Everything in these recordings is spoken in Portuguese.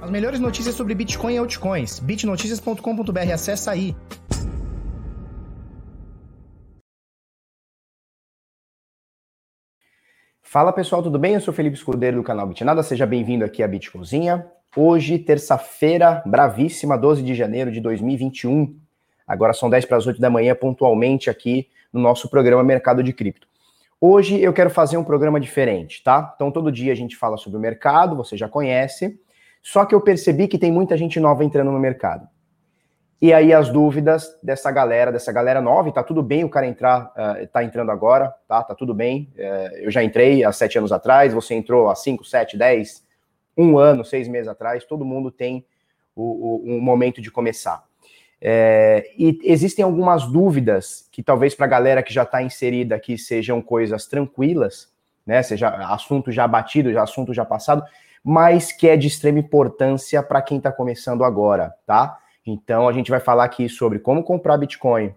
As melhores notícias sobre Bitcoin e altcoins. bitnoticias.com.br. Acessa aí. Fala pessoal, tudo bem? Eu sou Felipe Escudeiro do canal Bitnada. Seja bem-vindo aqui à Bitcozinha. Hoje, terça-feira, bravíssima, 12 de janeiro de 2021. Agora são 10 para as 8 da manhã, pontualmente aqui no nosso programa Mercado de Cripto. Hoje eu quero fazer um programa diferente, tá? Então todo dia a gente fala sobre o mercado, você já conhece. Só que eu percebi que tem muita gente nova entrando no mercado. E aí as dúvidas dessa galera, dessa galera nova, e tá tudo bem o cara entrar, uh, tá entrando agora, tá? Tá tudo bem. Uh, eu já entrei há sete anos atrás, você entrou há cinco, sete, dez, um ano, seis meses atrás, todo mundo tem o, o, um momento de começar. É, e existem algumas dúvidas que talvez para a galera que já está inserida aqui sejam coisas tranquilas, né? Seja assunto já batido, já assunto já passado, mas que é de extrema importância para quem está começando agora, tá? Então a gente vai falar aqui sobre como comprar Bitcoin,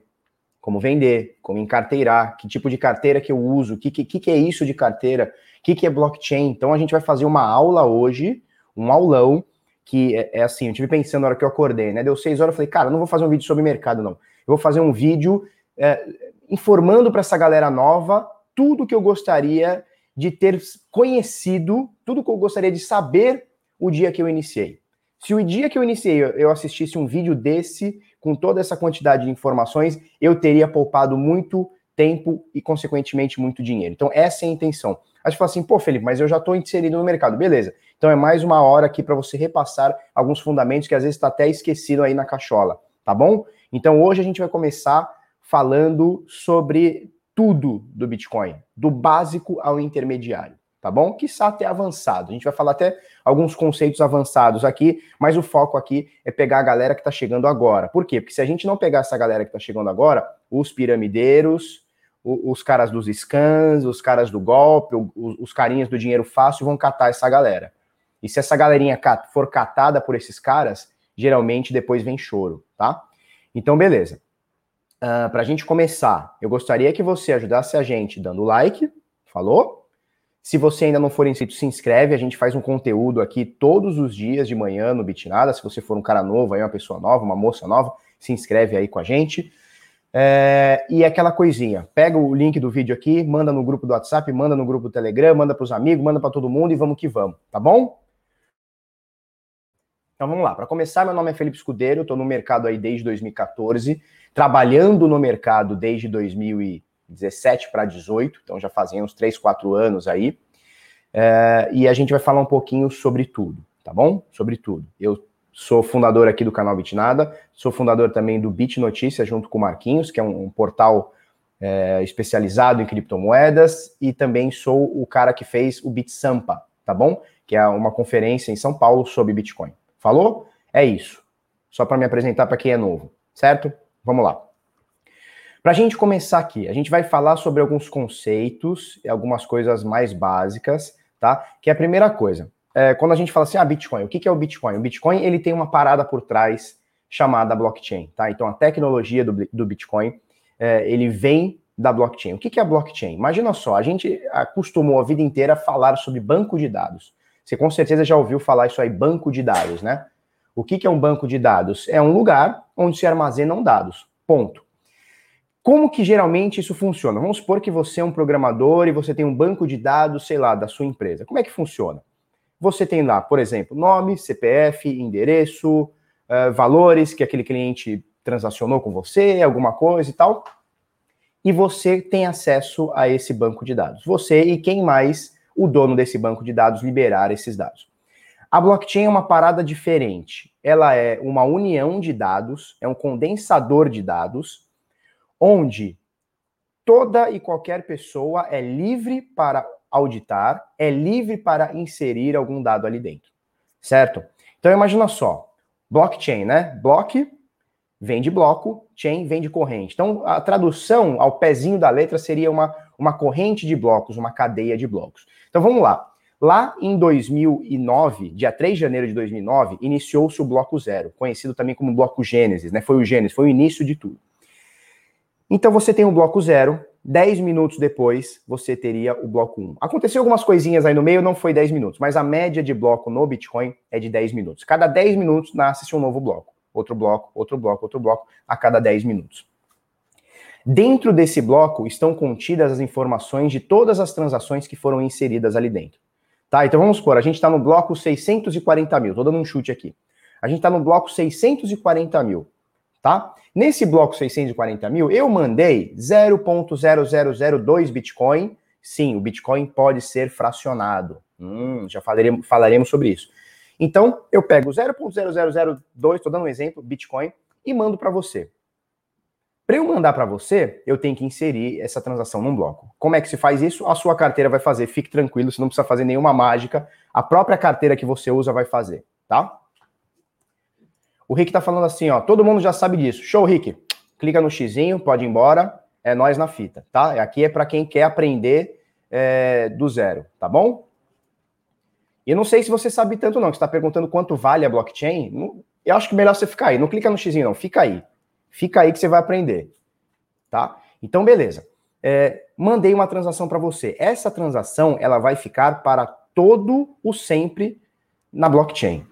como vender, como encarteirar, que tipo de carteira que eu uso, o que, que, que é isso de carteira, o que, que é blockchain. Então a gente vai fazer uma aula hoje, um aulão, que é, é assim, eu tive pensando na hora que eu acordei, né? Deu seis horas, eu falei, cara, não vou fazer um vídeo sobre mercado, não. Eu vou fazer um vídeo é, informando para essa galera nova tudo que eu gostaria de ter conhecido tudo que eu gostaria de saber o dia que eu iniciei. Se o dia que eu iniciei eu assistisse um vídeo desse, com toda essa quantidade de informações, eu teria poupado muito tempo e, consequentemente, muito dinheiro. Então, essa é a intenção. Aí você fala assim, pô, Felipe, mas eu já estou inserido no mercado. Beleza. Então, é mais uma hora aqui para você repassar alguns fundamentos que às vezes está até esquecido aí na cachola, tá bom? Então, hoje a gente vai começar falando sobre tudo do Bitcoin, do básico ao intermediário, tá bom? Que até avançado. A gente vai falar até alguns conceitos avançados aqui, mas o foco aqui é pegar a galera que está chegando agora. Por quê? Porque se a gente não pegar essa galera que está chegando agora, os piramideiros, os caras dos scans, os caras do golpe, os carinhas do dinheiro fácil vão catar essa galera. E se essa galerinha for catada por esses caras, geralmente depois vem choro, tá? Então, beleza. Uh, ah, para a gente começar, eu gostaria que você ajudasse a gente dando like, falou? Se você ainda não for inscrito, se inscreve. A gente faz um conteúdo aqui todos os dias de manhã no Bitnada. Se você for um cara novo, aí uma pessoa nova, uma moça nova, se inscreve aí com a gente. É, e aquela coisinha, pega o link do vídeo aqui, manda no grupo do WhatsApp, manda no grupo do Telegram, manda para os amigos, manda para todo mundo e vamos que vamos, tá bom? Então vamos lá. Para começar, meu nome é Felipe Escudeiro, estou no mercado aí desde 2014 trabalhando no mercado desde 2017 para 18, então já fazem uns 3, 4 anos aí. É, e a gente vai falar um pouquinho sobre tudo, tá bom? Sobre tudo. Eu sou fundador aqui do canal Bitnada, sou fundador também do Bit Notícias junto com o Marquinhos, que é um, um portal é, especializado em criptomoedas, e também sou o cara que fez o BitSampa, tá bom? Que é uma conferência em São Paulo sobre Bitcoin. Falou? É isso. Só para me apresentar para quem é novo, certo? Vamos lá. Para a gente começar aqui, a gente vai falar sobre alguns conceitos e algumas coisas mais básicas, tá? Que é a primeira coisa. É, quando a gente fala assim, ah, Bitcoin, o que, é o Bitcoin? O Bitcoin, ele tem uma parada por trás chamada blockchain, tá? Então, a tecnologia do, do Bitcoin, é, ele vem da blockchain. O que, que é a blockchain? Imagina só, a gente acostumou a vida inteira a falar sobre banco de dados. Você com certeza já ouviu falar isso aí, banco de dados, né? O que, que é um banco de dados? É um lugar onde se armazenam dados. Ponto. Como que geralmente isso funciona? Vamos supor que você é um programador e você tem um banco de dados, sei lá, da sua empresa. Como é que funciona? Você tem lá, por exemplo, nome, CPF, endereço, uh, valores que aquele cliente transacionou com você, alguma coisa e tal. E você tem acesso a esse banco de dados. Você e quem mais o dono desse banco de dados liberar esses dados. A blockchain é uma parada diferente. Ela é uma união de dados, é um condensador de dados, onde toda e qualquer pessoa é livre para auditar, é livre para inserir algum dado ali dentro. Certo? Então imagina só, blockchain, né? Block vem de bloco, chain vem de corrente. Então a tradução ao pezinho da letra seria uma, uma corrente de blocos, uma cadeia de blocos. Então vamos lá. Lá em 2009, dia 3 de janeiro de 2009, iniciou-se o Bloco Zero, conhecido também como Bloco Gênesis, né? Foi o Gênesis, foi o início de tudo. Então você tem o Bloco Zero, 10 minutos depois você teria o bloco 1. Aconteceu algumas coisinhas aí no meio, não foi 10 minutos, mas a média de bloco no Bitcoin é de 10 minutos. Cada 10 minutos nasce um novo bloco. Outro bloco, outro bloco, outro bloco, a cada 10 minutos. Dentro desse bloco estão contidas as informações de todas as transações que foram inseridas ali dentro. Tá? Então vamos supor, a gente está no bloco 640 mil, estou dando um chute aqui. A gente está no bloco 640 mil, tá? Nesse bloco 640 mil, eu mandei 0.0002 Bitcoin. Sim, o Bitcoin pode ser fracionado. Hum, já falaremos, falaremos sobre isso. Então, eu pego 0.0002, estou dando um exemplo, Bitcoin, e mando para você. Para eu mandar para você, eu tenho que inserir essa transação num bloco. Como é que se faz isso? A sua carteira vai fazer, fique tranquilo, você não precisa fazer nenhuma mágica. A própria carteira que você usa vai fazer, tá? O Rick tá falando assim, ó, todo mundo já sabe disso. Show, Rick. Clica no xizinho, pode ir embora. É nós na fita, tá? Aqui é para quem quer aprender é, do zero, tá bom? E eu não sei se você sabe tanto não, que está perguntando quanto vale a blockchain. Eu acho que melhor você ficar aí. Não clica no xizinho não, fica aí. Fica aí que você vai aprender, tá? Então, beleza. É, mandei uma transação para você. Essa transação, ela vai ficar para todo o sempre na blockchain.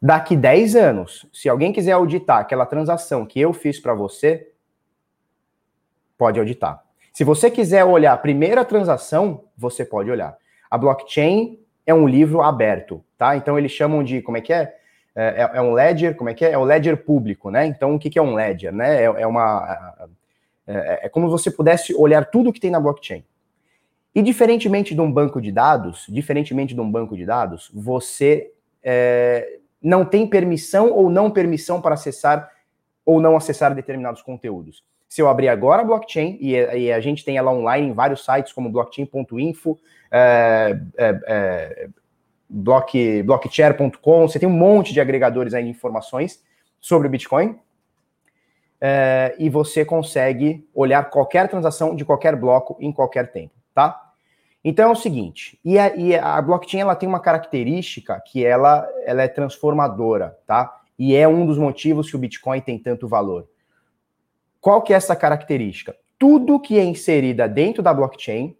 Daqui 10 anos, se alguém quiser auditar aquela transação que eu fiz para você, pode auditar. Se você quiser olhar a primeira transação, você pode olhar. A blockchain é um livro aberto, tá? Então eles chamam de, como é que é? É, é, é um ledger, como é que é? É o ledger público, né? Então o que, que é um ledger, né? É, é uma... É, é como se você pudesse olhar tudo que tem na blockchain. E diferentemente de um banco de dados, diferentemente de um banco de dados, você é, não tem permissão ou não permissão para acessar ou não acessar determinados conteúdos. Se eu abrir agora a blockchain, e, e a gente tem ela online em vários sites, como blockchain.info, é, é, é, block, blockchair.com, você tem um monte de agregadores aí de informações sobre o Bitcoin, é, e você consegue olhar qualquer transação de qualquer bloco em qualquer tempo, tá? Então é o seguinte, e a, e a blockchain ela tem uma característica que ela, ela é transformadora, tá? E é um dos motivos que o Bitcoin tem tanto valor. Qual que é essa característica? Tudo que é inserida dentro da blockchain,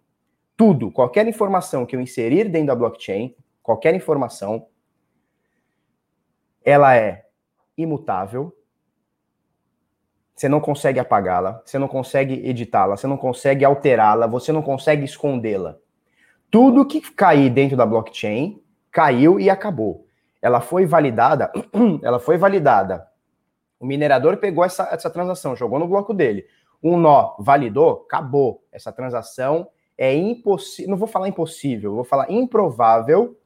tudo, qualquer informação que eu inserir dentro da blockchain, qualquer informação, ela é imutável. Você não consegue apagá-la, você não consegue editá-la, você não consegue alterá-la, você não consegue escondê-la. Tudo que cair dentro da blockchain caiu e acabou. Ela foi validada, ela foi validada. O minerador pegou essa, essa transação, jogou no bloco dele. Um nó validou, acabou. Essa transação é impossível. Não vou falar impossível, vou falar improvável.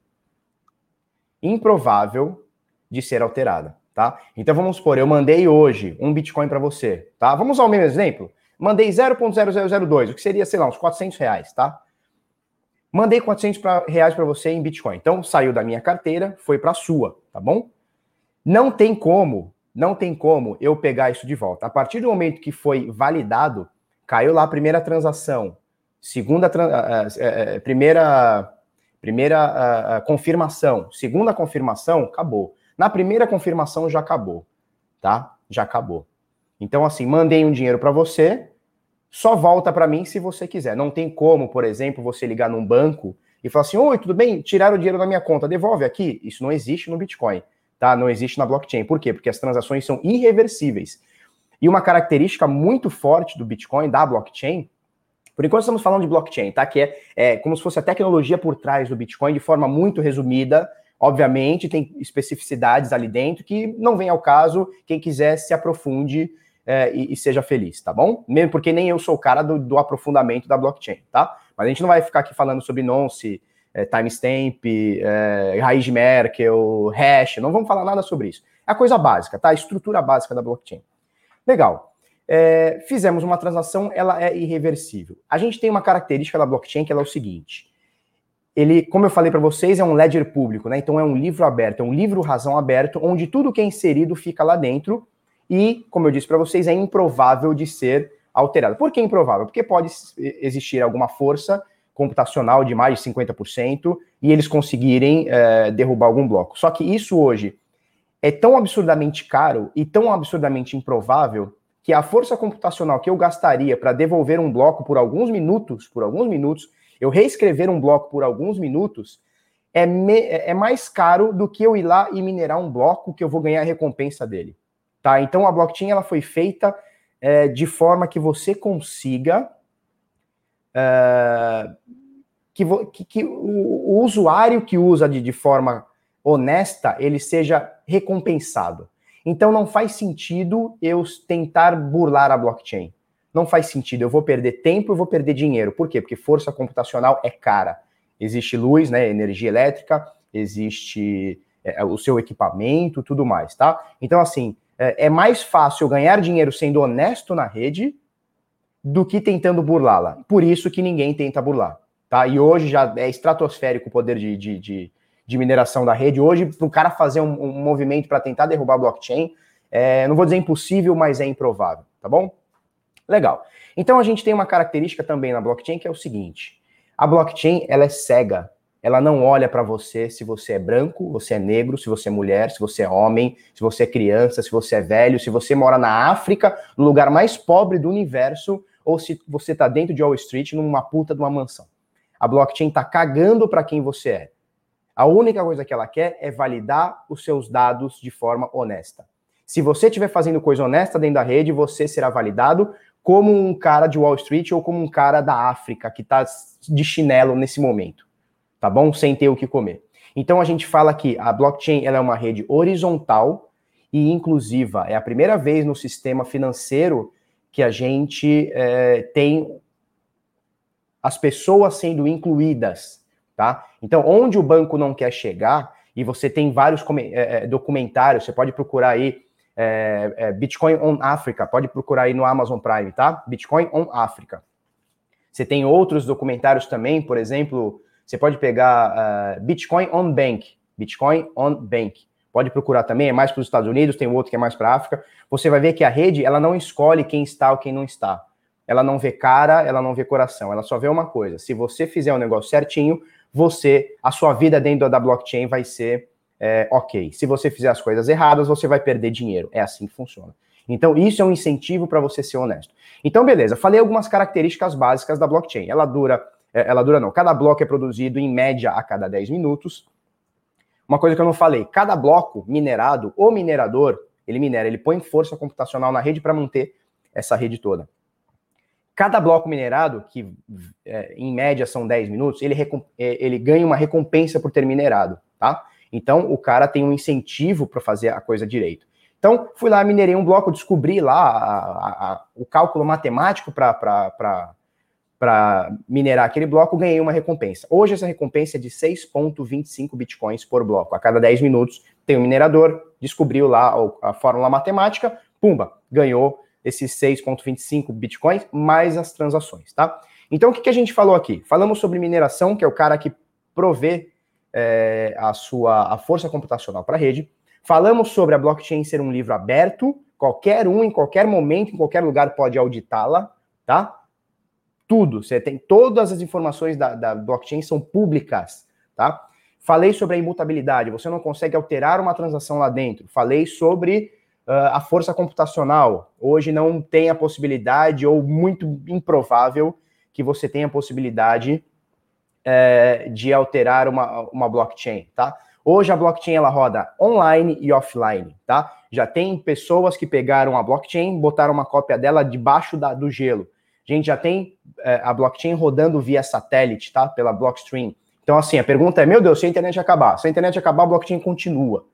Improvável de ser alterada, tá? Então vamos supor, eu mandei hoje um Bitcoin para você, tá? Vamos usar o mesmo exemplo? Mandei 0.0002, o que seria, sei lá, uns 400 reais, tá? Mandei 400 pra, reais para você em Bitcoin. Então saiu da minha carteira, foi para sua, tá bom? Não tem como, não tem como eu pegar isso de volta. A partir do momento que foi validado, caiu lá a primeira transação, segunda, uh, uh, primeira, primeira confirmação, segunda confirmação, acabou. Na primeira confirmação já acabou, tá? Já acabou. Então assim, mandei um dinheiro para você, só volta para mim se você quiser. Não tem como, por exemplo, você ligar num banco e falar assim: Oi, tudo bem? Tiraram o dinheiro da minha conta, devolve aqui. Isso não existe no Bitcoin, tá? Não existe na blockchain. Por quê? Porque as transações são irreversíveis. E uma característica muito forte do Bitcoin, da blockchain, por enquanto estamos falando de blockchain, tá? Que é, é como se fosse a tecnologia por trás do Bitcoin de forma muito resumida. Obviamente, tem especificidades ali dentro que não vem ao caso. Quem quiser se aprofunde é, e, e, seja feliz, tá bom? Mesmo porque nem eu sou o cara do, do, aprofundamento da blockchain, tá? Mas a gente não vai ficar aqui falando sobre nonce, é, timestamp, é, raiz de Merkel, hash, não vamos falar nada sobre isso. É a coisa básica, tá? A estrutura básica da blockchain. Legal. É, fizemos uma transação, ela é irreversível. A gente tem uma característica da blockchain que é o seguinte: ele, como eu falei para vocês, é um ledger público, né? Então é um livro aberto, é um livro razão aberto, onde tudo que é inserido fica lá dentro e, como eu disse para vocês, é improvável de ser alterado. Por que improvável? Porque pode existir alguma força computacional de mais de 50% e eles conseguirem é, derrubar algum bloco. Só que isso hoje é tão absurdamente caro e tão absurdamente improvável que a força computacional que eu gastaria para devolver um bloco por alguns minutos, por alguns minutos, eu reescrever um bloco por alguns minutos, é, me, é mais caro do que eu ir lá e minerar um bloco que eu vou ganhar a recompensa dele. Tá? Então a blockchain ela foi feita é, de forma que você consiga é, que, que, que o, o, usuário que usa de, de forma honesta ele seja recompensado. Então não faz sentido eu tentar burlar a blockchain. Não faz sentido. Eu vou perder tempo, eu vou perder dinheiro. Por quê? Porque força computacional é cara. Existe luz, né, energia elétrica, existe é, o seu equipamento, tudo mais, tá? Então assim, é, é mais fácil ganhar dinheiro sendo honesto na rede do que tentando burlá-la. Por isso que ninguém tenta burlar, tá? E hoje já é estratosférico o poder de, de, de, de mineração da rede. Hoje, para o cara fazer um, um movimento para tentar derrubar a blockchain, é, não vou dizer impossível, mas é improvável, tá bom? Legal. Então a gente tem uma característica também na blockchain que é o seguinte: a blockchain ela é cega ela não olha para você se você é branco, você é negro, se você é mulher, se você é homem, se você é criança, se você é velho, se você mora na África, no lugar mais pobre do universo, ou se você está dentro de Wall Street numa puta de uma mansão. A blockchain está cagando para quem você é. A única coisa que ela quer é validar os seus dados de forma honesta. Se você estiver fazendo coisa honesta dentro da rede, você será validado como um cara de Wall Street ou como um cara da África que está de chinelo nesse momento tá bom? Sem ter o que comer. Então a gente fala que a blockchain ela é uma rede horizontal e inclusiva. É a primeira vez no sistema financeiro que a gente é, tem as pessoas sendo incluídas, tá? Então, onde o banco não quer chegar, e você tem vários é, documentários, você pode procurar aí é, é, Bitcoin on Africa, pode procurar aí no Amazon Prime, tá? Bitcoin on Africa. Você tem outros documentários também, por exemplo, você pode pegar uh, Bitcoin on Bank, Bitcoin on Bank. Pode procurar também, é mais para os Estados Unidos, tem outro que é mais para a África. Você vai ver que a rede, ela não escolhe quem está ou quem não está. Ela não vê cara, ela não vê coração, ela só vê uma coisa. Se você fizer o um negócio certinho, você, a sua vida dentro da blockchain vai ser é, ok. Se você fizer as coisas erradas, você vai perder dinheiro. É assim que funciona. Então, isso é um incentivo para você ser honesto. Então, beleza, falei algumas características básicas da blockchain. Ela dura é, ela dura não. Cada bloco é produzido em média a cada 10 minutos. Uma coisa que eu não falei, cada bloco minerado, o minerador, ele minera, ele põe força computacional na rede para manter essa rede toda. Cada bloco minerado, que é, em média são 10 minutos, ele, é, ele ganha uma recompensa por ter minerado, tá? Então, o cara tem um incentivo para fazer a coisa direito. Então, fui lá, minerei um bloco, descobri lá a, a, a, o cálculo matemático para para minerar aquele bloco, ganhei uma recompensa. Hoje essa recompensa é de 6,25 bitcoins por bloco. A cada 10 minutos tem um minerador, descobriu lá a fórmula matemática, pumba, ganhou esses 6,25 bitcoins mais as transações, tá? Então o que, que, a gente falou aqui? Falamos sobre mineração, que é o cara que provê é, a sua a força computacional para a rede. Falamos sobre a blockchain ser um livro aberto, qualquer um, em qualquer momento, em qualquer lugar pode auditá-la, tá? Tudo. Você tem todas as informações da, da blockchain são públicas, tá? Falei sobre a imutabilidade. Você não consegue alterar uma transação lá dentro. Falei sobre uh, a força computacional. Hoje não tem a possibilidade ou muito improvável que você tenha a possibilidade é, de alterar uma, uma blockchain, tá? Hoje a blockchain ela roda online e offline, tá? Já tem pessoas que pegaram a blockchain, botaram uma cópia dela debaixo da, do gelo. A gente já tem é, a blockchain rodando via satélite, tá? Pela Blockstream. Então, assim, a pergunta é: meu Deus, se a internet acabar, se a internet acabar, a blockchain continua.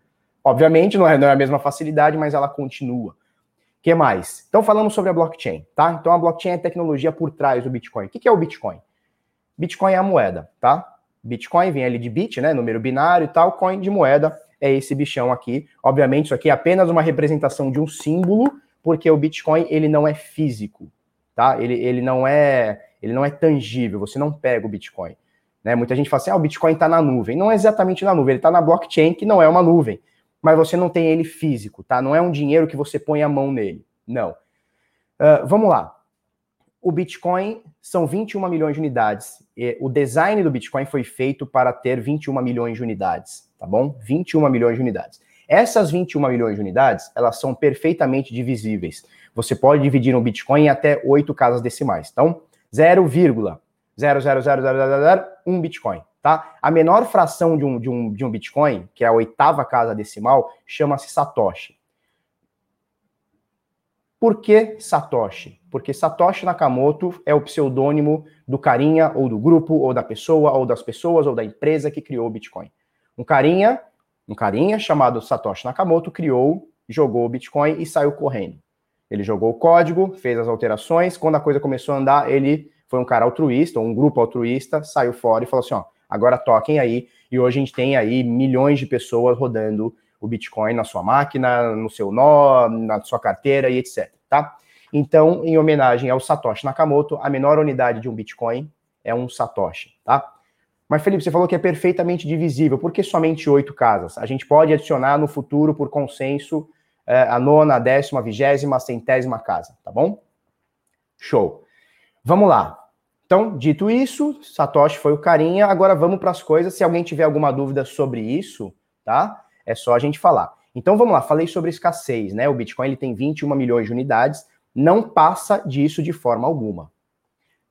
Obviamente, não é, não é a mesma facilidade, mas ela continua. O que mais? Então, falamos sobre a blockchain, tá? Então, a blockchain é a tecnologia por trás do Bitcoin. O que é o Bitcoin? Bitcoin é a moeda, tá? Bitcoin vem ali de bit, né? Número binário e tal, coin de moeda é esse bichão aqui. Obviamente, isso aqui é apenas uma representação de um símbolo, porque o Bitcoin ele não é físico tá? Ele, ele não é ele não é tangível, você não pega o Bitcoin. Né? Muita gente fala assim, ah, o Bitcoin está na nuvem. Não é exatamente na nuvem, ele está na blockchain, que não é uma nuvem. Mas você não tem ele físico, tá? Não é um dinheiro que você põe a mão nele. Não. Uh, vamos lá. O Bitcoin são 21 milhões de unidades. O design do Bitcoin foi feito para ter 21 milhões de unidades, tá bom? 21 milhões de unidades. Essas 21 milhões de unidades, elas são perfeitamente divisíveis. Você pode dividir um Bitcoin em até oito casas decimais. Então, 0,00001 Bitcoin, tá? A menor fração de um, de, um, de um Bitcoin, que é a oitava casa decimal, chama-se Satoshi. Por que Satoshi? Porque Satoshi Nakamoto é o pseudônimo do carinha, ou do grupo, ou da pessoa, ou das pessoas, ou da empresa que criou o Bitcoin. Um carinha, um carinha chamado Satoshi Nakamoto criou, jogou o Bitcoin e saiu correndo. Ele jogou o código, fez as alterações, quando a coisa começou a andar, ele foi um cara altruísta, um grupo altruísta, saiu fora e falou assim, ó, agora toquem aí, e hoje a gente tem aí milhões de pessoas rodando o Bitcoin na sua máquina, no seu nó, na sua carteira e etc, tá? Então, em homenagem ao Satoshi Nakamoto, a menor unidade de um Bitcoin é um Satoshi, tá? Mas, Felipe, você falou que é perfeitamente divisível. Por que somente oito casas? A gente pode adicionar no futuro, por consenso, a nona, a décima, a vigésima, a centésima casa, tá bom? Show. Vamos lá. Então, dito isso, Satoshi foi o carinha. Agora vamos para as coisas. Se alguém tiver alguma dúvida sobre isso, tá? É só a gente falar. Então vamos lá, falei sobre escassez, né? O Bitcoin ele tem 21 milhões de unidades, não passa disso de forma alguma.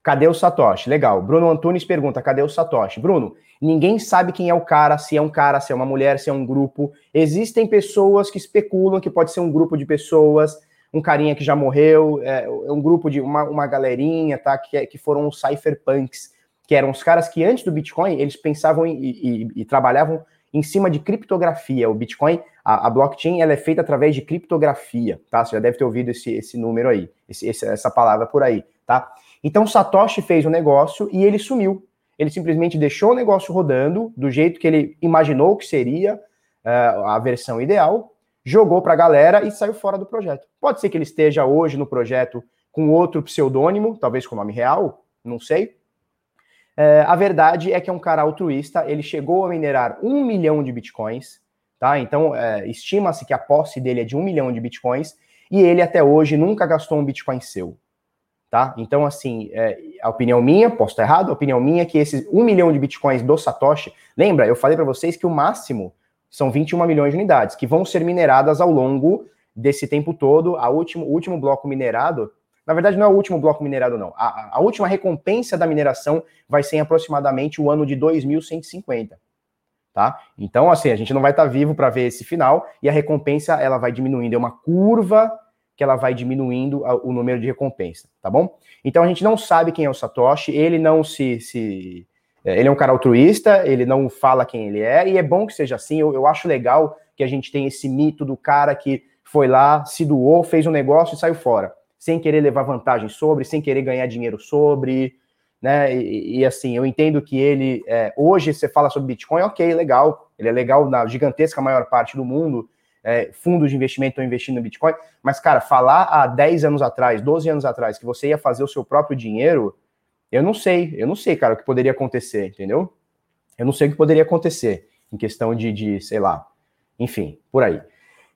Cadê o Satoshi? Legal. Bruno Antunes pergunta: cadê o Satoshi? Bruno, ninguém sabe quem é o cara, se é um cara, se é uma mulher, se é um grupo. Existem pessoas que especulam que pode ser um grupo de pessoas, um carinha que já morreu, é, um grupo de uma, uma galerinha, tá? Que, é, que foram os cypherpunks, que eram os caras que antes do Bitcoin eles pensavam e, e, e trabalhavam em cima de criptografia. O Bitcoin, a, a, blockchain, ela é feita através de criptografia, tá? Você já deve ter ouvido esse, esse número aí, esse, essa palavra por aí, tá? Então Satoshi fez o um negócio e ele sumiu. Ele simplesmente deixou o negócio rodando do jeito que ele imaginou que seria uh, a versão ideal, jogou para a galera e saiu fora do projeto. Pode ser que ele esteja hoje no projeto com outro pseudônimo, talvez com nome real, não sei. Uh, a verdade é que é um cara altruísta, ele chegou a minerar um milhão de bitcoins, tá? Então, uh, estima-se que a posse dele é de um milhão de bitcoins, e ele até hoje nunca gastou um bitcoin seu tá? Então, assim, é, a opinião minha, posso estar errado, a opinião minha é que esses 1 milhão de bitcoins do Satoshi, lembra, eu falei para vocês que o máximo são 21 milhões de unidades, que vão ser mineradas ao longo desse tempo todo. A último, o último bloco minerado, na verdade, não é o último bloco minerado, não. A, a última recompensa da mineração vai ser em aproximadamente o ano de 2150. Tá? Então, assim, a gente não vai estar vivo para ver esse final e a recompensa ela vai diminuindo. É uma curva que ela vai diminuindo o número de recompensa, tá bom? Então a gente não sabe quem é o Satoshi, ele não se, se é, ele é um cara altruísta, ele não fala quem ele é, e é bom que seja assim. Eu, eu acho legal que a gente tem esse mito do cara que foi lá, se doou, fez um negócio e saiu fora, sem querer levar vantagem sobre, sem querer ganhar dinheiro sobre, né? E, e assim, eu entendo que ele, é, hoje você fala sobre Bitcoin, ok, legal, ele é legal na gigantesca maior parte do mundo, é, fundos de investimento estão investindo no Bitcoin, mas, cara, falar há 10 anos atrás, 12 anos atrás, que você ia fazer o seu próprio dinheiro, eu não sei, eu não sei, cara, o que poderia acontecer, entendeu? Eu não sei o que poderia acontecer em questão de, de sei lá, enfim, por aí.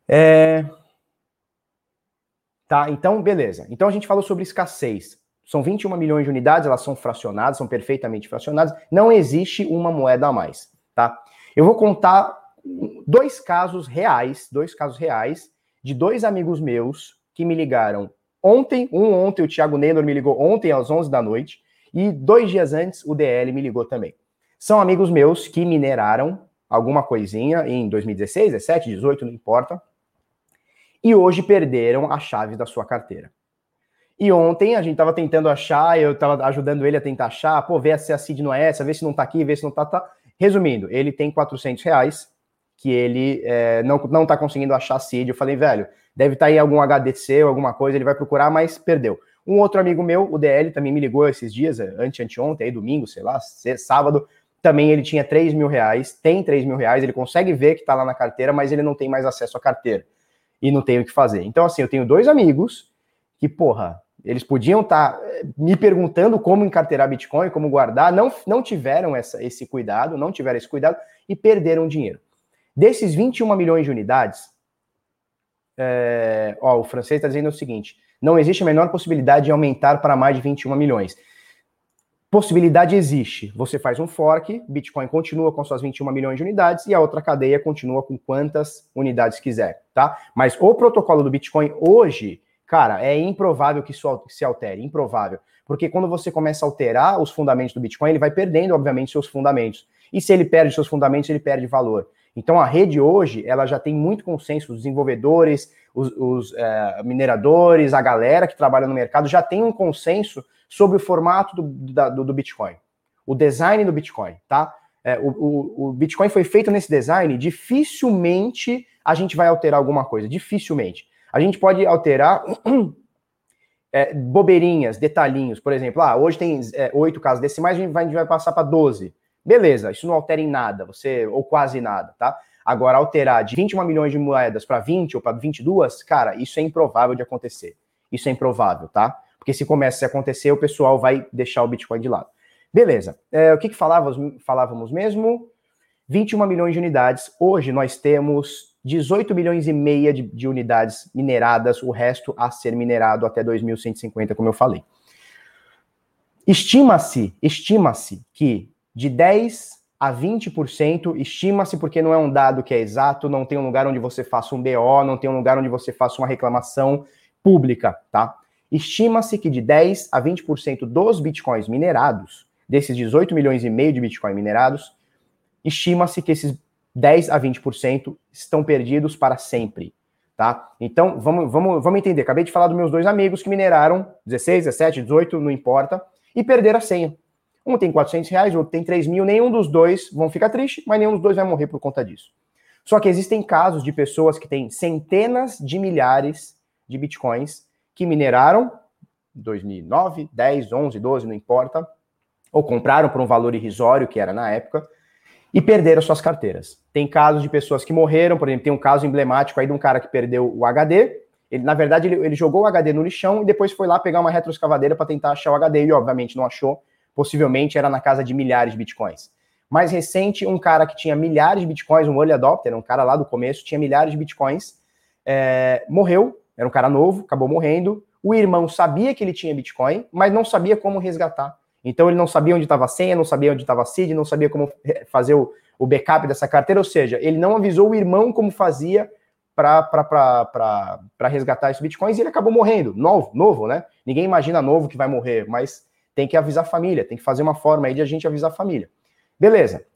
É... Tá, então, beleza. Então a gente falou sobre escassez. São 21 milhões de unidades, elas são fracionadas, são perfeitamente fracionadas. Não existe uma moeda a mais, tá? Eu vou contar dois casos reais, dois casos reais, de dois amigos meus que me ligaram ontem, um ontem, o Thiago Neylor me ligou ontem às 11 da noite, e dois dias antes o DL me ligou também. São amigos meus que mineraram alguma coisinha em 2016, 17, 18, não importa, e hoje perderam a chave da sua carteira. E ontem a gente estava tentando achar, eu estava ajudando ele a tentar achar, pô, ver se a CID não é essa, ver se não está aqui, ver se não está. Tá. Resumindo, ele tem 400 reais, que ele é, não, não tá conseguindo achar seed. Eu falei, velho, deve estar tá aí algum HDC ou alguma coisa, ele vai procurar, mas perdeu. Um outro amigo meu, o DL, também me ligou esses dias, é, ante anteontem, aí domingo, sei lá, sábado, também ele tinha 3 mil reais, tem 3 mil reais, ele consegue ver que tá lá na carteira, mas ele não tem mais acesso à carteira. E não tem o que fazer. Então, assim, eu tenho dois amigos que, porra, eles podiam estar tá eh, me perguntando como encarteirar Bitcoin, como guardar, não, não tiveram essa, esse cuidado, não tiveram esse cuidado e perderam dinheiro. Desses 21 milhões de unidades, é, ó, o francês está dizendo o seguinte: não existe a menor possibilidade de aumentar para mais de 21 milhões. Possibilidade existe. Você faz um fork, Bitcoin continua com suas 21 milhões de unidades e a outra cadeia continua com quantas unidades quiser, tá? Mas o protocolo do Bitcoin hoje, Cara, é improvável que isso se altere, improvável. Porque quando você começa a alterar os fundamentos do Bitcoin, ele vai perdendo, obviamente, seus fundamentos. E se ele perde seus fundamentos, ele perde valor. Então a rede hoje, ela já tem muito consenso, os desenvolvedores, os, os é, mineradores, a galera que trabalha no mercado já tem um consenso sobre o formato do, do, do Bitcoin, o design do Bitcoin, tá? É, o, o, o Bitcoin foi feito nesse design, dificilmente a gente vai alterar alguma coisa, dificilmente. A gente pode alterar é, bobeirinhas, detalhinhos, por exemplo, ah, hoje tem é, oito é, casas decimais, a gente vai, a gente vai passar para 12. Beleza, isso não altera em nada, você ou quase nada, tá? Agora, alterar de 21 milhões de moedas para 20 ou para 22, cara, isso é improvável de acontecer. Isso é improvável, tá? Porque se começa a acontecer, o pessoal vai deixar o Bitcoin de lado. Beleza. É, o que, que falávamos, falávamos mesmo? 21 milhões de unidades. Hoje nós temos 18 milhões e meia de, de unidades mineradas, o resto a ser minerado até 2150, como eu falei. Estima-se, estima-se que de 10 a 20%, estima-se porque não é um dado que é exato, não tem um lugar onde você faça um BO, não tem um lugar onde você faça uma reclamação pública, tá? Estima-se que de 10 a 20% dos bitcoins minerados, desses 18 milhões e meio de bitcoin minerados, estima-se que esses 10 a 20% estão perdidos para sempre, tá? Então, vamos, vamos, vamos entender. Acabei de falar dos meus dois amigos que mineraram 16, 17, 18, não importa, e perderam a senha. Um tem 400 reais, outro tem 3 mil. Nenhum dos dois vão ficar triste, mas nenhum dos dois vai morrer por conta disso. Só que existem casos de pessoas que têm centenas de milhares de bitcoins que mineraram 2009, 10, 11, 12, não importa, ou compraram por um valor irrisório que era na época e perderam suas carteiras. Tem casos de pessoas que morreram, por exemplo, tem um caso emblemático aí de um cara que perdeu o HD. Ele, na verdade, ele, ele jogou o HD no lixão e depois foi lá pegar uma retroescavadeira para tentar achar o HD e, obviamente, não achou possivelmente era na casa de milhares de bitcoins. Mais recente, um cara que tinha milhares de bitcoins, um early adopter, um cara lá do começo, tinha milhares de bitcoins, é, morreu, era um cara novo, acabou morrendo. O irmão sabia que ele tinha bitcoin, mas não sabia como resgatar. Então ele não sabia onde estava a senha, não sabia onde estava a seed, não sabia como fazer o, o backup dessa carteira, ou seja, ele não avisou o irmão como fazia para resgatar esses bitcoins e ele acabou morrendo. Novo, novo, né? Ninguém imagina novo que vai morrer, mas tem que avisar a família, tem que fazer uma forma aí de a gente avisar a família. Beleza.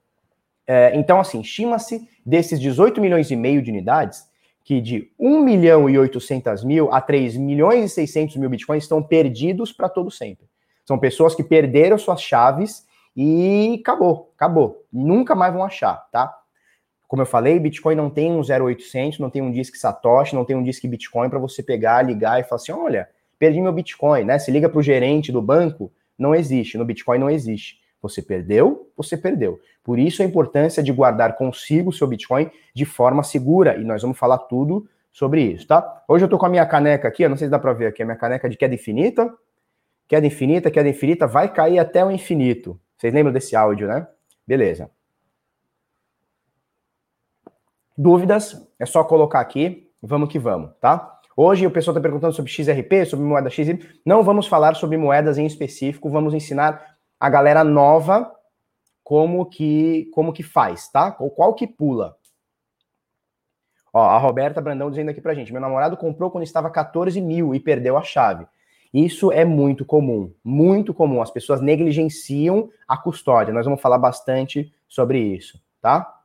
É, então, assim, estima-se desses 18 milhões e meio de unidades que de 1 milhão e 800 mil a 3 milhões e 600 mil bitcoins estão perdidos para todo sempre. São pessoas que perderam suas chaves e acabou, acabou. Nunca mais vão achar, tá? Como eu falei, Bitcoin não tem um 0800, não tem um disque Satoshi, não tem um disque Bitcoin para você pegar, ligar e falar assim: olha, perdi meu Bitcoin, né? Se liga para o gerente do banco, não existe. No Bitcoin não existe. Você perdeu, você perdeu. Por isso a importância de guardar consigo o seu Bitcoin de forma segura. E nós vamos falar tudo sobre isso, tá? Hoje eu tô com a minha caneca aqui, eu não sei se dá para ver aqui, a minha caneca de queda infinita. Queda infinita, queda infinita, vai cair até o infinito. Vocês lembram desse áudio, né? Beleza. Dúvidas? É só colocar aqui. Vamos que vamos, tá? Hoje o pessoal está perguntando sobre XRP, sobre moeda XY. Não vamos falar sobre moedas em específico, vamos ensinar a galera nova como que como que faz, tá? Qual que pula. Ó, a Roberta Brandão dizendo aqui pra gente: meu namorado comprou quando estava 14 mil e perdeu a chave. Isso é muito comum, muito comum. As pessoas negligenciam a custódia. Nós vamos falar bastante sobre isso, tá?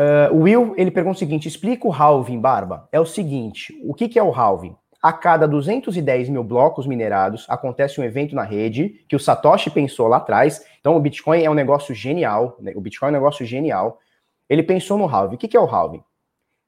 Uh, Will, ele pergunta o seguinte, explica o halving, Barba. É o seguinte, o que, que é o halving? A cada 210 mil blocos minerados, acontece um evento na rede que o Satoshi pensou lá atrás. Então, o Bitcoin é um negócio genial. Né? O Bitcoin é um negócio genial. Ele pensou no halving. O que, que é o halving?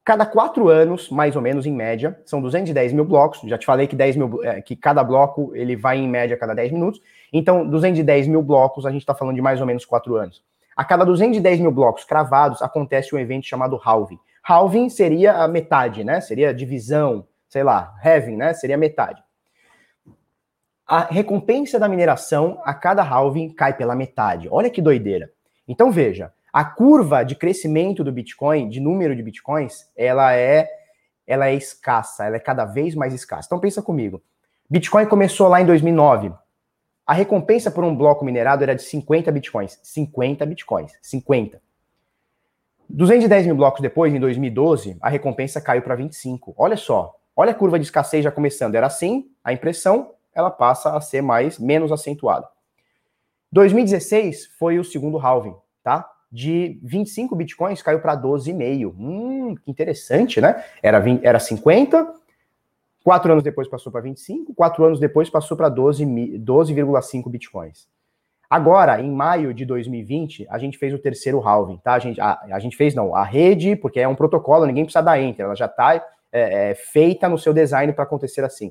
Cada quatro anos, mais ou menos, em média, são 210 mil blocos. Já te falei que, 10 mil, é, que cada bloco ele vai em média a cada 10 minutos. Então, 210 mil blocos, a gente está falando de mais ou menos quatro anos. A cada 210 mil blocos cravados, acontece um evento chamado halving. Halving seria a metade, né? Seria divisão, sei lá, halving, né? Seria metade. A recompensa da mineração a cada halving cai pela metade. Olha que doideira. Então veja, a curva de crescimento do Bitcoin, de número de Bitcoins, ela é ela é escassa, ela é cada vez mais escassa. Então pensa comigo. Bitcoin começou lá em 2009. A recompensa por um bloco minerado era de 50 bitcoins. 50 bitcoins. 50. 210 mil blocos depois, em 2012, a recompensa caiu para 25. Olha só, olha a curva de escassez já começando. Era assim, a impressão ela passa a ser mais menos acentuada. 2016 foi o segundo halving, tá? De 25 bitcoins caiu para 12,5. Hum, que interessante, né? Era, 20, era 50, quatro anos depois passou para 25, quatro anos depois passou para 12,5 12, bitcoins. Agora, em maio de 2020, a gente fez o terceiro halving, tá? A gente, a, a gente fez, não, a rede, porque é um protocolo, ninguém precisa dar enter, ela já está é, é, feita no seu design para acontecer assim.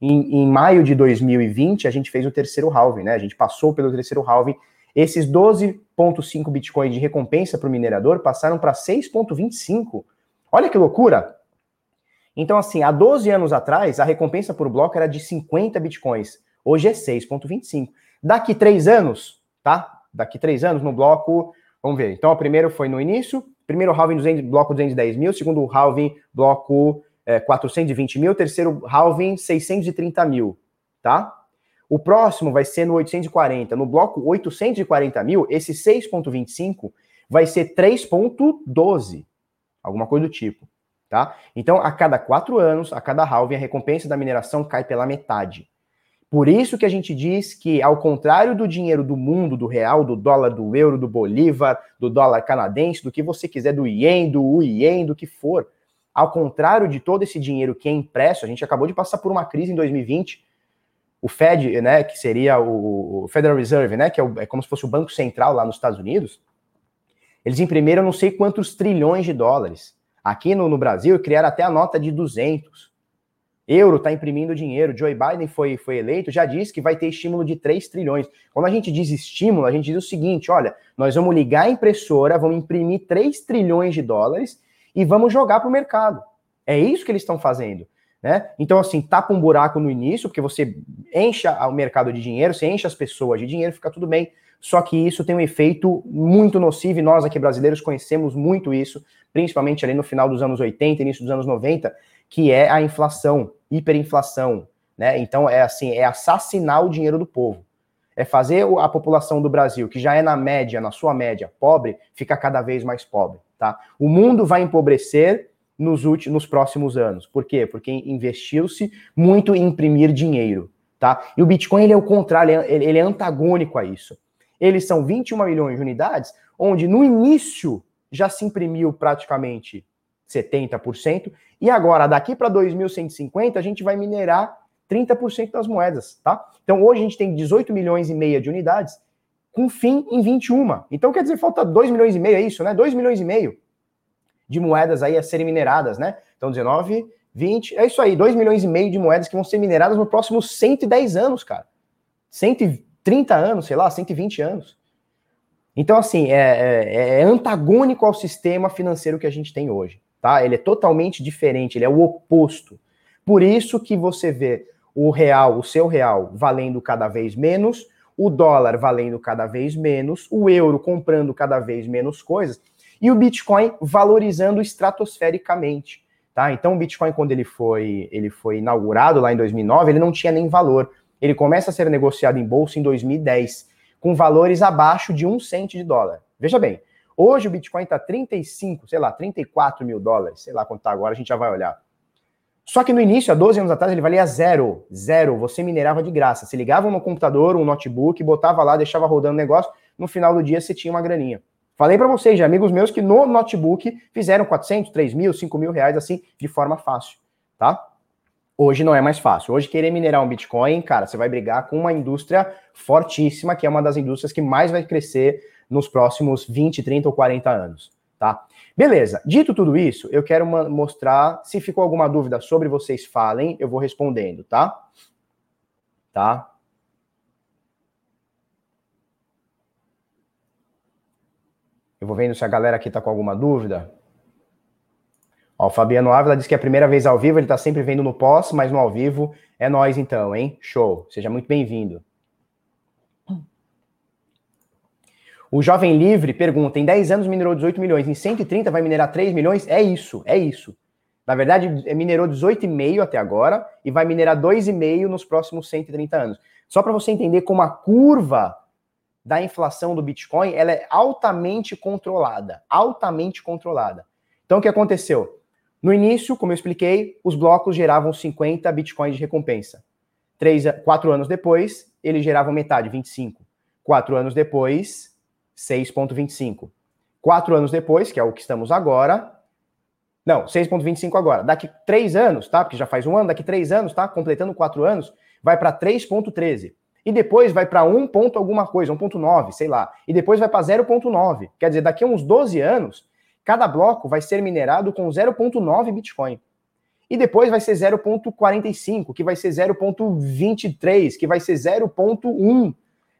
Em, em, maio de 2020, a gente fez o terceiro halving, né? A gente passou pelo terceiro halving. Esses 12,5 bitcoins de recompensa para o minerador passaram para 6,25. Olha que loucura! Então, assim, há 12 anos atrás, a recompensa por bloco era de 50 bitcoins. Hoje é 6,25. Daqui três anos, tá? Daqui três anos, no bloco. Vamos ver. Então, o primeiro foi no início. Primeiro halving, 200, bloco 210 mil. Segundo halving, bloco é, 420 mil. Terceiro halving, 630 mil, tá? O próximo vai ser no 840. No bloco 840 mil, esse 6,25 vai ser 3,12. Alguma coisa do tipo, tá? Então, a cada quatro anos, a cada halving, a recompensa da mineração cai pela metade. Por isso que a gente diz que, ao contrário do dinheiro do mundo, do real, do dólar, do euro, do bolívar, do dólar canadense, do que você quiser, do ien, do ien, do que for, ao contrário de todo esse dinheiro que é impresso, a gente acabou de passar por uma crise em 2020. O Fed, né, que seria o Federal Reserve, né, que é, o, é como se fosse o Banco Central lá nos Estados Unidos, eles imprimiram não sei quantos trilhões de dólares. Aqui no, no Brasil, criaram até a nota de 200. Euro está imprimindo dinheiro. Joe Biden foi, foi eleito, já disse que vai ter estímulo de 3 trilhões. Quando a gente diz estímulo, a gente diz o seguinte: olha, nós vamos ligar a impressora, vamos imprimir 3 trilhões de dólares e vamos jogar para o mercado. É isso que eles estão fazendo. Né? Então, assim, tapa um buraco no início, porque você encha o mercado de dinheiro, você enche as pessoas de dinheiro, fica tudo bem. Só que isso tem um efeito muito nocivo, e nós aqui brasileiros conhecemos muito isso, principalmente ali no final dos anos 80, início dos anos 90, que é a inflação, hiperinflação, né? Então é assim, é assassinar o dinheiro do povo. É fazer a população do Brasil, que já é na média, na sua média, pobre, ficar cada vez mais pobre, tá? O mundo vai empobrecer nos últimos, nos próximos anos. Por quê? Porque investiu-se muito em imprimir dinheiro, tá? E o Bitcoin ele é o contrário, ele é, ele é antagônico a isso. Eles são 21 milhões de unidades, onde no início já se imprimiu praticamente 70%, e agora, daqui para 2150, a gente vai minerar 30% das moedas, tá? Então, hoje a gente tem 18 milhões e meia de unidades, com fim em 21. Então, quer dizer, falta 2 milhões e meio, é isso, né? 2 milhões e meio de moedas aí a serem mineradas, né? Então, 19, 20, é isso aí, 2 milhões e meio de moedas que vão ser mineradas nos próximos 110 anos, cara. 130 anos, sei lá, 120 anos. Então, assim, é, é, é antagônico ao sistema financeiro que a gente tem hoje tá? Ele é totalmente diferente, ele é o oposto. Por isso que você vê o real, o seu real, valendo cada vez menos, o dólar valendo cada vez menos, o euro comprando cada vez menos coisas e o Bitcoin valorizando estratosfericamente, tá? Então o Bitcoin quando ele foi, ele foi inaugurado lá em 2009, ele não tinha nem valor. Ele começa a ser negociado em bolsa em 2010, com valores abaixo de um cento de dólar. Veja bem, Hoje o Bitcoin está 35, sei lá, 34 mil dólares, sei lá quanto está agora, a gente já vai olhar. Só que no início, há 12 anos atrás, ele valia zero. Zero. Você minerava de graça. Você ligava no computador, um notebook, botava lá, deixava rodando o negócio. No final do dia, você tinha uma graninha. Falei para vocês, amigos meus, que no notebook fizeram 400, 3 mil, 5 mil reais, assim, de forma fácil, tá? Hoje não é mais fácil. Hoje, querer minerar um Bitcoin, cara, você vai brigar com uma indústria fortíssima, que é uma das indústrias que mais vai crescer nos próximos 20, 30 ou 40 anos, tá? Beleza. Dito tudo isso, eu quero mostrar, se ficou alguma dúvida sobre vocês falem, eu vou respondendo, tá? Tá? Eu vou vendo se a galera aqui tá com alguma dúvida. Ó, o Fabiano Ávila disse que é a primeira vez ao vivo, ele tá sempre vendo no pós, mas no ao vivo é nós então, hein? Show. Seja muito bem-vindo. O Jovem Livre pergunta: em 10 anos minerou 18 milhões, em 130 vai minerar 3 milhões? É isso, é isso. Na verdade, minerou 18,5 até agora e vai minerar 2,5 nos próximos 130 anos. Só para você entender como a curva da inflação do Bitcoin, ela é altamente controlada, altamente controlada. Então o que aconteceu? No início, como eu expliquei, os blocos geravam 50 Bitcoins de recompensa. Três, quatro anos depois, eles geravam metade, 25. Quatro anos depois, 6,25. Quatro anos depois, que é o que estamos agora, não, 6,25 agora. Daqui três anos, tá? Porque já faz um ano, daqui três anos, tá? Completando quatro anos, vai para 3,13. E depois vai para 1 ponto alguma coisa, 1,9, sei lá. E depois vai para 0,9. Quer dizer, daqui a uns 12 anos, cada bloco vai ser minerado com 0,9 Bitcoin. E depois vai ser 0,45, que vai ser 0,23, que vai ser 0,1.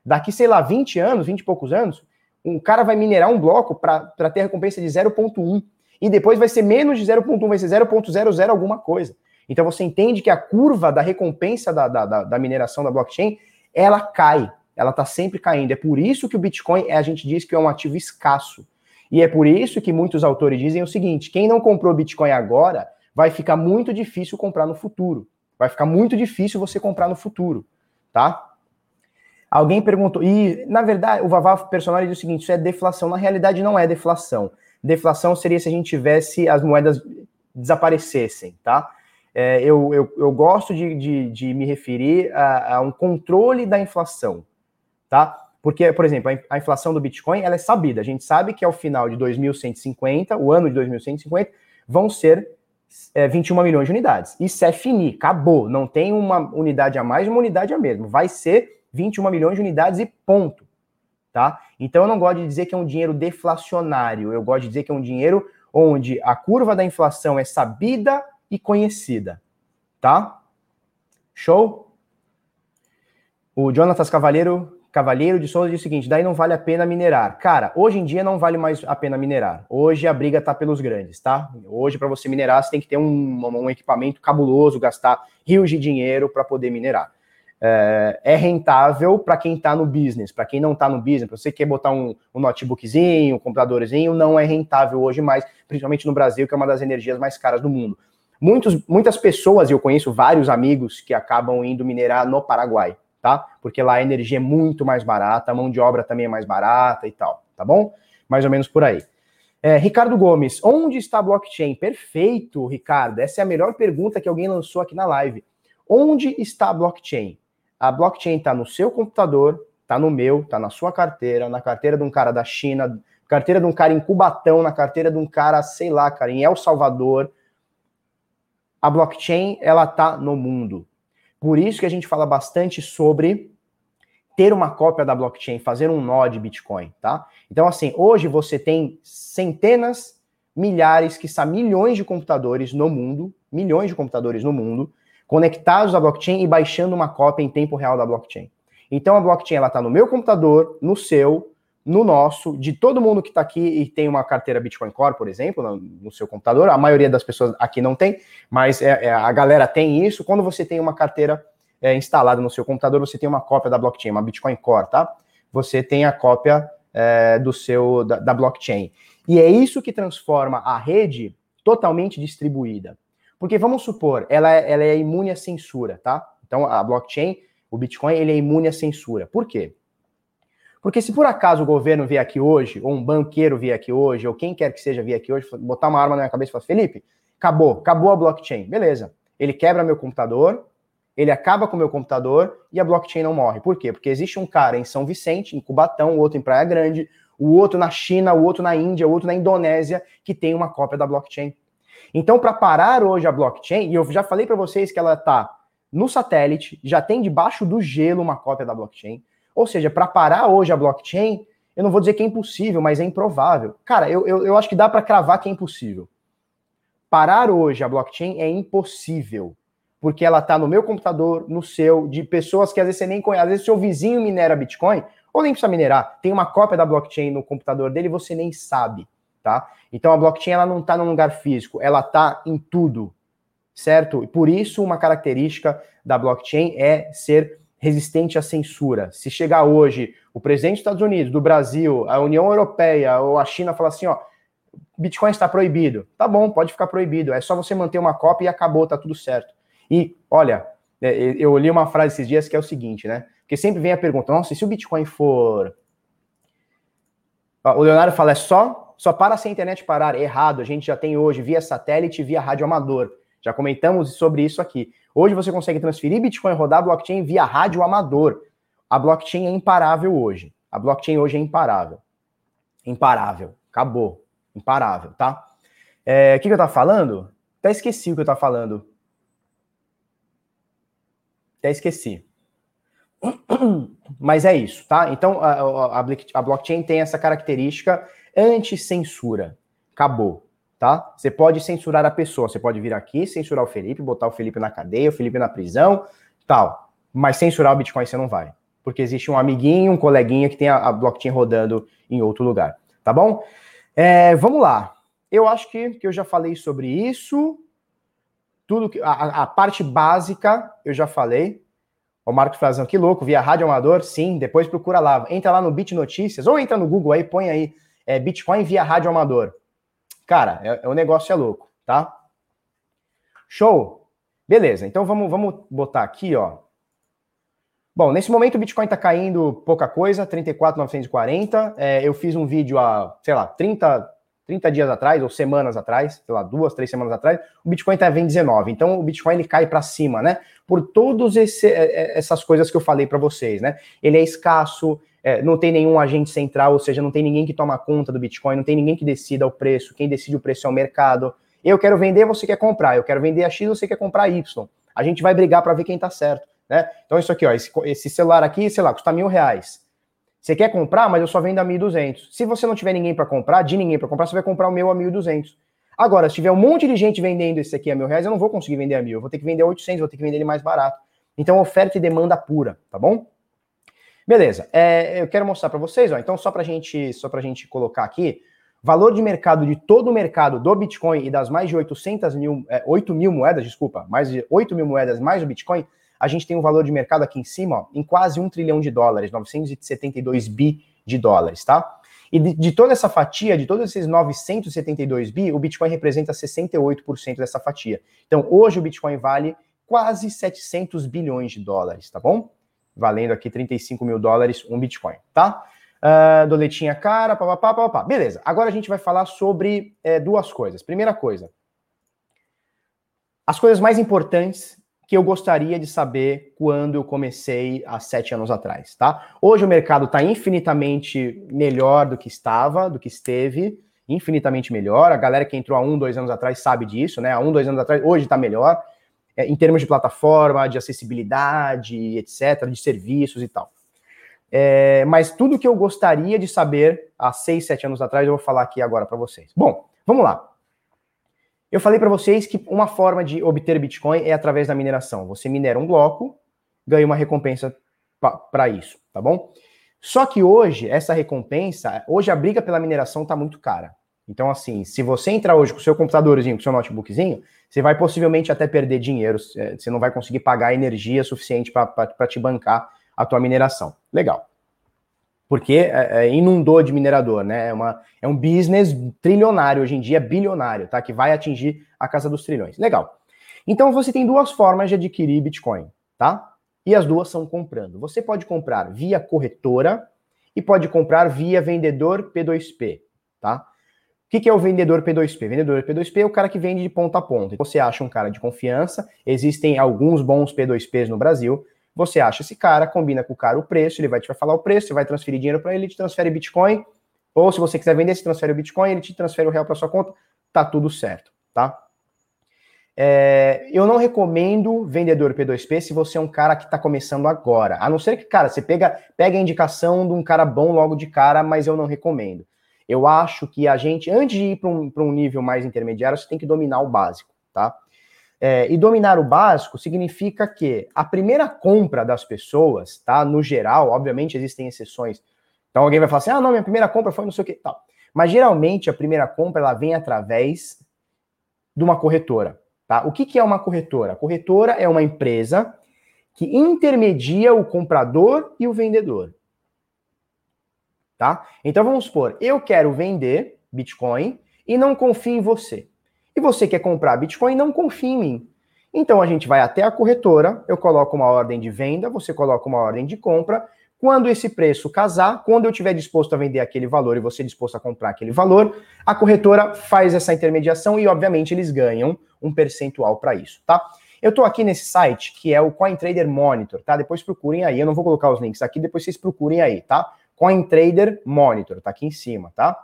Daqui, sei lá, 20 anos, 20 e poucos anos, um cara vai minerar um bloco para ter recompensa de 0,1. E depois vai ser menos de 0,1, vai ser 0,00 alguma coisa. Então você entende que a curva da recompensa da, da, da, da mineração da blockchain, ela cai. Ela está sempre caindo. É por isso que o Bitcoin, a gente diz que é um ativo escasso. E é por isso que muitos autores dizem o seguinte: quem não comprou Bitcoin agora, vai ficar muito difícil comprar no futuro. Vai ficar muito difícil você comprar no futuro, tá? Alguém perguntou, e na verdade o Vavá Personal diz o seguinte: isso é deflação. Na realidade, não é deflação. Deflação seria se a gente tivesse as moedas desaparecessem, tá? É, eu, eu, eu, gosto de, de, de me referir a, a, um controle da inflação, tá? Porque, por exemplo, a, inflação do Bitcoin ela é sabida. A gente sabe que ao final de 2150, o ano de 2150, vão ser é, 21 milhões de unidades. Isso é fini, acabou. Não tem uma unidade a mais, uma unidade a mesmo. Vai ser 21 milhões de unidades e ponto. Tá? Então eu não gosto de dizer que é um dinheiro deflacionário, eu gosto de dizer que é um dinheiro onde a curva da inflação é sabida e conhecida. Tá? Show? O Jonatas Cavalheiro, Cavalheiro de Souza diz o seguinte: daí não vale a pena minerar. Cara, hoje em dia não vale mais a pena minerar. Hoje a briga tá pelos grandes, tá? Hoje, para você minerar, você tem que ter um, um equipamento cabuloso, gastar rios de dinheiro para poder minerar é, é rentável para quem está no business, para quem não está no business, você quer botar um, um notebookzinho, um computadorzinho, não é rentável hoje mais, principalmente no Brasil, que é uma das energias mais caras do mundo. Muitos, muitas pessoas, e eu conheço vários amigos que acabam indo minerar no Paraguai, tá? Porque lá a energia é muito mais barata, a mão de obra também é mais barata e tal, tá bom? Mais ou menos por aí. É, Ricardo Gomes, onde está a blockchain? Perfeito, Ricardo. Essa é a melhor pergunta que alguém lançou aqui na live. Onde está a blockchain? A blockchain está no seu computador, está no meu, está na sua carteira, na carteira de um cara da China, carteira de um cara em Cubatão, na carteira de um cara, sei lá, cara, em El Salvador. A blockchain, ela tá no mundo. Por isso que a gente fala bastante sobre ter uma cópia da blockchain, fazer um nó de Bitcoin, tá? Então, assim, hoje você tem centenas, milhares, que são milhões de computadores no mundo, milhões de computadores no mundo, conectados à blockchain e baixando uma cópia em tempo real da blockchain. Então a blockchain ela está no meu computador, no seu, no nosso, de todo mundo que está aqui e tem uma carteira Bitcoin Core, por exemplo, no, no, seu computador. A maioria das pessoas aqui não tem, mas é, é, a galera tem isso. Quando você tem uma carteira é, instalada no seu computador, você tem uma cópia da blockchain, uma Bitcoin Core, tá? Você tem a cópia é, do seu da, da blockchain. E é isso que transforma a rede totalmente distribuída. Porque vamos supor, ela, é, ela é imune à censura, tá? Então a blockchain, o Bitcoin, ele é imune à censura. Por quê? Porque se por acaso o governo vier aqui hoje, ou um banqueiro vier aqui hoje, ou quem quer que seja vier aqui hoje, botar uma arma na minha cabeça e falar, Felipe, acabou, acabou a blockchain. Beleza. Ele quebra meu computador, ele acaba com o meu computador e a blockchain não morre. Por quê? Porque existe um cara em São Vicente, em Cubatão, outro em Praia Grande, o outro na China, o outro na Índia, o outro na Indonésia, que tem uma cópia da blockchain. Então, para parar hoje a blockchain, e eu já falei para vocês que ela está no satélite, já tem debaixo do gelo uma cópia da blockchain. Ou seja, para parar hoje a blockchain, eu não vou dizer que é impossível, mas é improvável. Cara, eu, eu, eu acho que dá para cravar que é impossível. Parar hoje a blockchain é impossível, porque ela está no meu computador, no seu, de pessoas que às vezes você nem conhece. Às vezes seu vizinho minera Bitcoin, ou nem precisa minerar, tem uma cópia da blockchain no computador dele e você nem sabe tá? Então a blockchain ela não está num lugar físico, ela está em tudo, certo? E por isso uma característica da blockchain é ser resistente à censura. Se chegar hoje o presidente dos Estados Unidos, do Brasil, a União Europeia ou a China falar assim, ó, Bitcoin está proibido. Tá bom, pode ficar proibido. É só você manter uma cópia e acabou, tá tudo certo. E olha, é, eu li uma frase esses dias que é o seguinte, né? Porque sempre vem a pergunta: nossa, se o Bitcoin for O Leonardo fala, é só, só para se a internet parar. Errado, a gente já tem hoje via satélite, via rádio amador. Já comentamos sobre isso aqui. Hoje você consegue transferir Bitcoin, rodar blockchain via rádio amador. A blockchain é imparável hoje. A blockchain hoje é imparável. Imparável. Acabou. Imparável, tá? É, o que, que eu tava falando? Até esqueci o que eu tava falando. Até esqueci. Mas é isso, tá? Então a, a, a blockchain tem essa característica anti-censura. Acabou, tá? Você pode censurar a pessoa, você pode vir aqui, censurar o Felipe, botar o Felipe na cadeia, o Felipe na prisão, tal. Mas censurar o Bitcoin você não vai. Porque existe um amiguinho, um coleguinha que tem a, a blockchain rodando em outro lugar, tá bom? É, vamos lá. Eu acho que, que eu já falei sobre isso. Tudo que, a, a parte básica eu já falei. O Marco Frazão, que louco, via rádio amador? Sim, depois procura lá. Entra lá no Bit Notícias, ou entra no Google aí, põe aí, é, Bitcoin via rádio amador. Cara, é, é, o negócio é louco, tá? Show? Beleza, então vamos, vamos botar aqui, ó. Bom, nesse momento o Bitcoin tá caindo pouca coisa, 34,940. É, eu fiz um vídeo há, sei lá, 30, 30 dias atrás, ou semanas atrás, sei lá, duas, três semanas atrás, o Bitcoin estava em 19. Então o Bitcoin ele cai para cima, né? Por todas é, é, essas coisas que eu falei para vocês, né? Ele é escasso, é, não tem nenhum agente central, ou seja, não tem ninguém que toma conta do Bitcoin, não tem ninguém que decida o preço, quem decide o preço é o mercado. Eu quero vender, você quer comprar. Eu quero vender a X, você quer comprar Y. A gente vai brigar para ver quem está certo, né? Então isso aqui, ó, esse, esse celular aqui, sei lá, custa mil reais. Você quer comprar, mas eu só vendo a 1.200. Se você não tiver ninguém para comprar, de ninguém para comprar, você vai comprar o meu a 1.200. Agora, se tiver um monte de gente vendendo esse aqui a mil reais, eu não vou conseguir vender a mil. Eu vou ter que vender a 800, vou ter que vender ele mais barato. Então, oferta e demanda pura, tá bom? Beleza. É, eu quero mostrar para vocês, ó. Então, só para gente, só para gente colocar aqui, valor de mercado de todo o mercado do Bitcoin e das mais de 800 mil, é, 8 mil moedas, desculpa, mais de 8 mil moedas mais o Bitcoin, a gente tem um valor de mercado aqui em cima, ó, em quase um trilhão de dólares, 972 bi de dólares, tá? E de, de, toda essa fatia, de todos esses 972 bi, o Bitcoin representa 68% dessa fatia. Então, hoje o Bitcoin vale quase 700 bilhões de dólares, tá bom? Valendo aqui 35 mil dólares um Bitcoin, tá? Uh, doletinha cara, papapá, papapá. Beleza, agora a gente vai falar sobre é, duas coisas. Primeira coisa, as coisas mais importantes que eu gostaria de saber quando eu comecei há sete anos atrás, tá? Hoje o mercado está infinitamente melhor do que estava, do que esteve, infinitamente melhor. A galera que entrou há um, dois anos atrás sabe disso, né? Há um, dois anos atrás, hoje está melhor, é, em termos de plataforma, de acessibilidade, etc., de serviços e tal. É, mas tudo que eu gostaria de saber há seis, sete anos atrás, eu vou falar aqui agora para vocês. Bom, vamos lá. Eu falei para vocês que uma forma de obter Bitcoin é através da mineração. Você minera um bloco, ganha uma recompensa para isso, tá bom? Só que hoje, essa recompensa, hoje a briga pela mineração está muito cara. Então, assim, se você entrar hoje com o seu computadorzinho, com o seu notebookzinho, você vai possivelmente até perder dinheiro, é, você não vai conseguir pagar energia suficiente para te bancar a tua mineração. Legal porque é, é, inundou de minerador, né? É, uma, é um business trilionário hoje em dia, bilionário, tá? Que vai atingir a casa dos trilhões. Legal. Então você tem duas formas de adquirir Bitcoin, tá? E as duas são comprando. Você pode comprar via corretora e pode comprar via vendedor P2P, tá? O que, que é o vendedor P2P? Vendedor P2P é o cara que vende de ponta a ponta. Você acha um cara de confiança, existem alguns bons P2Ps no Brasil, você acha esse cara, combina com o cara o preço, ele vai te falar o preço, você vai transferir dinheiro para ele, ele te transfere Bitcoin, ou se você quiser vender, você transfere o Bitcoin, ele te transfere o real para sua conta, tá tudo certo, tá? É, eu não recomendo vendedor P2P se você é um cara que está começando agora. A não ser que, cara, você pega, pega a indicação de um cara bom logo de cara, mas eu não recomendo. Eu acho que a gente, antes de ir para um, um nível mais intermediário, você tem que dominar o básico, tá? É, e dominar o básico significa que a primeira compra das pessoas, tá? No geral, obviamente existem exceções. Então alguém vai falar assim: ah, não, minha primeira compra foi não sei o que tal. Mas geralmente a primeira compra ela vem através de uma corretora. Tá? O que, que é uma corretora? A corretora é uma empresa que intermedia o comprador e o vendedor. Tá? Então vamos supor, eu quero vender Bitcoin e não confio em você e você quer comprar Bitcoin, não confia em mim. Então a gente vai até a corretora, eu coloco uma ordem de venda, você coloca uma ordem de compra. Quando esse preço casar, quando eu estiver disposto a vender aquele valor e você disposto a comprar aquele valor, a corretora faz essa intermediação e, obviamente, eles ganham um percentual para isso, tá? Eu estou aqui nesse site que é o CoinTrader Monitor, tá? Depois procurem aí. Eu não vou colocar os links aqui, depois vocês procurem aí, tá? CoinTrader Monitor, tá aqui em cima, tá?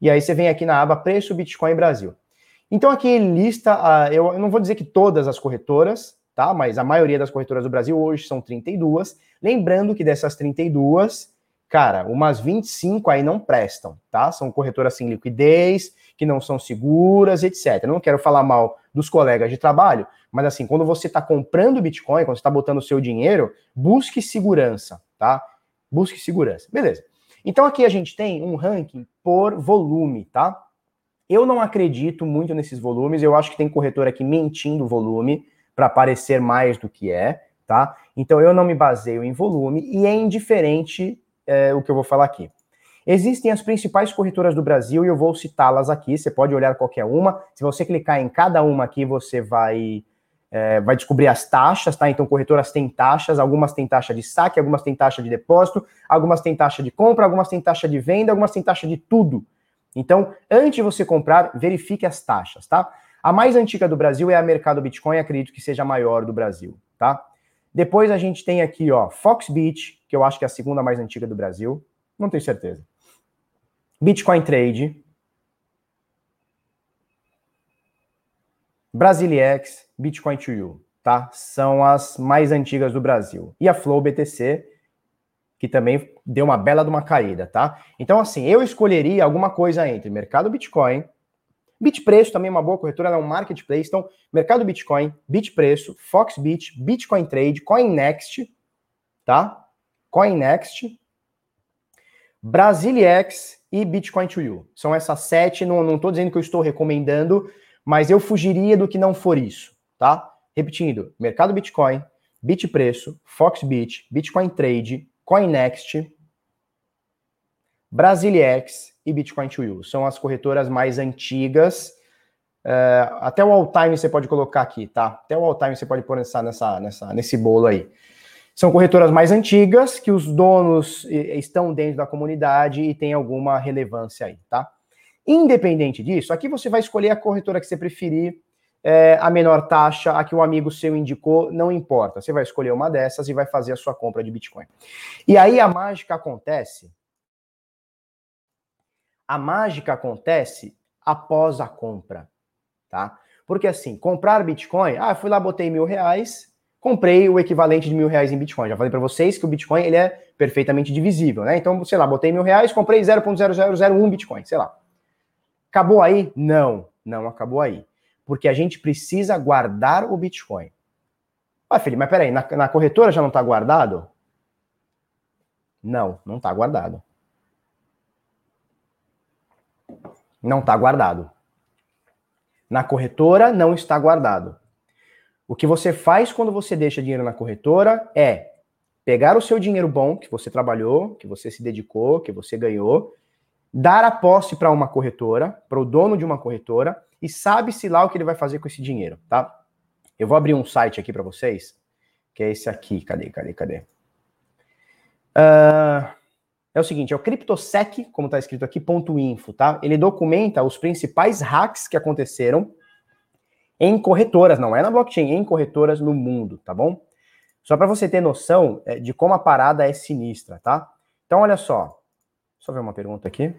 E aí você vem aqui na aba Preço Bitcoin Brasil. Então aqui lista, uh, eu, eu não vou dizer que todas as corretoras, tá? Mas a maioria das corretoras do Brasil hoje são 32. Lembrando que dessas 32, cara, umas 25 aí não prestam, tá? São corretoras sem liquidez, que não são seguras, etc. Eu não quero falar mal dos colegas de trabalho, mas assim, quando você está comprando Bitcoin, quando você está botando o seu dinheiro, busque segurança, tá? Busque segurança. Beleza. Então aqui a gente tem um ranking por volume, tá? Eu não acredito muito nesses volumes, eu acho que tem corretora aqui mentindo o volume para parecer mais do que é, tá? Então eu não me baseio em volume e é indiferente é, o que eu vou falar aqui. Existem as principais corretoras do Brasil e eu vou citá-las aqui. Você pode olhar qualquer uma. Se você clicar em cada uma aqui, você vai é, vai descobrir as taxas, tá? Então, corretoras têm taxas, algumas têm taxa de saque, algumas têm taxa de depósito, algumas têm taxa de compra, algumas têm taxa de venda, algumas têm taxa de tudo. Então, antes de você comprar, verifique as taxas, tá? A mais antiga do Brasil é a Mercado Bitcoin, acredito que seja a maior do Brasil, tá? Depois a gente tem aqui, ó, Foxbit, que eu acho que é a segunda mais antiga do Brasil, não tenho certeza. Bitcoin Trade, Brasiliex, Bitcoin to You, tá? São as mais antigas do Brasil. E a Flow BTC, que também deu uma bela de uma caída, tá? Então, assim, eu escolheria alguma coisa entre mercado Bitcoin, Bitpreço também é uma boa corretora, ela é um marketplace. Então, mercado Bitcoin, Bitpreço, Foxbit, Bitcoin Trade, CoinNext, tá? CoinNext, Brasiliex e Bitcoin to You. São essas sete, não estou dizendo que eu estou recomendando, mas eu fugiria do que não for isso, tá? Repetindo, mercado Bitcoin, Bitpreço, Foxbit, Bitcoin Trade, CoinNext, Brasiliex e Bitcoin to You. São as corretoras mais antigas. Uh, até o all time você pode colocar aqui, tá? Até o all time você pode pôr nessa, nessa, nessa, nesse bolo aí. São corretoras mais antigas que os donos estão dentro da comunidade e tem alguma relevância aí, tá? Independente disso, aqui você vai escolher a corretora que você preferir, é, a menor taxa, a que um amigo seu indicou, não importa. Você vai escolher uma dessas e vai fazer a sua compra de Bitcoin. E aí a mágica acontece a mágica acontece após a compra, tá? Porque assim, comprar Bitcoin, ah, fui lá, botei mil reais, comprei o equivalente de mil reais em Bitcoin. Já falei para vocês que o Bitcoin ele é perfeitamente divisível, né? Então, sei lá, botei mil reais, comprei 0.0001 Bitcoin, sei lá. Acabou aí? Não, não acabou aí. Porque a gente precisa guardar o Bitcoin. Ah, Felipe, mas peraí, na, na corretora já não está guardado? Não, não está guardado. não está guardado. Na corretora não está guardado. O que você faz quando você deixa dinheiro na corretora é pegar o seu dinheiro bom que você trabalhou, que você se dedicou, que você ganhou, dar a posse para uma corretora, para o dono de uma corretora, e sabe-se lá o que ele vai fazer com esse dinheiro, tá? Eu vou abrir um site aqui para vocês, que é esse aqui. Cadê, cadê, cadê? Uh, é o seguinte, é o CryptoSec, como está escrito aqui, ponto .info, tá? Ele documenta os principais hacks que aconteceram em corretoras, não é na blockchain, em corretoras no mundo, tá bom? Só para você ter noção é, de como a parada é sinistra, tá? Então, olha só. Só ver uma pergunta aqui.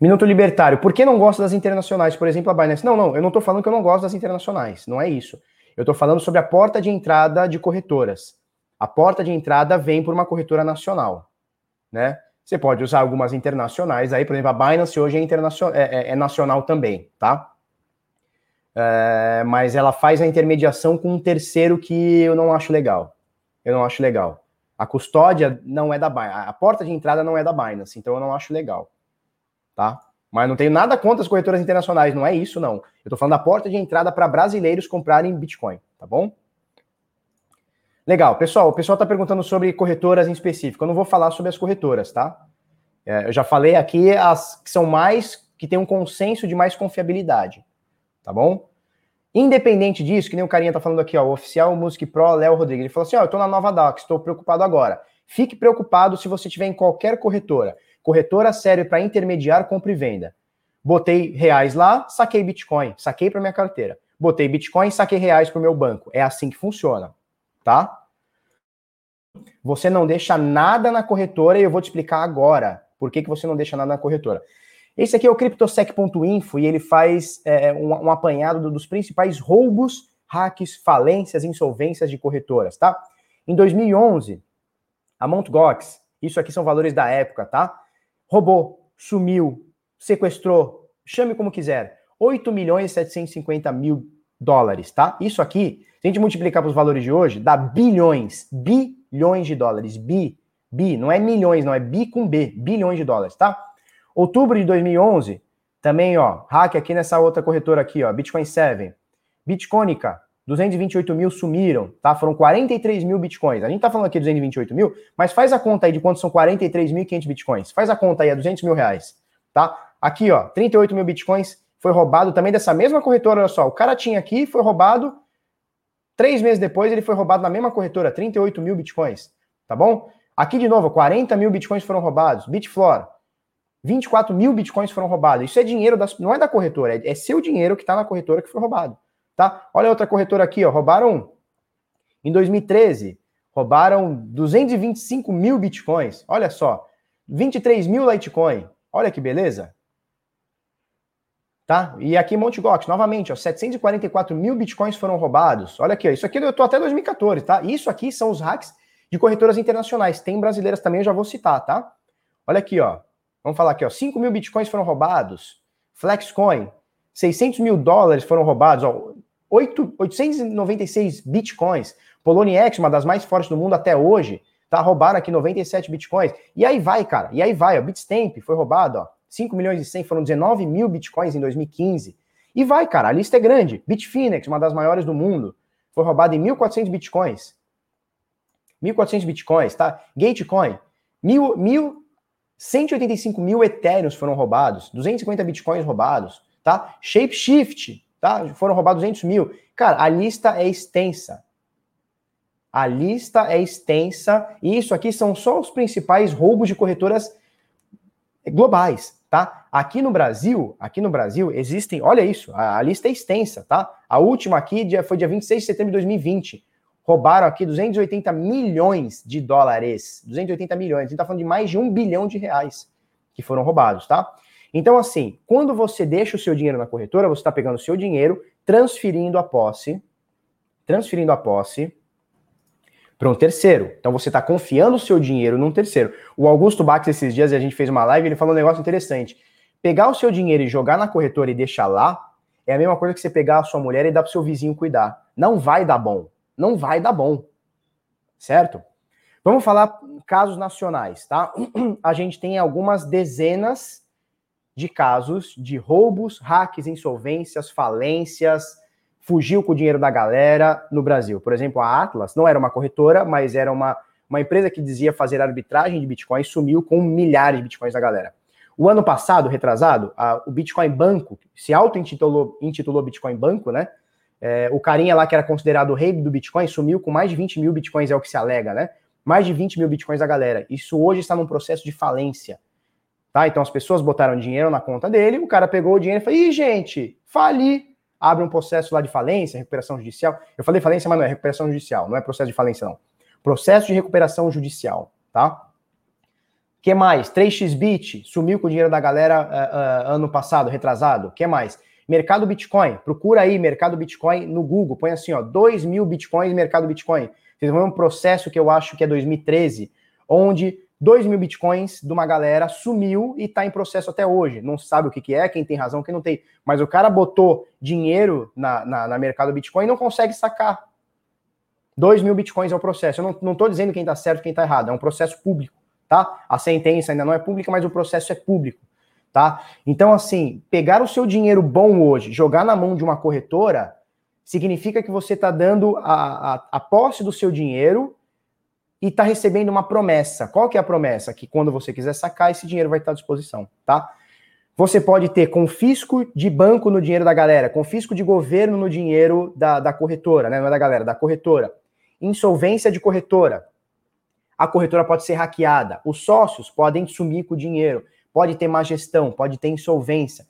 Minuto Libertário. Por que não gosta das internacionais? Por exemplo, a Binance. Não, não, eu não estou falando que eu não gosto das internacionais. Não é isso. Eu estou falando sobre a porta de entrada de corretoras a porta de entrada vem por uma corretora nacional, né? Você pode usar algumas internacionais, aí, por exemplo, a Binance hoje é, internacional, é, é, é nacional também, tá? É, mas ela faz a intermediação com um terceiro que eu não acho legal. Eu não acho legal. A custódia não é da Binance, a porta de entrada não é da Binance, então eu não acho legal, tá? Mas não tenho nada contra as corretoras internacionais, não é isso, não. Eu tô falando da porta de entrada para brasileiros comprarem Bitcoin, tá bom? Legal, pessoal. O pessoal está perguntando sobre corretoras em específico. Eu não vou falar sobre as corretoras, tá? É, eu já falei aqui as que são mais que têm um consenso de mais confiabilidade, tá bom? Independente disso, que nem o carinha tá falando aqui, ó, o oficial Music Pro, Léo Rodrigues, ele falou assim, ó, eu tô na Nova Docs, estou preocupado agora. Fique preocupado se você tiver em qualquer corretora. Corretora serve para intermediar compra e venda. Botei reais lá, saquei Bitcoin, saquei para minha carteira. Botei Bitcoin, saquei reais para o meu banco. É assim que funciona, tá? Você não deixa nada na corretora e eu vou te explicar agora por que, que você não deixa nada na corretora. Esse aqui é o CryptoSec.info e ele faz é, um, um, apanhado dos principais roubos, hacks, falências, insolvências de corretoras, tá? Em 2011, a Mt. Gox, isso aqui são valores da época, tá? Roubou, sumiu, sequestrou, chame como quiser, 8 milhões e 750 mil dólares, tá? Isso aqui, se a gente multiplicar para os valores de hoje, dá bilhões, bilhões de dólares, bi, bi, não é milhões, não é bi com B, bilhões de dólares, tá? Outubro de 2011, também, ó, hack aqui nessa outra corretora aqui, ó, Bitcoin 7. Bitcoinica, 228 mil sumiram, tá? Foram 43 mil bitcoins. A gente tá falando aqui 228 mil, mas faz a conta aí de quanto são 43.500 bitcoins. Faz a conta aí, é 200 mil reais, tá? Aqui, ó, 38 mil bitcoins foi roubado também dessa mesma corretora, olha só. O cara tinha aqui, foi roubado. Três meses depois, ele foi roubado na mesma corretora, 38 mil bitcoins, tá bom? Aqui de novo, 40 mil bitcoins foram roubados. Bitflora, 24 mil bitcoins foram roubados. Isso é dinheiro, das, não é da corretora, é, é seu dinheiro que está na corretora que foi roubado. Tá? Olha outra corretora aqui, ó, roubaram em 2013, roubaram 225 mil bitcoins. Olha só, 23 mil Litecoin. Olha que beleza. Tá? E aqui Monte Gox, novamente, ó, 744 mil bitcoins foram roubados. Olha aqui, ó, isso aqui eu tô até 2014, tá? Isso aqui são os hacks de corretoras internacionais. Tem brasileiras também, eu já vou citar, tá? Olha aqui, ó. Vamos falar aqui, ó. 5 mil bitcoins foram roubados. Flexcoin, 600 mil dólares foram roubados. Ó. 8, 896 bitcoins. Poloniex, uma das mais fortes do mundo até hoje, tá? Roubaram aqui 97 bitcoins. E aí vai, cara. E aí vai, ó. Bitstamp foi roubado, ó. 5 milhões e 100 foram 19 mil bitcoins em 2015. E vai, cara. A lista é grande. Bitfinex, uma das maiores do mundo, foi roubada em 1.400 bitcoins. 1.400 bitcoins, tá? Gatecoin, mil, mil 185 mil etéreos foram roubados, 250 bitcoins roubados, tá? Shapeshift, tá? Foram roubados 200 mil. Cara, a lista é extensa. A lista é extensa e isso aqui são só os principais roubos de corretoras globais, tá? Aqui no Brasil, aqui no Brasil existem, olha isso, a, a lista é extensa, tá? A última aqui foi dia 26 de setembro de 2020 roubaram aqui 280 milhões de dólares. 280 milhões. A gente está falando de mais de um bilhão de reais que foram roubados, tá? Então, assim, quando você deixa o seu dinheiro na corretora, você está pegando o seu dinheiro, transferindo a posse, transferindo a posse para um terceiro. Então, você está confiando o seu dinheiro num terceiro. O Augusto Bax, esses dias, a gente fez uma live, ele falou um negócio interessante. Pegar o seu dinheiro e jogar na corretora e deixar lá, é a mesma coisa que você pegar a sua mulher e dar para seu vizinho cuidar. Não vai dar bom não vai dar bom. Certo? Vamos falar casos nacionais, tá? A gente tem algumas dezenas de casos de roubos, hacks, insolvências, falências, fugiu com o dinheiro da galera no Brasil. Por exemplo, a Atlas não era uma corretora, mas era uma, uma empresa que dizia fazer arbitragem de Bitcoin, sumiu com milhares de Bitcoins da galera. O ano passado, retrasado, a, o Bitcoin Banco se auto-intitulou intitulou Bitcoin Banco, né? É, o carinha lá que era considerado o rei do Bitcoin sumiu com mais de 20 mil Bitcoins, é o que se alega, né? Mais de 20 mil Bitcoins da galera. Isso hoje está num processo de falência. Tá? Então as pessoas botaram dinheiro na conta dele, o cara pegou o dinheiro e falou: ih, gente, fali. Abre um processo lá de falência, recuperação judicial. Eu falei falência, mas não é recuperação judicial, não é processo de falência, não. Processo de recuperação judicial, tá? que mais? 3xBit sumiu com o dinheiro da galera uh, uh, ano passado, retrasado. que mais? Mercado Bitcoin, procura aí Mercado Bitcoin no Google, põe assim, ó, 2 mil Bitcoins Mercado Bitcoin. Vocês vão ver um processo que eu acho que é 2013, onde 2 mil Bitcoins de uma galera sumiu e está em processo até hoje. Não sabe o que, que é, quem tem razão, quem não tem. Mas o cara botou dinheiro na, na, na Mercado Bitcoin e não consegue sacar. 2 mil Bitcoins é o processo. Eu não estou dizendo quem está certo quem está errado, é um processo público, tá? A sentença ainda não é pública, mas o processo é público tá? Então, assim, pegar o seu dinheiro bom hoje, jogar na mão de uma corretora, significa que você está dando a, a, a, posse do seu dinheiro e está recebendo uma promessa. Qual que é a promessa? Que quando você quiser sacar, esse dinheiro vai estar à disposição, tá? Você pode ter confisco de banco no dinheiro da galera, confisco de governo no dinheiro da, da corretora, né? Não é da galera, da corretora. Insolvência de corretora. A corretora pode ser hackeada. Os sócios podem sumir com o dinheiro. Pode ter má gestão, pode ter insolvência.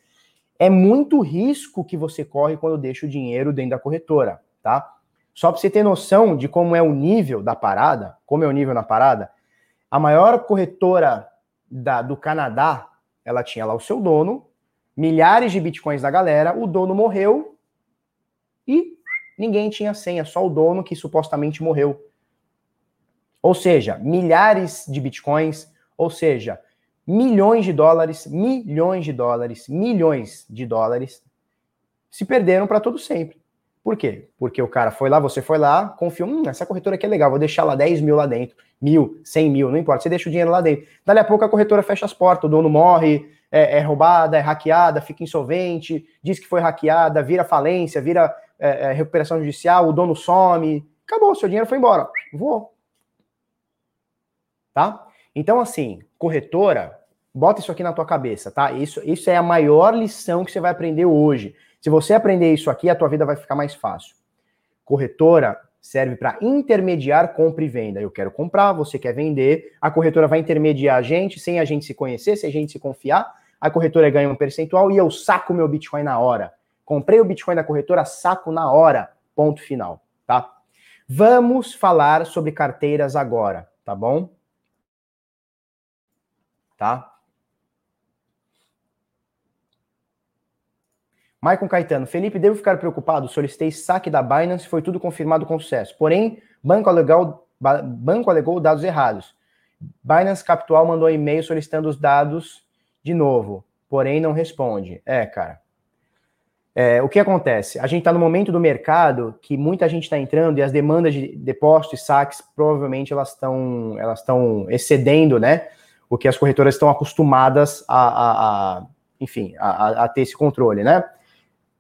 É muito risco que você corre quando deixa o dinheiro dentro da corretora, tá? Só para você ter noção de como é o nível da parada, como é o nível na parada, a maior corretora da, do Canadá ela tinha lá o seu dono, milhares de bitcoins da galera, o dono morreu e ninguém tinha senha, só o dono que supostamente morreu. Ou seja, milhares de bitcoins, ou seja, milhões de dólares, milhões de dólares, milhões de dólares se perderam para todo sempre. Por quê? Porque o cara foi lá, você foi lá, confiou, hum, essa corretora aqui é legal, vou deixar lá 10 mil lá dentro, mil, 100 mil, não importa, você deixa o dinheiro lá dentro. Dali a pouco a corretora fecha as portas, o dono morre, é, é roubada, é hackeada, fica insolvente, diz que foi hackeada, vira falência, vira é, é, recuperação judicial, o dono some, acabou, seu dinheiro foi embora, voou. Tá? Então, assim, corretora, bota isso aqui na tua cabeça, tá? Isso, isso é a maior lição que você vai aprender hoje. Se você aprender isso aqui, a tua vida vai ficar mais fácil. Corretora serve para intermediar compra e venda. Eu quero comprar, você quer vender, a corretora vai intermediar a gente, sem a gente se conhecer, sem a gente se confiar, a corretora ganha um percentual e eu saco meu Bitcoin na hora. Comprei o Bitcoin da corretora, saco na hora. Ponto final, tá? Vamos falar sobre carteiras agora, tá bom? Tá? Maicon Caetano, Felipe, devo ficar preocupado? Solicitei saque da Binance, foi tudo confirmado com sucesso. Porém, banco alegou, banco alegou dados errados. Binance Capital mandou e-mail solicitando os dados de novo, porém não responde. É, cara. É, o que acontece? A gente está no momento do mercado que muita gente está entrando e as demandas de depósitos e saques provavelmente elas estão elas estão excedendo, né? O que as corretoras estão acostumadas a, a, a enfim, a, a ter esse controle, né?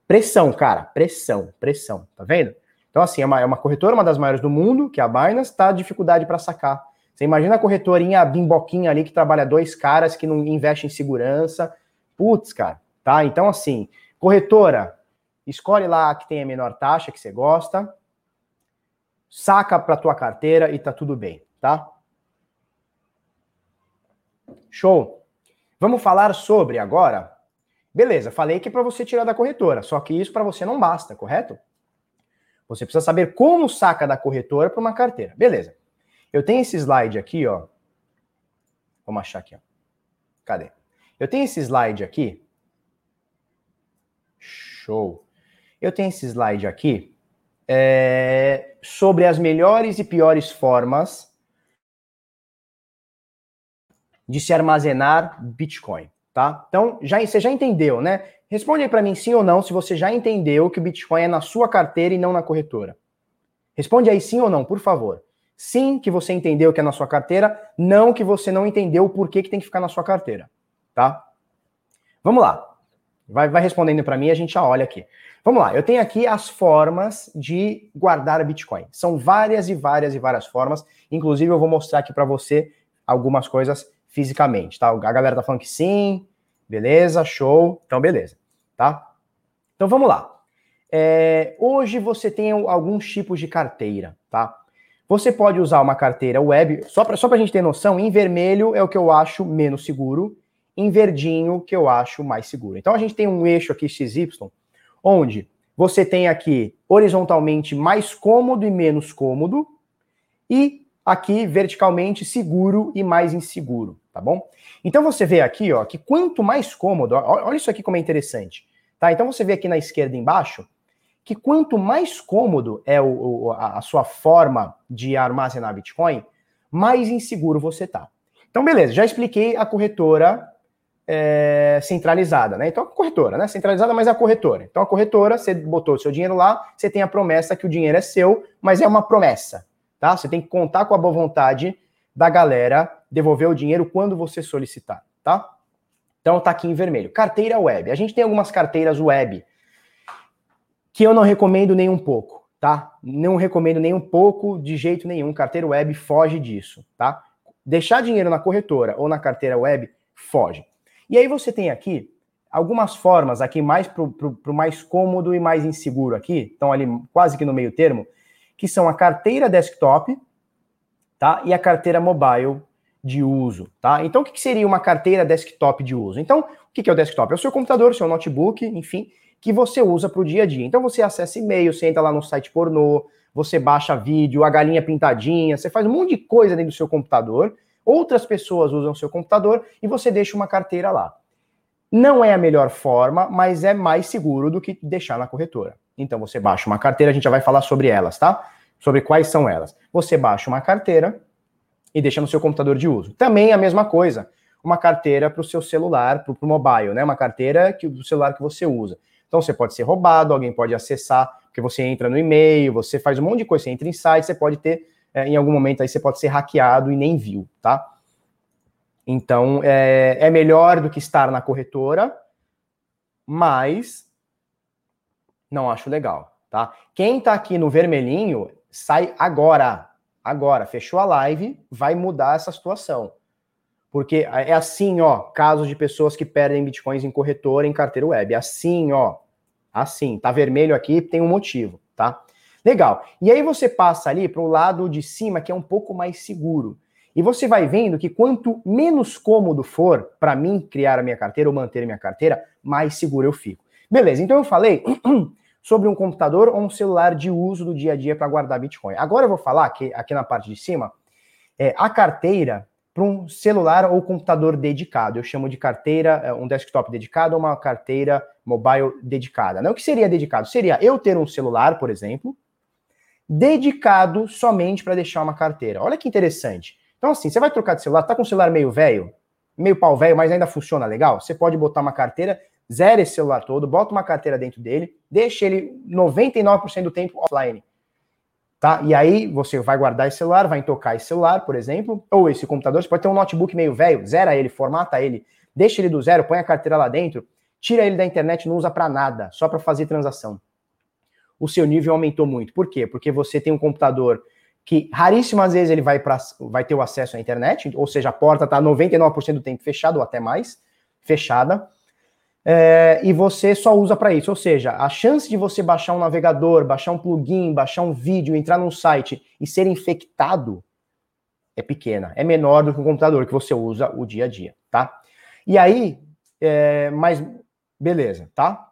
Pressão, cara, pressão, pressão, tá vendo? Então, assim, é uma, é uma corretora, uma das maiores do mundo, que é a Binance, tá dificuldade para sacar. Você imagina a corretorinha, a bimboquinha ali, que trabalha dois caras que não investe em segurança. Putz, cara, tá? Então, assim, corretora, escolhe lá que tem a menor taxa que você gosta, saca para tua carteira e tá tudo bem, tá? Show. Vamos falar sobre agora Beleza, falei que para você tirar da corretora, só que isso para você não basta, correto? Você precisa saber como saca da corretora para uma carteira. Beleza. Eu tenho esse slide aqui, ó. Vamos achar aqui, ó. Cadê? Eu tenho esse slide aqui. Show. Eu tenho esse slide aqui é, sobre as melhores e piores formas de se armazenar Bitcoin tá? Então, já, você já entendeu, né? Responde aí para mim sim ou não se você já entendeu que o Bitcoin é na sua carteira e não na corretora. Responde aí sim ou não, por favor. Sim, que você entendeu que é na sua carteira, não que você não entendeu o porquê que tem que ficar na sua carteira, tá? Vamos lá. Vai, vai respondendo para mim, a gente já olha aqui. Vamos lá, eu tenho aqui as formas de guardar Bitcoin. São várias e várias e várias formas. Inclusive, eu vou mostrar aqui para você algumas coisas fisicamente, tá? A galera tá falando que sim, beleza, show, então beleza, tá? Então vamos lá. É, hoje você tem alguns tipos de carteira, tá? Você pode usar uma carteira web, só para só a gente ter noção, em vermelho é o que eu acho menos seguro, em verdinho que eu acho mais seguro. Então a gente tem um eixo aqui XY, onde você tem aqui horizontalmente mais cômodo e menos cômodo, e aqui verticalmente seguro e mais inseguro, tá bom? Então você vê aqui, ó, que quanto mais cômodo, ó, olha isso aqui como é interessante, tá? Então você vê aqui na esquerda embaixo que quanto mais cômodo é o, o, a sua forma de armazenar Bitcoin, mais inseguro você tá. Então beleza, já expliquei a corretora é, centralizada, né? Então a corretora, né? Centralizada, mas é a corretora. Então a corretora, você botou o seu dinheiro lá, você tem a promessa que o dinheiro é seu, mas é uma promessa tá? Você tem que contar com a boa vontade da galera devolver o dinheiro quando você solicitar, tá? Então tá aqui em vermelho. Carteira web. A gente tem algumas carteiras web que eu não recomendo nem um pouco, tá? Não recomendo nem um pouco, de jeito nenhum. Carteira web foge disso, tá? Deixar dinheiro na corretora ou na carteira web, foge. E aí você tem aqui algumas formas aqui mais para o mais cômodo e mais inseguro aqui, estão ali quase que no meio termo, que são a carteira desktop, tá? E a carteira mobile de uso, tá? Então, o que seria uma carteira desktop de uso? Então, o que é o desktop? É o seu computador, seu notebook, enfim, que você usa para o dia a dia. Então, você acessa e-mail, você entra lá no site pornô, você baixa vídeo, a galinha pintadinha, você faz um monte de coisa dentro do seu computador, outras pessoas usam o seu computador e você deixa uma carteira lá. Não é a melhor forma, mas é mais seguro do que deixar na corretora. Então você baixa uma carteira, a gente já vai falar sobre elas, tá? Sobre quais são elas. Você baixa uma carteira e deixa no seu computador de uso. Também a mesma coisa, uma carteira para o seu celular, para o mobile, né? Uma carteira que o celular que você usa. Então você pode ser roubado, alguém pode acessar, porque você entra no e-mail, você faz um monte de coisa, você entra em site, você pode ter, é, em algum momento aí você pode ser hackeado e nem viu, tá? Então, é, é melhor do que estar na corretora, mas não acho legal, tá? Quem tá aqui no vermelhinho, sai agora. Agora, fechou a live, vai mudar essa situação. Porque é assim, ó, casos de pessoas que perdem bitcoins em corretora, em carteira web. Assim, ó. Assim, tá vermelho aqui, tem um motivo, tá? Legal. E aí você passa ali para o lado de cima, que é um pouco mais seguro. E você vai vendo que quanto menos cômodo for para mim criar a minha carteira ou manter a minha carteira, mais seguro eu fico. Beleza, então eu falei sobre um computador ou um celular de uso do dia a dia para guardar Bitcoin. Agora eu vou falar aqui, aqui na parte de cima, é, a carteira para um celular ou computador dedicado. Eu chamo de carteira, é, um desktop dedicado ou uma carteira mobile dedicada. Né? O que seria dedicado? Seria eu ter um celular, por exemplo, dedicado somente para deixar uma carteira. Olha que interessante. Então, assim, você vai trocar de celular, tá com o celular meio velho, meio pau velho, mas ainda funciona legal? Você pode botar uma carteira, zera esse celular todo, bota uma carteira dentro dele, deixa ele 99% do tempo offline. Tá? E aí você vai guardar esse celular, vai tocar esse celular, por exemplo, ou esse computador, você pode ter um notebook meio velho, zera ele, formata ele, deixa ele do zero, põe a carteira lá dentro, tira ele da internet, não usa para nada, só para fazer transação. O seu nível aumentou muito. Por quê? Porque você tem um computador que raríssimas vezes ele vai, pra, vai ter o acesso à internet, ou seja, a porta está 99% do tempo fechada ou até mais fechada, é, e você só usa para isso. Ou seja, a chance de você baixar um navegador, baixar um plugin, baixar um vídeo, entrar num site e ser infectado é pequena, é menor do que um computador que você usa o dia a dia, tá? E aí, é, mas beleza, tá?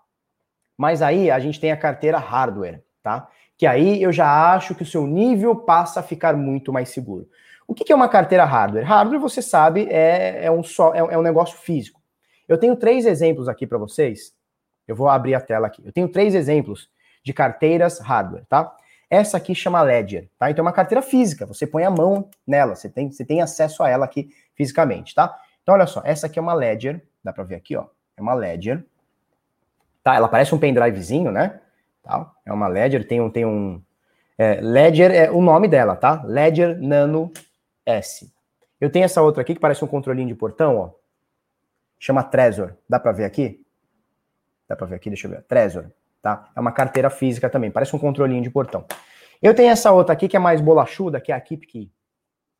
Mas aí a gente tem a carteira hardware, tá? que aí eu já acho que o seu nível passa a ficar muito mais seguro. O que é uma carteira hardware? Hardware, você sabe, é, é um, só, é, é um negócio físico. Eu tenho três exemplos aqui para vocês. Eu vou abrir a tela aqui. Eu tenho três exemplos de carteiras hardware, tá? Essa aqui chama Ledger, tá? Então é uma carteira física, você põe a mão nela, você tem, você tem acesso a ela aqui fisicamente, tá? Então olha só, essa aqui é uma Ledger, dá para ver aqui, ó. É uma Ledger. Tá? Ela parece um pendrivezinho, né? Tá? É uma Ledger, tem um. Tem um é, Ledger é o nome dela, tá? Ledger Nano S. Eu tenho essa outra aqui que parece um controlinho de portão, ó. Chama Trezor. Dá para ver aqui? Dá para ver aqui, deixa eu ver. Trezor, tá? É uma carteira física também, parece um controlinho de portão. Eu tenho essa outra aqui que é mais bolachuda, que é a Keep Key.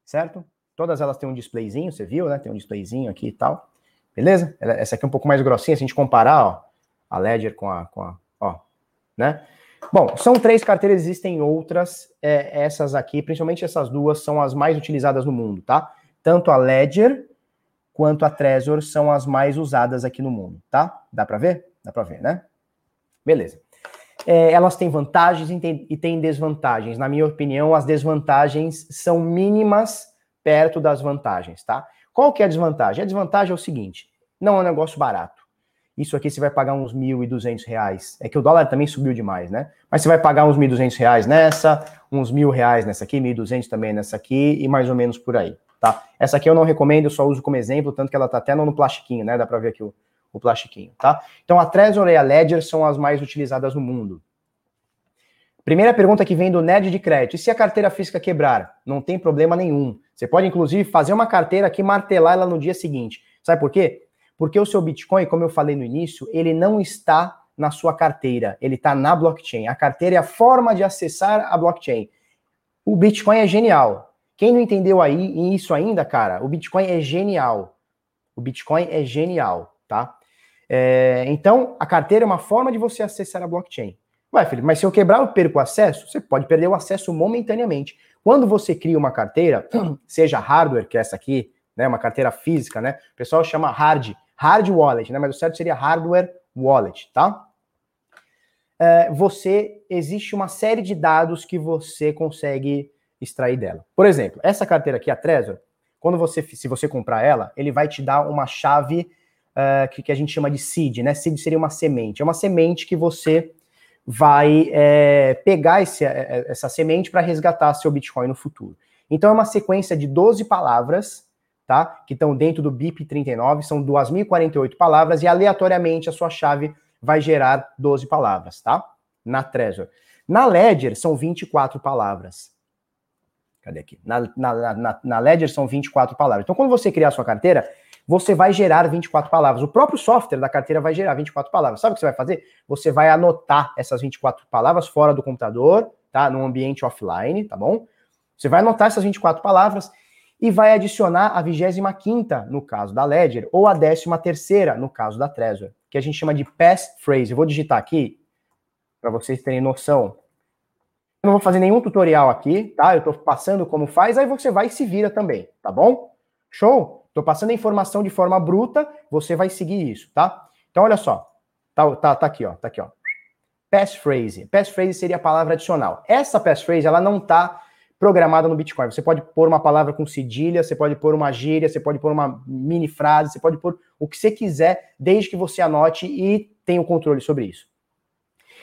Certo? Todas elas têm um displayzinho, você viu, né? Tem um displayzinho aqui e tal. Beleza? Essa aqui é um pouco mais grossinha, se a gente comparar, ó, a Ledger com a, com a né? Bom, são três carteiras, existem outras. É, essas aqui, principalmente essas duas, são as mais utilizadas no mundo, tá? Tanto a Ledger quanto a Trezor são as mais usadas aqui no mundo, tá? Dá para ver? Dá para ver, né? Beleza. É, elas têm vantagens e têm desvantagens. Na minha opinião, as desvantagens são mínimas perto das vantagens, tá? Qual que é a desvantagem? A desvantagem é o seguinte: não é um negócio barato isso aqui você vai pagar uns R$ 1.200. É que o dólar também subiu demais, né? Mas você vai pagar uns R$ 1.200 nessa, uns R$ reais nessa aqui, R$ 1.200 também nessa aqui e mais ou menos por aí, tá? Essa aqui eu não recomendo, eu só uso como exemplo, tanto que ela tá até no plastiquinho, né? Dá para ver aqui o, o plastiquinho, tá? Então a Trezor e a Ledger são as mais utilizadas no mundo. Primeira pergunta que vem do Nerd de Crédito. E se a carteira física quebrar? Não tem problema nenhum. Você pode, inclusive, fazer uma carteira aqui e martelar ela no dia seguinte. Sabe por quê? Porque o seu Bitcoin, como eu falei no início, ele não está na sua carteira, ele está na blockchain. A carteira é a forma de acessar a blockchain. O Bitcoin é genial. Quem não entendeu aí isso ainda, cara, o Bitcoin é genial. O Bitcoin é genial, tá? É, então, a carteira é uma forma de você acessar a blockchain. Vai, Felipe, mas se eu quebrar, eu perco o acesso? Você pode perder o acesso momentaneamente. Quando você cria uma carteira, seja hardware, que é essa aqui, né, uma carteira física, né? O pessoal chama hard, hard wallet, né? Mas o certo seria hardware wallet, tá? É, você existe uma série de dados que você consegue extrair dela. Por exemplo, essa carteira aqui, a Trezor, quando você, se você comprar ela, ele vai te dar uma chave uh, que, que, a gente chama de seed, né? Seed seria uma semente. É uma semente que você vai é, pegar esse, é, essa semente para resgatar seu Bitcoin no futuro. Então é uma sequência de 12 palavras, tá? Que estão dentro do BIP39, são 2.048 palavras, e aleatoriamente a sua chave vai gerar 12 palavras, tá? Na Trezor. Na Ledger são 24 palavras. Cadê aqui? Na, na, na, na Ledger são 24 palavras. Então, quando você criar a sua carteira, você vai gerar 24 palavras. O próprio software da carteira vai gerar 24 palavras. Sabe o que você vai fazer? Você vai anotar essas 24 palavras fora do computador, tá? Num ambiente offline, tá bom? Você vai anotar essas 24 palavras e vai adicionar a 25 no caso da Ledger ou a 13 no caso da Trezor, que a gente chama de passphrase. Eu vou digitar aqui para vocês terem noção. Não vou fazer nenhum tutorial aqui, tá? Eu estou passando como faz, aí você vai e se vira também, tá bom? Show? Estou passando a informação de forma bruta, você vai seguir isso, tá? Então, olha só. Tá, tá, tá aqui, ó. Tá aqui, ó. Passphrase. Passphrase seria a palavra adicional. Essa passphrase, ela não tá programada no Bitcoin. Você pode pôr uma palavra com cedilha, você pode pôr uma gíria, você pode pôr uma mini frase, você pode pôr o que você quiser, desde que você anote e tenha o controle sobre isso.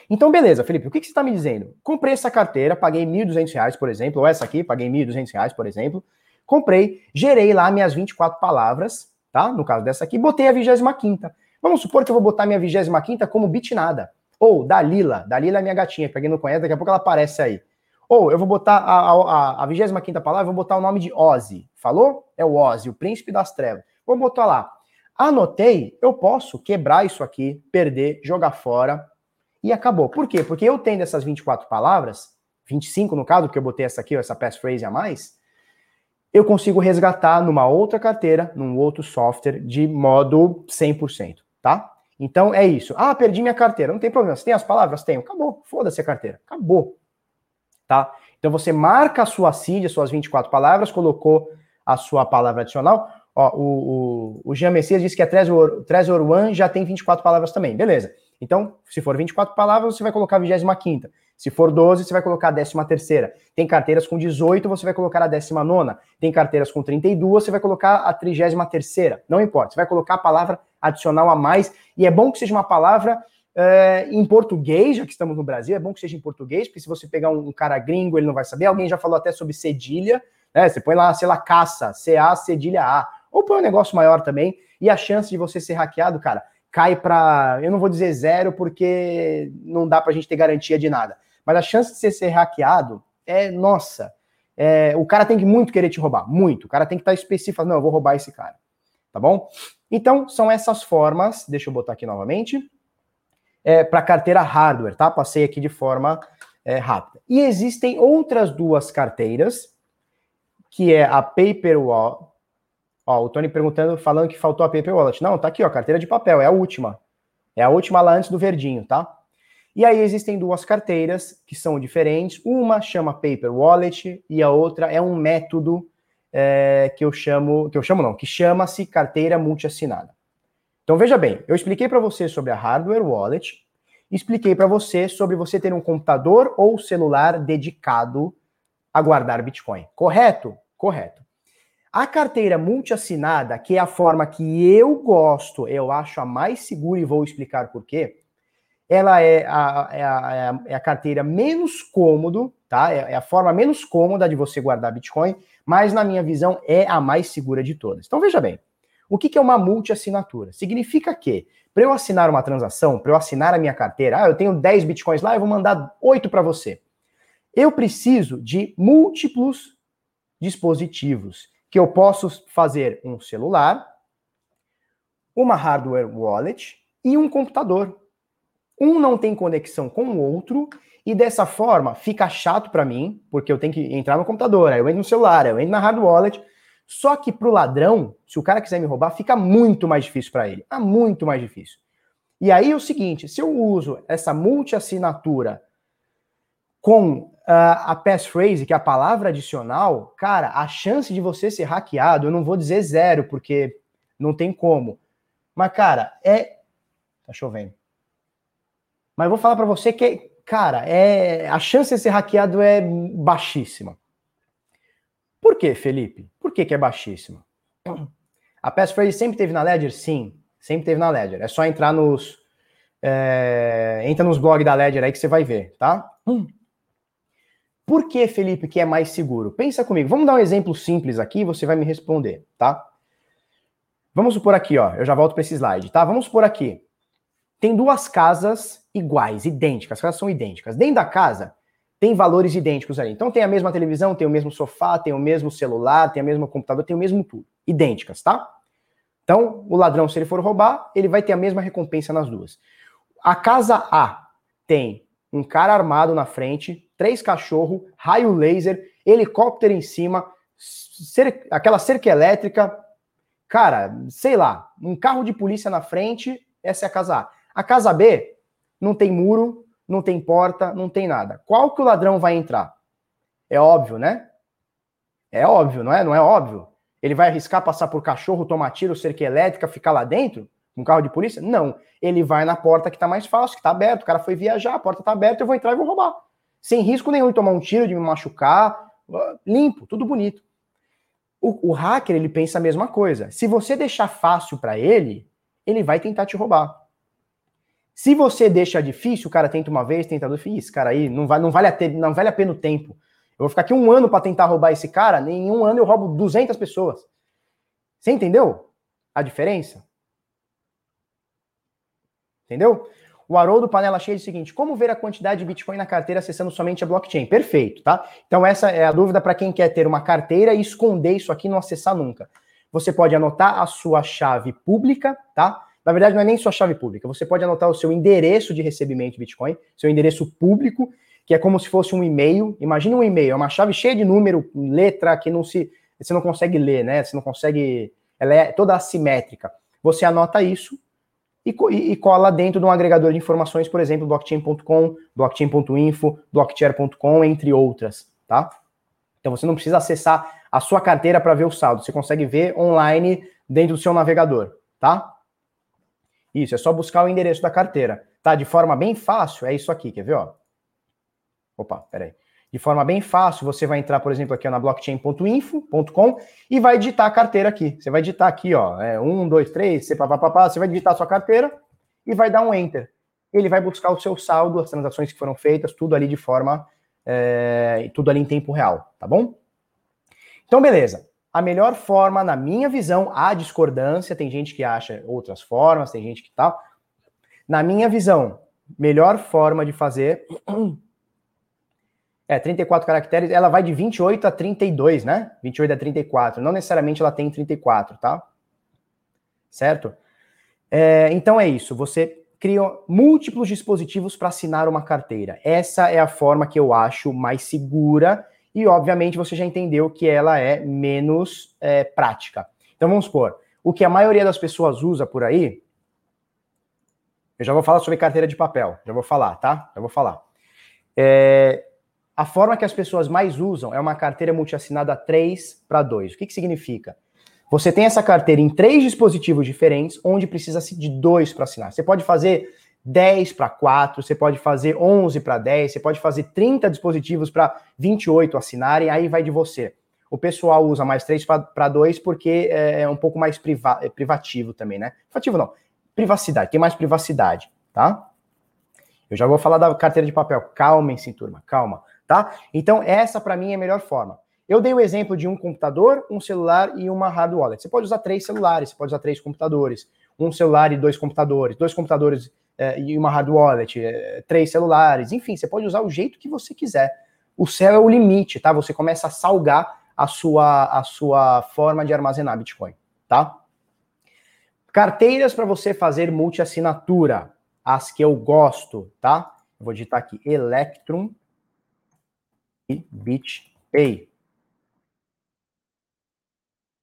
Então, beleza, Felipe, o que, que você está me dizendo? Comprei essa carteira, paguei R$ 1.200, por exemplo, ou essa aqui, paguei R$ 1.200, por exemplo. Comprei, gerei lá minhas 24 palavras, tá? No caso dessa aqui, botei a 25 Vamos supor que eu vou botar minha 25 como bitnada. Ou Dalila. Dalila é minha gatinha, pra quem não conhece, daqui a pouco ela aparece aí. Ou eu vou botar a, a, a 25 palavra, vou botar o nome de Ozzy. Falou? É o Ozzy, o príncipe das trevas. Vou botar lá. Anotei, eu posso quebrar isso aqui, perder, jogar fora e acabou. Por quê? Porque eu tendo essas 24 palavras, 25 no caso, porque eu botei essa aqui, essa passphrase a mais, eu consigo resgatar numa outra carteira, num outro software, de modo 100%, tá? Então é isso. Ah, perdi minha carteira. Não tem problema. Você tem as palavras? Tenho. Acabou. Foda-se a carteira. Acabou. Tá? Então você marca a sua CID, as suas 24 palavras, colocou a sua palavra adicional. Ó, o, o, o Jean Messias disse que a Trezor, Trezor One já tem 24 palavras também. Beleza. Então, se for 24 palavras, você vai colocar a 25 se for 12, você vai colocar a 13 terceira. Tem carteiras com 18, você vai colocar a 19 Tem carteiras com 32, você vai colocar a 33 terceira. Não importa, você vai colocar a palavra adicional a mais. E é bom que seja uma palavra é, em português, já que estamos no Brasil, é bom que seja em português, porque se você pegar um, cara gringo, ele não vai saber. Alguém já falou até sobre cedilha, né? Você põe lá, sei lá, caça, CA, cedilha A. Ou põe um negócio maior também. E a chance de você ser hackeado, cara, cai para, eu não vou dizer zero, porque não dá para a gente ter garantia de nada. Mas a chance de você ser hackeado é, nossa, é, o cara tem que muito querer te roubar, muito. O cara tem que estar específico, não, eu vou roubar esse cara, tá bom? Então, são essas formas, deixa eu botar aqui novamente, é, para carteira hardware, tá? Passei aqui de forma é, rápida. E existem outras duas carteiras, que é a Paperwall, Ó, o Tony perguntando, falando que faltou a Paper Wallet. Não, tá aqui, ó, carteira de papel, é a última. É a última lá antes do verdinho, tá? E aí existem duas carteiras que são diferentes. Uma chama Paper Wallet e a outra é um método é, que eu chamo, que eu chamo não, que chama-se carteira multiassinada. Então veja bem, eu expliquei para você sobre a hardware wallet, expliquei para você sobre você ter um computador ou celular dedicado a guardar Bitcoin. Correto? Correto. A carteira multiassinada, que é a forma que eu gosto, eu acho a mais segura e vou explicar por quê. Ela é a, é a, é a carteira menos cômodo, tá? É, é, a forma menos cômoda de você guardar Bitcoin, mas na minha visão é a mais segura de todas. Então veja bem, o que, que é uma multiassinatura? Significa que para eu assinar uma transação, para eu assinar a minha carteira, ah, eu tenho 10 Bitcoins lá, eu vou mandar 8 para você. Eu preciso de múltiplos dispositivos que eu posso fazer um celular, uma hardware wallet e um computador. Um não tem conexão com o outro e dessa forma fica chato para mim, porque eu tenho que entrar no computador, aí eu entro no celular, eu entro na hardware wallet. Só que para o ladrão, se o cara quiser me roubar, fica muito mais difícil para ele. É muito mais difícil. E aí é o seguinte, se eu uso essa multi-assinatura com uh, a passphrase, que é a palavra adicional, cara, a chance de você ser hackeado, eu não vou dizer zero, porque não tem como. Mas, cara, é. Tá chovendo. Mas vou falar para você que, cara, é a chance de ser hackeado é baixíssima. Por que, Felipe? Por que, que é baixíssima? A passphrase sempre teve na Ledger? Sim, sempre teve na Ledger. É só entrar nos. É, entra nos blogs da Ledger aí que você vai ver, tá? Hum. Por que, Felipe, que é mais seguro? Pensa comigo. Vamos dar um exemplo simples aqui e você vai me responder, tá? Vamos supor aqui, ó. Eu já volto para esse slide, tá? Vamos supor aqui. Tem duas casas iguais, idênticas. As casas são idênticas. Dentro da casa, tem valores idênticos ali. Então tem a mesma televisão, tem o mesmo sofá, tem o mesmo celular, tem o mesmo computador, tem o mesmo tudo. Idênticas, tá? Então, o ladrão, se ele for roubar, ele vai ter a mesma recompensa nas duas. A casa A tem um cara armado na frente, três cachorros, raio laser, helicóptero em cima, cer aquela cerca elétrica, cara, sei lá, um carro de polícia na frente, essa é a casa A. A casa B não tem muro, não tem porta, não tem nada. Qual que o ladrão vai entrar? É óbvio, né? É óbvio, não é? Não é óbvio? Ele vai arriscar passar por cachorro, tomar tiro, cerca elétrica, ficar lá dentro? Um carro de polícia? Não. Ele vai na porta que tá mais fácil, que tá aberto. O cara foi viajar, a porta tá aberta, eu vou entrar e vou roubar. Sem risco nenhum de tomar um tiro, de me machucar. Limpo, tudo bonito. O, o hacker, ele pensa a mesma coisa. Se você deixar fácil para ele, ele vai tentar te roubar. Se você deixa difícil, o cara tenta uma vez, tenta duas, esse cara aí não, vai, não, vale a não vale a pena o tempo. Eu vou ficar aqui um ano para tentar roubar esse cara, em um ano eu roubo 200 pessoas. Você entendeu a diferença? Entendeu? O Haroldo Panela Cheia diz o seguinte: como ver a quantidade de Bitcoin na carteira acessando somente a blockchain? Perfeito, tá? Então, essa é a dúvida para quem quer ter uma carteira e esconder isso aqui e não acessar nunca. Você pode anotar a sua chave pública, tá? Na verdade, não é nem sua chave pública. Você pode anotar o seu endereço de recebimento de Bitcoin, seu endereço público, que é como se fosse um e-mail. Imagina um e-mail, é uma chave cheia de número, letra que não se. Você não consegue ler, né? Você não consegue. Ela é toda assimétrica. Você anota isso e, e, cola dentro de um agregador de informações, por exemplo, blockchain.com, blockchain.info, blockchain.com, entre outras, tá? Então você não precisa acessar a sua carteira para ver o saldo. Você consegue ver online dentro do seu navegador, tá? Isso, é só buscar o endereço da carteira. Tá? De forma bem fácil, é isso aqui, quer ver? Ó? Opa, peraí. De forma bem fácil, você vai entrar, por exemplo, aqui ó, na blockchain.info.com e vai digitar a carteira aqui. Você vai digitar aqui, ó, é, um, dois, três, papapá, você vai digitar a sua carteira e vai dar um enter. Ele vai buscar o seu saldo, as transações que foram feitas, tudo ali de forma, é, tudo ali em tempo real, tá bom? Então, beleza a melhor forma, na minha visão, há discordância, tem gente que acha outras formas, tem gente que tal. Na minha visão, melhor forma de fazer é 34 caracteres, ela vai de 28 a 32, né? 28 a 34, não necessariamente ela tem 34, tá? Certo? É, então é isso, você cria múltiplos dispositivos para assinar uma carteira. Essa é a forma que eu acho mais segura e, obviamente, você já entendeu que ela é menos é, prática. Então, vamos supor, o que a maioria das pessoas usa por aí, eu já vou falar sobre carteira de papel, já vou falar, tá? Já vou falar. É, a forma que as pessoas mais usam é uma carteira multiassinada 3 para 2. O que, que significa? Você tem essa carteira em três dispositivos diferentes, onde precisa de dois para assinar. Você pode fazer 10 para 4, você pode fazer 11 para 10, você pode fazer 30 dispositivos para 28 assinarem, aí vai de você. O pessoal usa mais 3 para 2 porque é, é um pouco mais priva é privativo também, né? Privativo não, privacidade, tem mais privacidade, tá? Eu já vou falar da carteira de papel, calmem-se, turma, calma, tá? Então, essa para mim é a melhor forma. Eu dei o exemplo de um computador, um celular e uma hard wallet. Você pode usar três celulares, você pode usar três computadores, um celular e dois computadores, dois computadores é, e uma hard wallet, é, três celulares, enfim, você pode usar o jeito que você quiser. O céu é o limite, tá? Você começa a salgar a sua, a sua forma de armazenar Bitcoin, tá? Carteiras para você fazer multi-assinatura, as que eu gosto, tá? Vou digitar aqui Electrum e BitPay.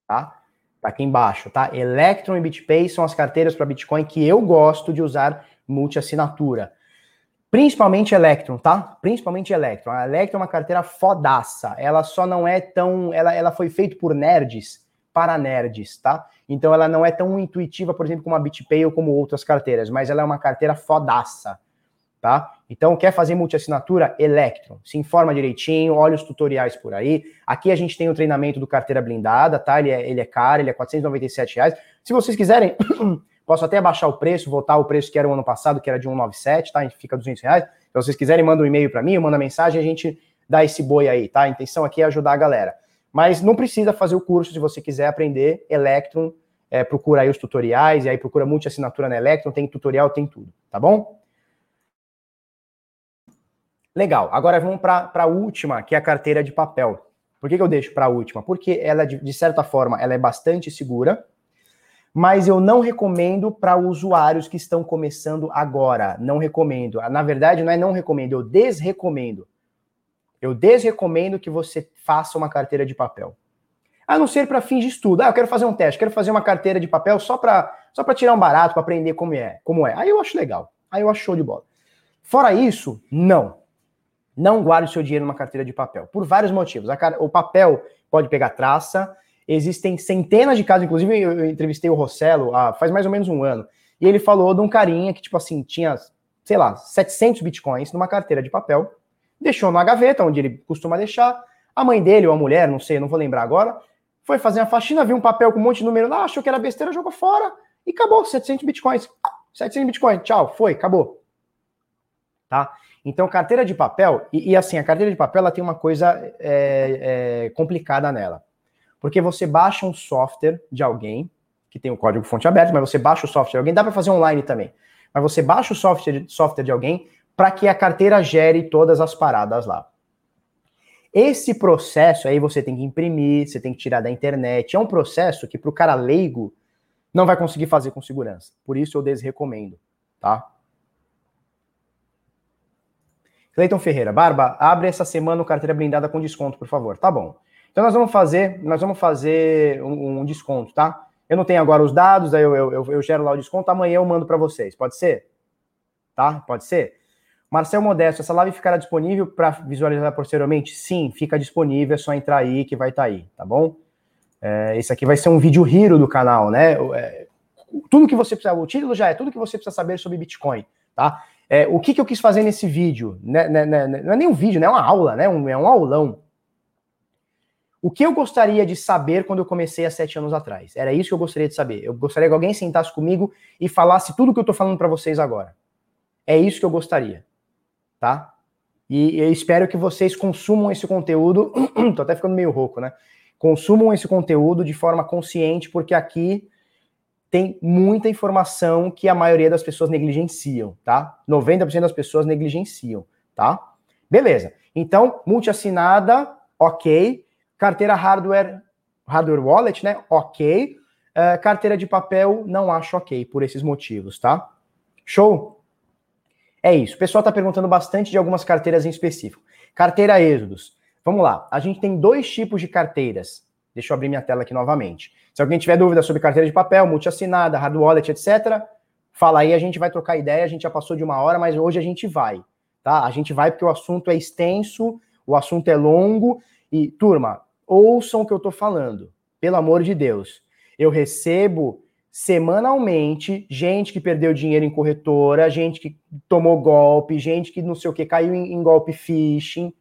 Tá? Tá aqui embaixo, tá? Electron e BitPay são as carteiras para Bitcoin que eu gosto de usar multi-assinatura. Principalmente Electron, tá? Principalmente Electron. A Electron é uma carteira fodaça. Ela só não é tão. Ela, ela foi feita por nerds para nerds, tá? Então ela não é tão intuitiva, por exemplo, como a BitPay ou como outras carteiras, mas ela é uma carteira fodaça, tá? Então quer fazer multi-assinatura? Electron. Se informa direitinho, olha os tutoriais por aí. Aqui a gente tem o treinamento do carteira blindada, tá? Ele é, ele é caro, ele é 497 reais. Se vocês quiserem, Posso até abaixar o preço, voltar o preço que era o ano passado, que era de 197, tá? A gente fica 200 reais. Se vocês quiserem, manda um e-mail para mim, manda mensagem, a gente dá esse boi aí, tá? A intenção aqui é ajudar a galera. Mas não precisa fazer o curso se você quiser aprender Electron. É, procura aí os tutoriais, e aí procura multi-assinatura na Electron, tem tutorial, tem tudo, tá bom? Legal, agora vamos para a última, que é a carteira de papel. Por que, que eu deixo para a última? Porque ela, de, de certa forma, ela é bastante segura, mas eu não recomendo para usuários que estão começando agora. Não recomendo. Na verdade, não é não recomendo, eu desrecomendo. Eu desrecomendo que você faça uma carteira de papel. A não ser para fins de estudo. Ah, eu quero fazer um teste, quero fazer uma carteira de papel só para só tirar um barato, para aprender como é, como é. Aí eu acho legal. Aí eu acho show de bola. Fora isso, não. Não guarde seu dinheiro numa carteira de papel. Por vários motivos. O papel pode pegar traça, Existem centenas de casos, inclusive eu entrevistei o Rossello há, faz mais ou menos um ano, e ele falou de um carinha que, tipo assim, tinha, sei lá, 700 bitcoins numa carteira de papel, deixou numa gaveta, onde ele costuma deixar, a mãe dele ou a mulher, não sei, não vou lembrar agora, foi fazer uma faxina, viu um papel com um monte de número lá, achou que era besteira, jogou fora e acabou, 700 bitcoins. 700 bitcoins, tchau, foi, acabou. Tá? Então, carteira de papel, e, e assim, a carteira de papel ela tem uma coisa é, é, complicada nela. Porque você baixa um software de alguém, que tem o código fonte aberto, mas você baixa o software de alguém, dá para fazer online também. Mas você baixa o software, software de alguém para que a carteira gere todas as paradas lá. Esse processo aí você tem que imprimir, você tem que tirar da internet. É um processo que para o cara leigo não vai conseguir fazer com segurança. Por isso eu desrecomendo, tá? Cleiton Ferreira, Barba, abre essa semana o carteira blindada com desconto, por favor. Tá bom. Então nós vamos fazer, nós vamos fazer um, um desconto, tá? Eu não tenho agora os dados, aí eu, eu, eu, eu gero lá o desconto, amanhã eu mando para vocês. Pode ser? Tá? Pode ser? Marcel Modesto, essa live ficará disponível para visualizar posteriormente? Sim, fica disponível, é só entrar aí que vai estar tá aí, tá bom? É, esse aqui vai ser um vídeo hero do canal, né? É, tudo que você precisa, o título já é tudo que você precisa saber sobre Bitcoin, tá? É, o que, que eu quis fazer nesse vídeo? Né, né, né, não é nem um vídeo, né? É uma aula, né? Um, é um aulão. O que eu gostaria de saber quando eu comecei há sete anos atrás? Era isso que eu gostaria de saber. Eu gostaria que alguém sentasse comigo e falasse tudo o que eu estou falando para vocês agora. É isso que eu gostaria, tá? E eu espero que vocês consumam esse conteúdo. tô até ficando meio rouco, né? Consumam esse conteúdo de forma consciente, porque aqui tem muita informação que a maioria das pessoas negligenciam, tá? 90% das pessoas negligenciam, tá? Beleza. Então, multi-assinada, ok. Carteira hardware, hardware wallet, né? Ok. Uh, carteira de papel, não acho ok por esses motivos, tá? Show? É isso. O pessoal está perguntando bastante de algumas carteiras em específico. Carteira Êxodos. Vamos lá. A gente tem dois tipos de carteiras. Deixa eu abrir minha tela aqui novamente. Se alguém tiver dúvida sobre carteira de papel, multi-assinada, hard wallet, etc., fala aí, a gente vai trocar ideia. A gente já passou de uma hora, mas hoje a gente vai, tá? A gente vai porque o assunto é extenso, o assunto é longo. E, turma, ouçam o que eu estou falando. Pelo amor de Deus. Eu recebo semanalmente gente que perdeu dinheiro em corretora, gente que tomou golpe, gente que não sei o que caiu em, em golpe phishing,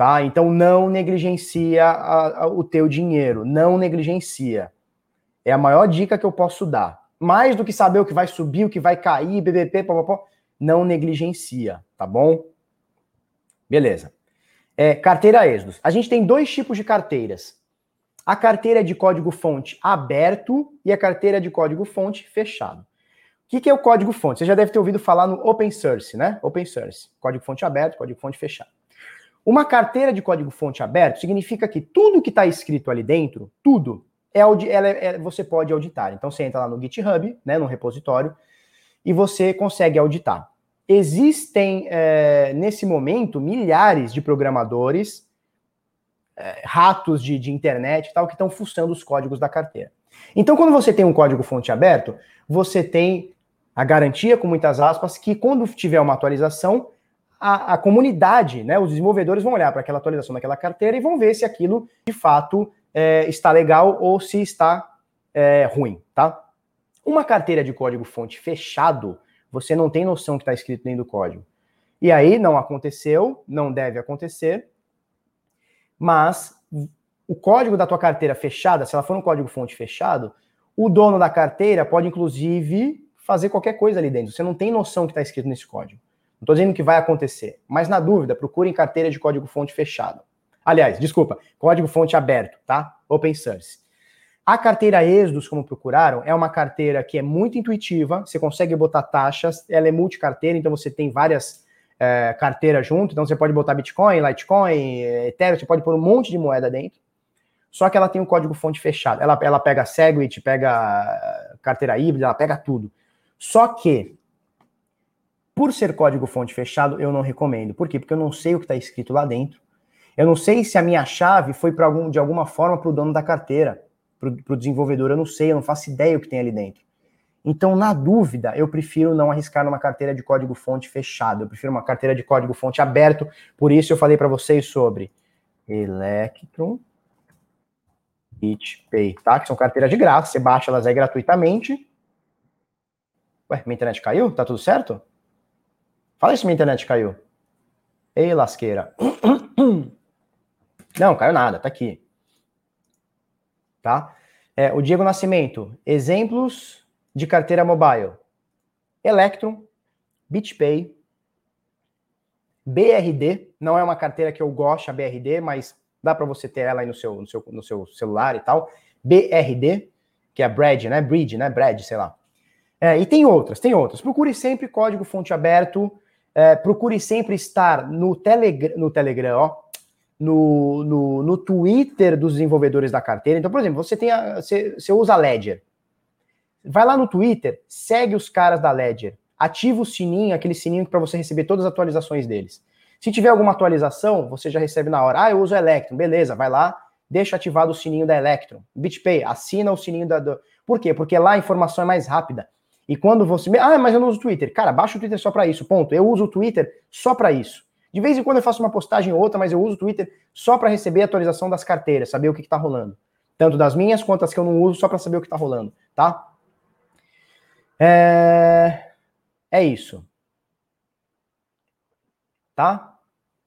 tá? Então não negligencia a, a, o teu dinheiro, não negligencia. É a maior dica que eu posso dar. Mais do que saber o que vai subir, o que vai cair, BBP, papapá, não negligencia, tá bom? Beleza. É, carteira Exodus. A gente tem dois tipos de carteiras. A carteira de código-fonte aberto e a carteira de código-fonte fechado. O que, que é o código-fonte? Você já deve ter ouvido falar no open source, né? Open source. Código-fonte aberto, código-fonte fechado. Uma carteira de código-fonte aberto significa que tudo que está escrito ali dentro, tudo, é, é, é, você pode auditar. Então você entra lá no GitHub, né, no repositório, e você consegue auditar. Existem, é, nesse momento, milhares de programadores é, ratos de, de internet e tal que estão fuçando os códigos da carteira. Então, quando você tem um código fonte aberto, você tem a garantia, com muitas aspas, que quando tiver uma atualização, a, a comunidade, né, os desenvolvedores vão olhar para aquela atualização daquela carteira e vão ver se aquilo de fato é, está legal ou se está é, ruim, tá? Uma carteira de código fonte fechado, você não tem noção que está escrito dentro do código. E aí não aconteceu, não deve acontecer, mas o código da tua carteira fechada, se ela for um código fonte fechado, o dono da carteira pode inclusive fazer qualquer coisa ali dentro. Você não tem noção que está escrito nesse código. Não estou dizendo que vai acontecer, mas na dúvida, procure em carteira de código fonte fechado. Aliás, desculpa, código fonte aberto, tá? Open source. A carteira Exodus, como procuraram, é uma carteira que é muito intuitiva, você consegue botar taxas, ela é multicarteira, então você tem várias é, carteiras junto, então você pode botar Bitcoin, Litecoin, Ethereum, você pode pôr um monte de moeda dentro, só que ela tem um código fonte fechado. Ela, ela pega Segwit, pega carteira híbrida, ela pega tudo. Só que por ser código fonte fechado, eu não recomendo. Por quê? Porque eu não sei o que está escrito lá dentro. Eu não sei se a minha chave foi algum, de alguma forma para o dono da carteira, para o desenvolvedor. Eu não sei, eu não faço ideia o que tem ali dentro. Então, na dúvida, eu prefiro não arriscar numa carteira de código fonte fechado. Eu prefiro uma carteira de código fonte aberto. Por isso, eu falei para vocês sobre Electron BitPay, tá? Que são carteiras de graça. Você baixa elas aí gratuitamente. Ué, minha internet caiu? Tá tudo certo? Fala se minha internet caiu. Ei, lasqueira. Não, caiu nada, tá aqui. Tá? É, o Diego Nascimento. Exemplos de carteira mobile. Electron, BitPay, BRD. Não é uma carteira que eu gosto, a BRD, mas dá para você ter ela aí no seu, no, seu, no seu celular e tal. BRD, que é Brad, né? Bridge, né? Brad, sei lá. É, e tem outras, tem outras. Procure sempre código fonte aberto é, procure sempre estar no, Telegram, no Telegram, ó, no, no, no, Twitter dos desenvolvedores da carteira. Então, por exemplo, você tem a, você, você usa a Ledger. Vai lá no Twitter, segue os caras da Ledger, ativa o sininho, aquele sininho para você receber todas as atualizações deles. Se tiver alguma atualização, você já recebe na hora. Ah, eu uso Electron, beleza, vai lá, deixa ativado o sininho da Electron. BitPay, assina o sininho da. Do... Por quê? Porque lá a informação é mais rápida. E quando você. Ah, mas eu não uso Twitter. Cara, baixa o Twitter só para isso, ponto. Eu uso o Twitter só para isso. De vez em quando eu faço uma postagem ou outra, mas eu uso o Twitter só para receber a atualização das carteiras, saber o que, está rolando. Tanto das minhas quanto as que eu não uso, só para saber o que está rolando, tá? É... é isso. Tá?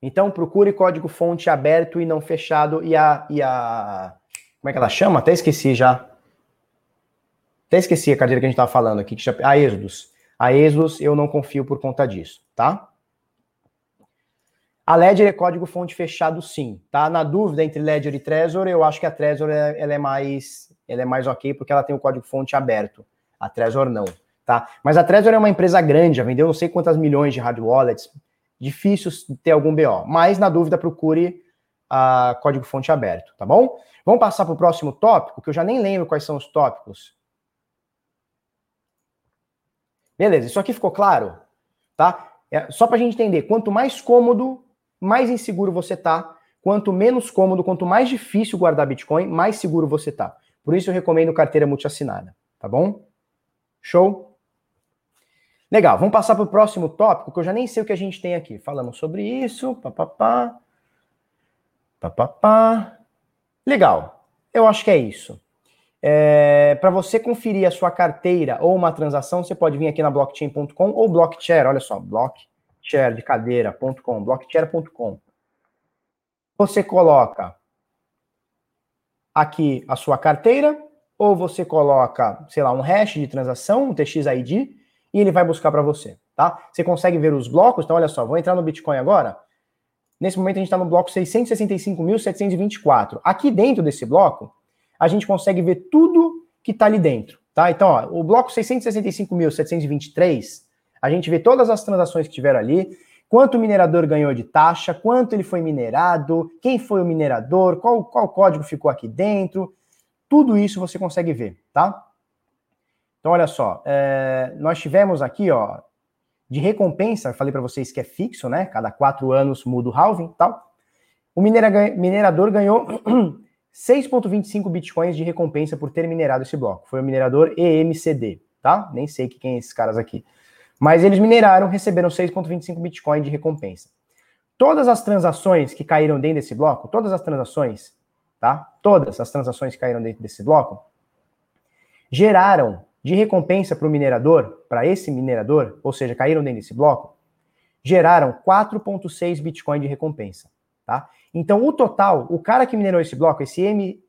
Então procure código fonte aberto e não fechado e a, e a. Como é que ela chama? Até esqueci já. Até esqueci a carteira que a gente estava falando aqui, que a Exodus. A Exodus eu não confio por conta disso, tá? A Ledger é código fonte fechado sim, tá? Na dúvida entre Ledger e Trezor, eu acho que a Trezor é, ela é mais ela é mais ok porque ela tem o código fonte aberto. A Trezor não, tá? Mas a Trezor é uma empresa grande, já vendeu não sei quantas milhões de hard wallets. Difícil ter algum BO, mas na dúvida procure a código fonte aberto, tá bom? Vamos passar para o próximo tópico, que eu já nem lembro quais são os tópicos. Beleza, isso aqui ficou claro? Tá? É, só para a gente entender, quanto mais cômodo, mais inseguro você tá. Quanto menos cômodo, quanto mais difícil guardar Bitcoin, mais seguro você tá. Por isso eu recomendo carteira multiassinada, tá bom? Show? Legal, vamos passar para o próximo tópico, que eu já nem sei o que a gente tem aqui. Falamos sobre isso, papapá, papapá. Legal, eu acho que é isso. É, para você conferir a sua carteira ou uma transação, você pode vir aqui na blockchain.com ou blockchair, olha só, blockchair de cadeira.com, blockchair.com. Você coloca aqui a sua carteira, ou você coloca, sei lá, um hash de transação, um TXID, e ele vai buscar para você, tá? Você consegue ver os blocos, então olha só, vou entrar no Bitcoin agora. Nesse momento a gente está no bloco 665.724. Aqui dentro desse bloco, a gente consegue ver tudo que está ali dentro. Tá? Então, ó, o bloco 665.723, a gente vê todas as transações que tiveram ali, quanto o minerador ganhou de taxa, quanto ele foi minerado, quem foi o minerador, qual, qual código ficou aqui dentro, tudo isso você consegue ver, tá? Então, olha só, é, nós tivemos aqui, ó, de recompensa, falei para vocês que é fixo, né? Cada quatro anos muda o halving e tal. o minerador ganhou 6,25 bitcoins de recompensa por ter minerado esse bloco. Foi o minerador EMCD, tá? Nem sei quem é esses caras aqui. Mas eles mineraram, receberam 6,25 bitcoins de recompensa. Todas as transações que caíram dentro desse bloco, todas as transações, tá? Todas as transações que caíram dentro desse bloco, geraram de recompensa para o minerador, para esse minerador, ou seja, caíram dentro desse bloco, geraram 4,6 bitcoins de recompensa, tá? Então, o total, o cara que minerou esse bloco, esse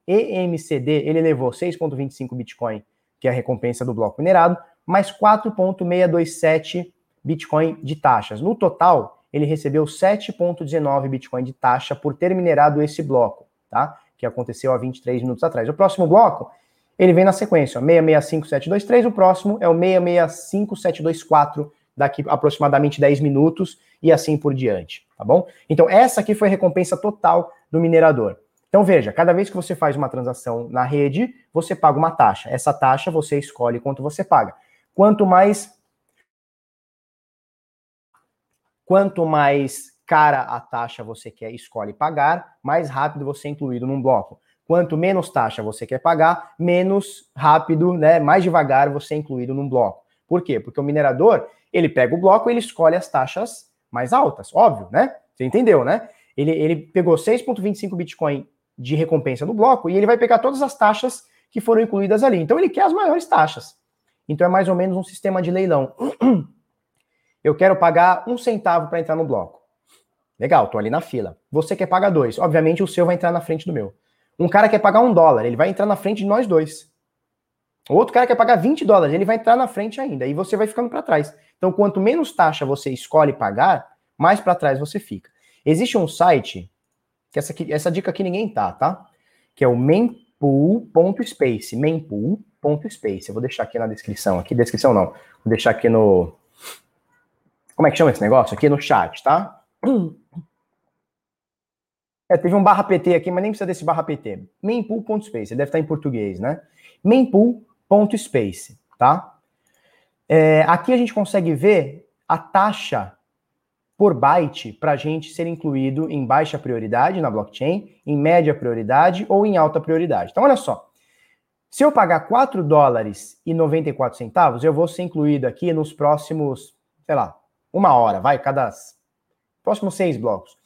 EMCD, ele levou 6,25 Bitcoin, que é a recompensa do bloco minerado, mais 4,627 Bitcoin de taxas. No total, ele recebeu 7,19 Bitcoin de taxa por ter minerado esse bloco, tá? Que aconteceu há 23 minutos atrás. O próximo bloco, ele vem na sequência, ó, 665723, o próximo é o 665724, daqui aproximadamente 10 minutos, e assim por diante tá bom? Então, essa aqui foi a recompensa total do minerador. Então, veja, cada vez que você faz uma transação na rede, você paga uma taxa. Essa taxa você escolhe quanto você paga. Quanto mais quanto mais cara a taxa você quer escolhe pagar, mais rápido você é incluído num bloco. Quanto menos taxa você quer pagar, menos rápido, né, mais devagar você é incluído num bloco. Por quê? Porque o minerador, ele pega o bloco ele escolhe as taxas mais altas, óbvio, né? Você entendeu, né? Ele, ele pegou 6,25 Bitcoin de recompensa no bloco e ele vai pegar todas as taxas que foram incluídas ali. Então ele quer as maiores taxas. Então é mais ou menos um sistema de leilão. Eu quero pagar um centavo para entrar no bloco. Legal, tô ali na fila. Você quer pagar dois. Obviamente o seu vai entrar na frente do meu. Um cara quer pagar um dólar, ele vai entrar na frente de nós dois. Outro cara quer pagar 20 dólares, ele vai entrar na frente ainda. E você vai ficando para trás. Então, quanto menos taxa você escolhe pagar, mais para trás você fica. Existe um site, que essa, aqui, essa dica aqui ninguém tá, tá? Que é o mempool.space, mempool.space. Eu vou deixar aqui na descrição, aqui descrição não, vou deixar aqui no como é que chama esse negócio? Aqui no chat, tá? É, teve um barra PT aqui, mas nem precisa desse barra PT. Mempool.space, deve estar em português, né? Mempool.space, tá? É, aqui a gente consegue ver a taxa por byte para a gente ser incluído em baixa prioridade na blockchain, em média prioridade ou em alta prioridade. Então, olha só. Se eu pagar 4 dólares e 94 centavos, eu vou ser incluído aqui nos próximos, sei lá, uma hora, vai, cada próximos seis blocos.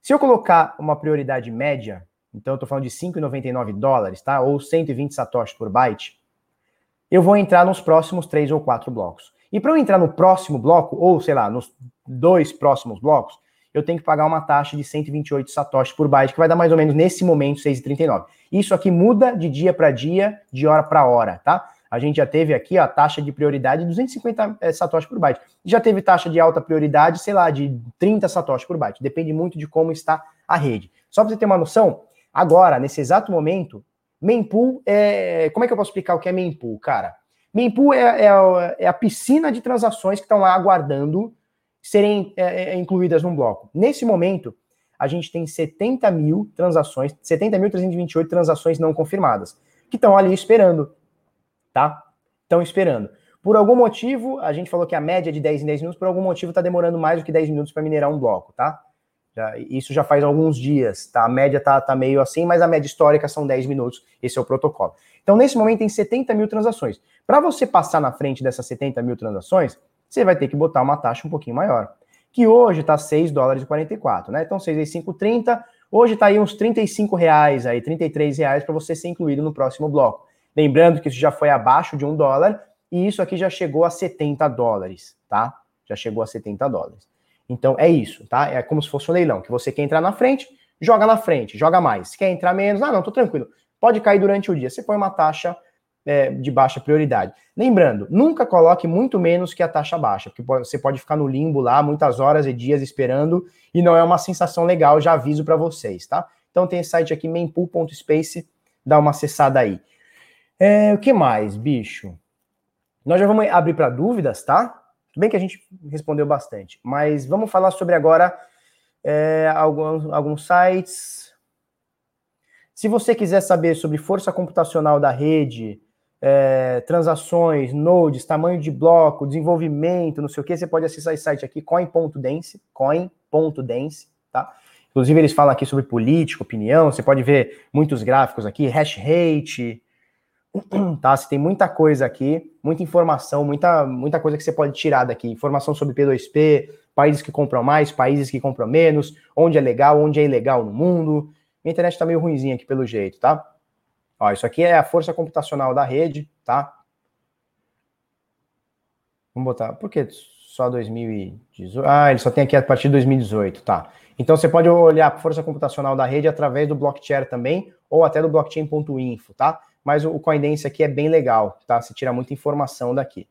Se eu colocar uma prioridade média, então eu estou falando de 5,99 dólares, tá? Ou 120 satoshis por byte, eu vou entrar nos próximos três ou quatro blocos. E para eu entrar no próximo bloco, ou sei lá, nos dois próximos blocos, eu tenho que pagar uma taxa de 128 satoshis por byte, que vai dar mais ou menos nesse momento 6,39. Isso aqui muda de dia para dia, de hora para hora, tá? A gente já teve aqui a taxa de prioridade de 250 é, satoshis por byte. Já teve taxa de alta prioridade, sei lá, de 30 satoshis por byte. Depende muito de como está a rede. Só para você ter uma noção, agora, nesse exato momento, Mempool é. Como é que eu posso explicar o que é Mempool, cara? Mempool é, é, é a piscina de transações que estão lá aguardando serem é, é incluídas num bloco. Nesse momento, a gente tem 70 mil transações, 70.328 transações não confirmadas, que estão ali esperando, tá? Estão esperando. Por algum motivo, a gente falou que a média é de 10 em 10 minutos, por algum motivo está demorando mais do que 10 minutos para minerar um bloco, tá? Já, isso já faz alguns dias, tá? A média tá, tá meio assim, mas a média histórica são 10 minutos. Esse é o protocolo. Então, nesse momento, tem 70 mil transações. Para você passar na frente dessas 70 mil transações, você vai ter que botar uma taxa um pouquinho maior. Que hoje tá 6 dólares e 44, né? Então, 6 vezes 5, 30. Hoje tá aí uns 35 reais, aí, 33 reais para você ser incluído no próximo bloco. Lembrando que isso já foi abaixo de um dólar e isso aqui já chegou a 70 dólares, tá? Já chegou a 70 dólares. Então é isso, tá? É como se fosse um leilão, que você quer entrar na frente, joga na frente, joga mais. Quer entrar menos, ah, não, tô tranquilo. Pode cair durante o dia. Você põe uma taxa é, de baixa prioridade. Lembrando, nunca coloque muito menos que a taxa baixa, porque você pode ficar no limbo lá muitas horas e dias esperando e não é uma sensação legal, já aviso para vocês, tá? Então tem esse site aqui, mempool.space, dá uma acessada aí. É, o que mais, bicho? Nós já vamos abrir para dúvidas, tá? Tudo bem que a gente respondeu bastante, mas vamos falar sobre agora é, alguns, alguns sites. Se você quiser saber sobre força computacional da rede, é, transações, nodes, tamanho de bloco, desenvolvimento, não sei o que, você pode acessar esse site aqui, coin.dance, coin.dance, tá? Inclusive, eles falam aqui sobre política, opinião. Você pode ver muitos gráficos aqui, hash rate, tá? Você tem muita coisa aqui, muita informação, muita, muita coisa que você pode tirar daqui. Informação sobre P2P, países que compram mais, países que compram menos, onde é legal, onde é ilegal no mundo. Minha internet tá meio ruimzinha aqui pelo jeito, tá? Ó, isso aqui é a força computacional da rede, tá? Vamos botar, por que só 2018? Ah, ele só tem aqui a partir de 2018, tá? Então você pode olhar a força computacional da rede através do blockchain também, ou até do blockchain.info, tá? Mas o Coindense aqui é bem legal, tá? Você tira muita informação daqui.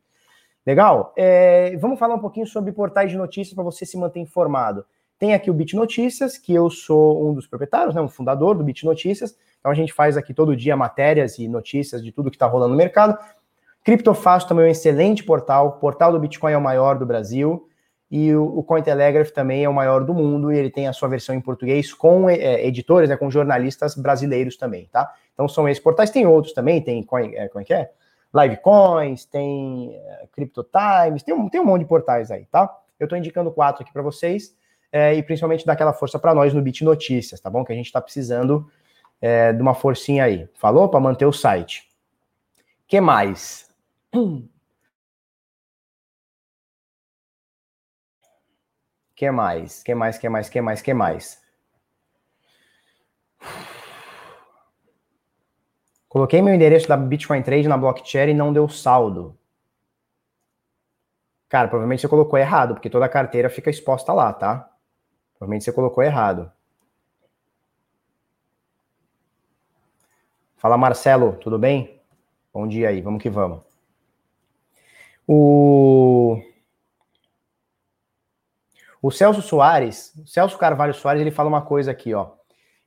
Legal? É, vamos falar um pouquinho sobre portais de notícias para você se manter informado. Tem aqui o Bit Notícias, que eu sou um dos proprietários, né, um fundador do Bit Notícias. Então a gente faz aqui todo dia matérias e notícias de tudo que está rolando no mercado. Criptofácil também é um excelente portal. O portal do Bitcoin é o maior do Brasil. E o, Cointelegraph também é o maior do mundo. E ele tem a sua versão em português com é, editores, né, com jornalistas brasileiros também, tá? Então são esses portais. Tem outros também, tem Coin, é, como é que é? Livecoins, tem é, CryptoTimes, tem um, tem um monte de portais aí, tá? Eu estou indicando quatro aqui para vocês. É, e principalmente dar aquela força para nós no Bit Notícias, tá bom? Que a gente está precisando é, de uma forcinha aí. Falou? Para manter o site. que mais? que mais? Que mais? Que mais? Que mais? Que mais? Coloquei meu endereço da Bitcoin Trade na blockchain e não deu saldo. Cara, provavelmente você colocou errado, porque toda a carteira fica exposta lá, tá? Provavelmente você colocou errado. Fala, Marcelo, tudo bem? Bom dia aí, vamos que vamos. O, o Celso Soares, Celso Carvalho Soares, ele fala uma coisa aqui, ó.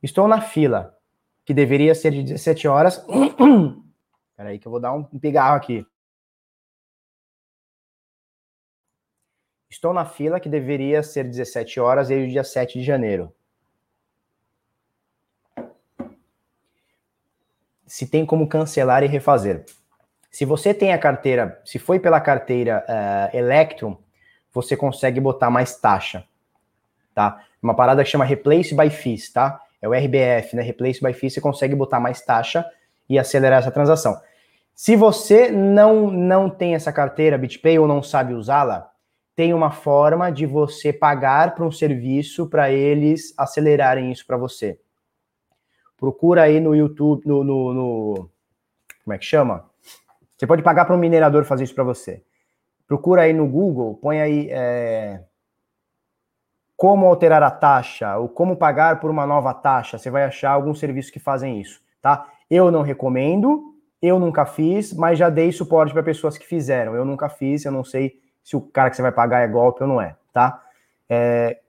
Estou na fila, que deveria ser de 17 horas. Peraí que eu vou dar um pigarro aqui. Estou na fila que deveria ser 17 horas desde o dia 7 de janeiro. Se tem como cancelar e refazer. Se você tem a carteira, se foi pela carteira uh, Electrum, você consegue botar mais taxa, tá? Uma parada que chama Replace by Fees, tá? É o RBF, né? Replace by Fees, você consegue botar mais taxa e acelerar essa transação. Se você não não tem essa carteira BitPay ou não sabe usá-la, tem uma forma de você pagar para um serviço para eles acelerarem isso para você. Procura aí no YouTube, no, no, no, Como é que chama? Você pode pagar para um minerador fazer isso para você. Procura aí no Google, põe aí é, como alterar a taxa ou como pagar por uma nova taxa. Você vai achar alguns serviços que fazem isso, tá? Eu não recomendo, eu nunca fiz, mas já dei suporte para pessoas que fizeram. Eu nunca fiz, eu não sei se o cara que você vai pagar é golpe ou não é, tá? É...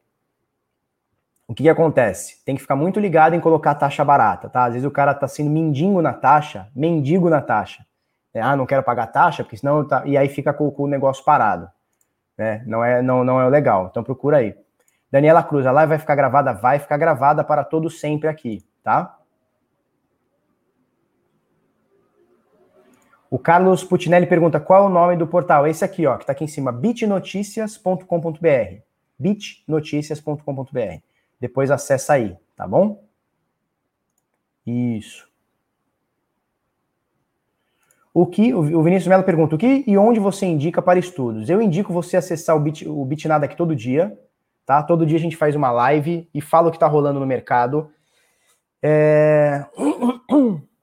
O que, que acontece? Tem que ficar muito ligado em colocar taxa barata, tá? Às vezes o cara tá sendo mendigo na taxa, mendigo na taxa. É, ah, não quero pagar taxa, porque senão tá... e aí fica com, com, o negócio parado, né? Não é, não, não é legal. Então procura aí. Daniela Cruz, a live vai ficar gravada? Vai ficar gravada para todo sempre aqui, tá? O Carlos Putinelli pergunta qual é o nome do portal. Esse aqui, ó, que está aqui em cima, bitnoticias.com.br. bitnoticias.com.br. Depois acessa aí, tá bom? Isso. O que o Vinícius Melo pergunta: o que e onde você indica para estudos? Eu indico você acessar o Bit, o Bitnada aqui todo dia, tá? Todo dia a gente faz uma live e fala o que está rolando no mercado. É...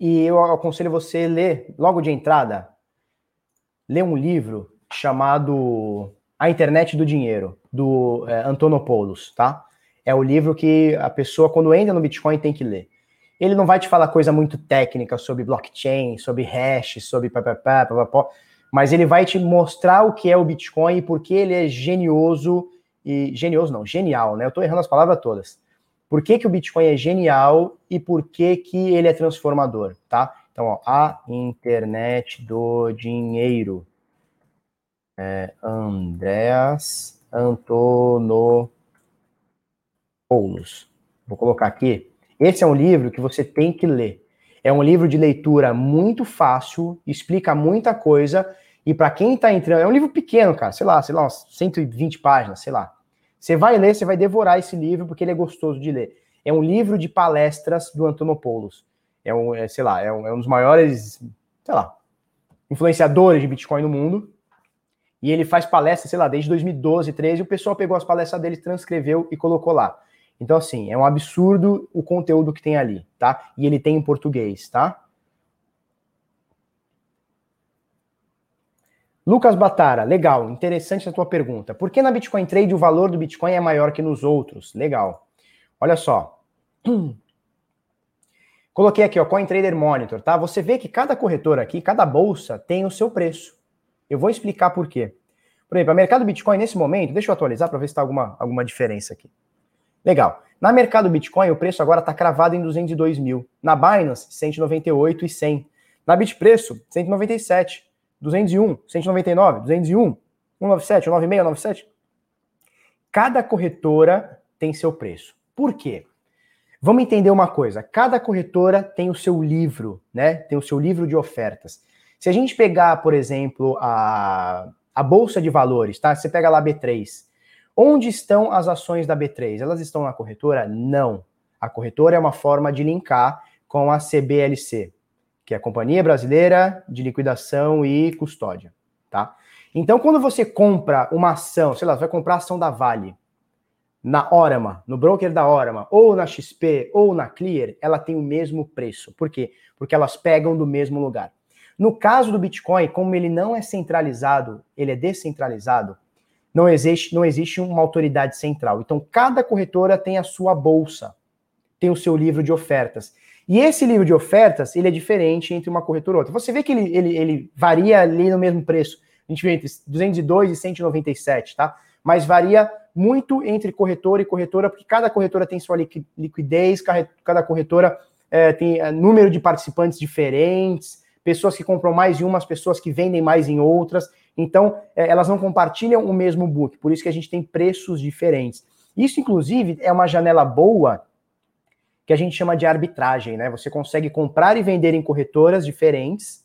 E eu aconselho você ler, logo de entrada, ler um livro chamado A Internet do Dinheiro, do é, Antonopoulos, tá? É o livro que a pessoa, quando entra no Bitcoin, tem que ler. Ele não vai te falar coisa muito técnica sobre blockchain, sobre hash, sobre papapá, papapá, mas ele vai te mostrar o que é o Bitcoin e por que ele é genioso e genioso não, genial, né? Eu tô errando as palavras todas por que, que o Bitcoin é genial e por que, que ele é transformador, tá? Então, ó, a internet do dinheiro. É, Andreas Antonopoulos. Vou colocar aqui. Esse é um livro que você tem que ler. É um livro de leitura muito fácil, explica muita coisa. E para quem está entrando, é um livro pequeno, cara, sei lá, sei lá, umas 120 páginas, sei lá. Você vai ler, você vai devorar esse livro porque ele é gostoso de ler. É um livro de palestras do Antonopoulos. É um, é, sei lá, é um, é um dos maiores, sei lá, influenciadores de Bitcoin no mundo. E ele faz palestras, sei lá, desde 2012, 13, e o pessoal pegou as palestras dele, transcreveu e colocou lá. Então, assim, é um absurdo o conteúdo que tem ali, tá? E ele tem em português, tá? Lucas Batara, legal, interessante a tua pergunta. Por que na Bitcoin Trade o valor do Bitcoin é maior que nos outros? Legal. Olha só. Coloquei aqui, ó, Coin Trader Monitor, tá? Você vê que cada corretora aqui, cada bolsa tem o seu preço. Eu vou explicar por quê. Por exemplo, a mercado Bitcoin nesse momento, deixa eu atualizar para ver se está alguma, alguma diferença aqui. Legal. Na mercado Bitcoin, o preço agora está cravado em 202 mil. Na Binance, 198 e 100. Na Bitpreço, 197. 201, 199, 201, 197, 196, 197. Cada corretora tem seu preço. Por quê? Vamos entender uma coisa. Cada corretora tem o seu livro, né? Tem o seu livro de ofertas. Se a gente pegar, por exemplo, a, a bolsa de valores, tá? Você pega lá a B3. Onde estão as ações da B3? Elas estão na corretora? Não. A corretora é uma forma de linkar com a CBLC, que é a Companhia Brasileira de Liquidação e Custódia, tá? Então, quando você compra uma ação, sei lá, você vai comprar a ação da Vale, na Orama, no broker da Orama, ou na XP, ou na Clear, ela tem o mesmo preço. Por quê? Porque elas pegam do mesmo lugar. No caso do Bitcoin, como ele não é centralizado, ele é descentralizado, não existe, não existe uma autoridade central. Então, cada corretora tem a sua bolsa, tem o seu livro de ofertas. E esse livro de ofertas, ele é diferente entre uma corretora e outra. Você vê que ele, ele, ele varia ali no mesmo preço. A gente vê entre 202 e 197, tá? Mas varia muito entre corretora e corretora, porque cada corretora tem sua liquidez, cada corretora é, tem é, número de participantes diferentes, pessoas que compram mais em umas, pessoas que vendem mais em outras. Então, é, elas não compartilham o mesmo book, por isso que a gente tem preços diferentes. Isso, inclusive, é uma janela boa que a gente chama de arbitragem, né? Você consegue comprar e vender em corretoras diferentes,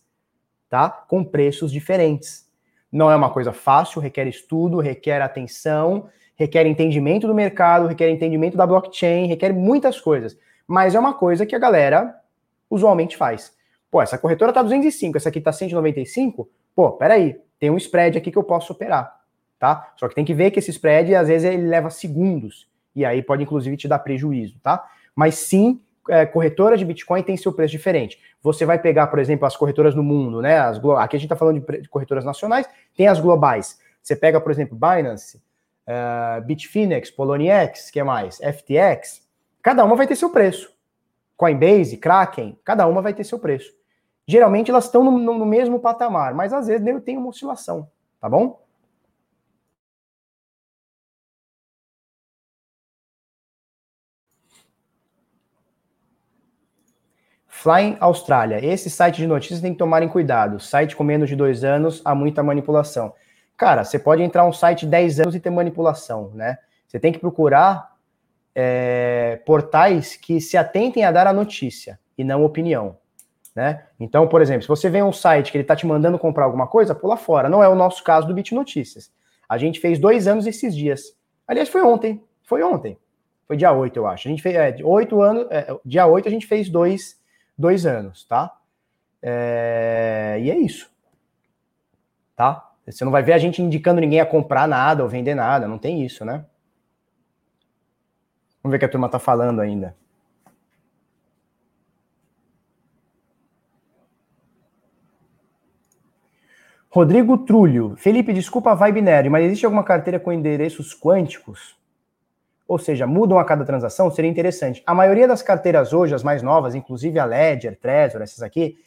tá? Com preços diferentes. Não é uma coisa fácil, requer estudo, requer atenção, requer entendimento do mercado, requer entendimento da blockchain, requer muitas coisas. Mas é uma coisa que a galera usualmente faz. Pô, essa corretora tá 205, essa aqui tá 195. Pô, peraí, tem um spread aqui que eu posso operar, tá? Só que tem que ver que esse spread, às vezes, ele leva segundos. E aí pode, inclusive, te dar prejuízo, tá? Mas sim, é, corretoras de Bitcoin têm seu preço diferente. Você vai pegar, por exemplo, as corretoras no mundo, né? As, aqui a gente está falando de corretoras nacionais, tem as globais. Você pega, por exemplo, Binance, uh, Bitfinex, Poloniex, que é mais? FTX. Cada uma vai ter seu preço. Coinbase, Kraken, cada uma vai ter seu preço. Geralmente elas estão no, no mesmo patamar, mas às vezes tem uma oscilação, tá bom? Flying Austrália. Esse site de notícias tem que tomarem cuidado. Site com menos de dois anos, há muita manipulação. Cara, você pode entrar um site 10 anos e ter manipulação, né? Você tem que procurar é, portais que se atentem a dar a notícia e não opinião, né? Então, por exemplo, se você vê um site que ele está te mandando comprar alguma coisa, pula fora. Não é o nosso caso do Bit Notícias. A gente fez dois anos esses dias. Aliás, foi ontem. Foi ontem. Foi dia 8, eu acho. A gente fez é, 8 anos. É, dia 8 a gente fez dois dois anos, tá? É, e é isso. Tá? Você não vai ver a gente indicando ninguém a comprar nada ou vender nada, não tem isso, né? Vamos ver o que a turma tá falando ainda. Rodrigo Trulho. Felipe, desculpa a vibe nerd, mas existe alguma carteira com endereços quânticos? ou seja, mudam a cada transação, seria interessante. A maioria das carteiras hoje, as mais novas, inclusive a Ledger, Trezor, essas aqui,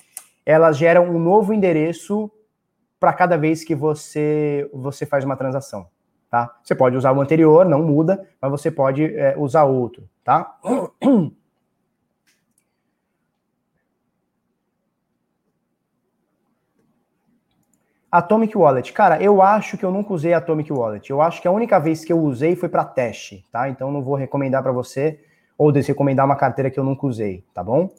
elas geram um novo endereço para cada vez que você, você faz uma transação, tá? Você pode usar o anterior, não muda, mas você pode é, usar outro, tá? Atomic Wallet. Cara, eu acho que eu nunca usei Atomic Wallet. Eu acho que a única vez que eu usei foi para teste, tá? Então não vou recomendar para você ou desrecomendar uma carteira que eu nunca usei, tá bom?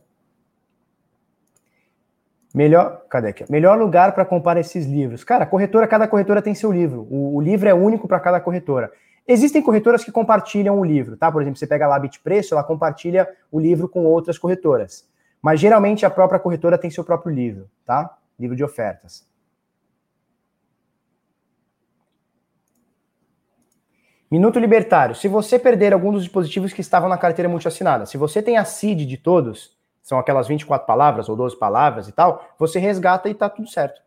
Melhor, cadê aqui? Melhor lugar para comprar esses livros. Cara, corretora, cada corretora tem seu livro. O, o livro é único para cada corretora. Existem corretoras que compartilham o livro, tá? Por exemplo, você pega lá a Bitpreço, ela compartilha o livro com outras corretoras. Mas geralmente a própria corretora tem seu próprio livro, tá? Livro de ofertas. Minuto Libertário. Se você perder algum dos dispositivos que estavam na carteira multiassinada, se você tem a CID de todos, são aquelas 24 palavras ou 12 palavras e tal, você resgata e tá tudo certo.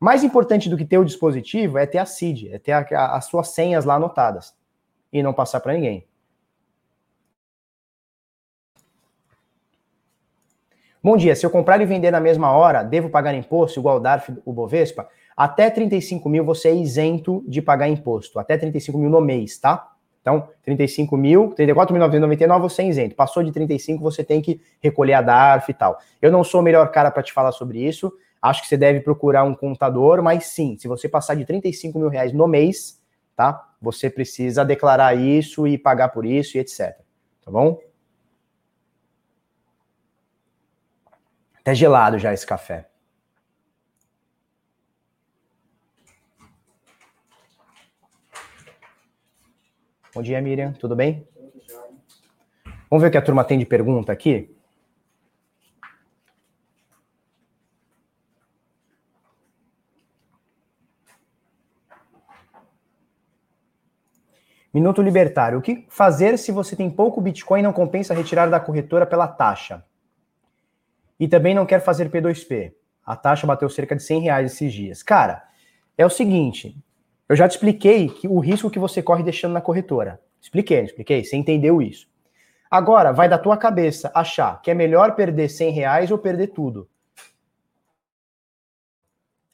Mais importante do que ter o dispositivo é ter a CID, é ter a, a, as suas senhas lá anotadas e não passar para ninguém. Bom dia, se eu comprar e vender na mesma hora, devo pagar imposto igual o DARF, o Bovespa? Até 35 mil você é isento de pagar imposto, até 35 mil no mês, tá? Então, 35 mil, 34.999 você é isento. Passou de 35, você tem que recolher a DARF e tal. Eu não sou o melhor cara para te falar sobre isso. Acho que você deve procurar um contador, mas sim, se você passar de 35 mil reais no mês, tá? Você precisa declarar isso e pagar por isso e etc. Tá bom? Até gelado já esse café. Bom dia, Miriam. Tudo bem? Vamos ver o que a turma tem de pergunta aqui? Minuto Libertário. O que fazer se você tem pouco Bitcoin e não compensa retirar da corretora pela taxa? E também não quer fazer P2P. A taxa bateu cerca de 100 reais esses dias. Cara, é o seguinte. Eu já te expliquei que o risco que você corre deixando na corretora. Expliquei, expliquei. Você entendeu isso. Agora, vai da tua cabeça achar que é melhor perder 100 reais ou perder tudo.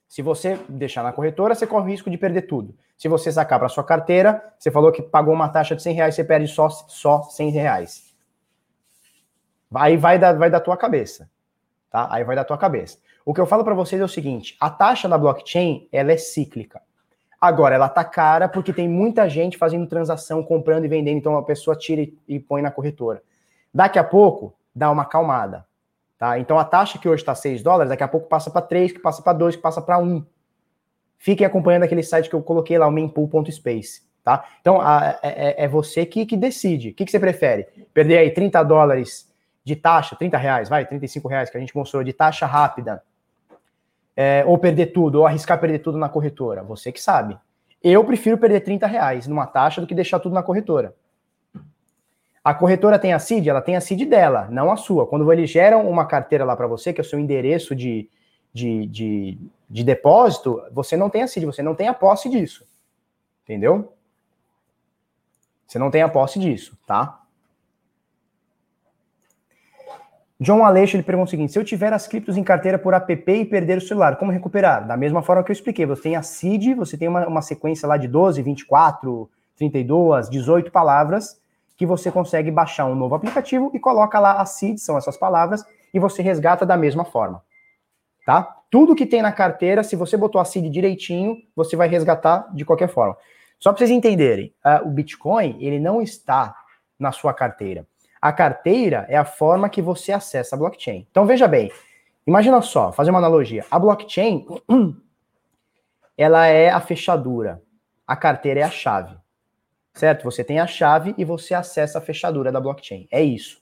Se você deixar na corretora, você corre o risco de perder tudo. Se você sacar para sua carteira, você falou que pagou uma taxa de 100 reais, você perde só, só 100 reais. Aí vai da, vai da tua cabeça. Tá? Aí vai da tua cabeça. O que eu falo para vocês é o seguinte: a taxa da blockchain ela é cíclica. Agora, ela tá cara porque tem muita gente fazendo transação, comprando e vendendo, então a pessoa tira e, e põe na corretora. Daqui a pouco, dá uma acalmada. Tá? Então a taxa que hoje está 6 dólares, daqui a pouco passa para 3, que passa para 2, que passa para 1. Fiquem acompanhando aquele site que eu coloquei lá, o mempool.space. Tá? Então a, é, é, é, você que, que decide. O que, que você prefere? Perder aí 30 dólares de taxa, 30 reais, vai, 35 reais que a gente mostrou de taxa rápida, é, ou perder tudo, ou arriscar perder tudo na corretora? Você que sabe. Eu prefiro perder 30 reais numa taxa do que deixar tudo na corretora. A corretora tem a CID? Ela tem a CID dela, não a sua. Quando eles geram uma carteira lá para você, que é o seu endereço de, de, de, de, depósito, você não tem a CID, você não tem a posse disso. Entendeu? Você não tem a posse disso, tá? John Aleixo ele pergunta o seguinte: se eu tiver as criptos em carteira por app e perder o celular, como recuperar? Da mesma forma que eu expliquei, você tem a CID, você tem uma, uma sequência lá de 12, 24, 32, 18 palavras que você consegue baixar um novo aplicativo e coloca lá a seed, são essas palavras, e você resgata da mesma forma. Tá? Tudo que tem na carteira, se você botou a seed direitinho, você vai resgatar de qualquer forma. Só para vocês entenderem, uh, o Bitcoin, ele não está na sua carteira. A carteira é a forma que você acessa a blockchain. Então veja bem, imagina só, fazer uma analogia. A blockchain, ela é a fechadura. A carteira é a chave certo? Você tem a chave e você acessa a fechadura da blockchain. É isso.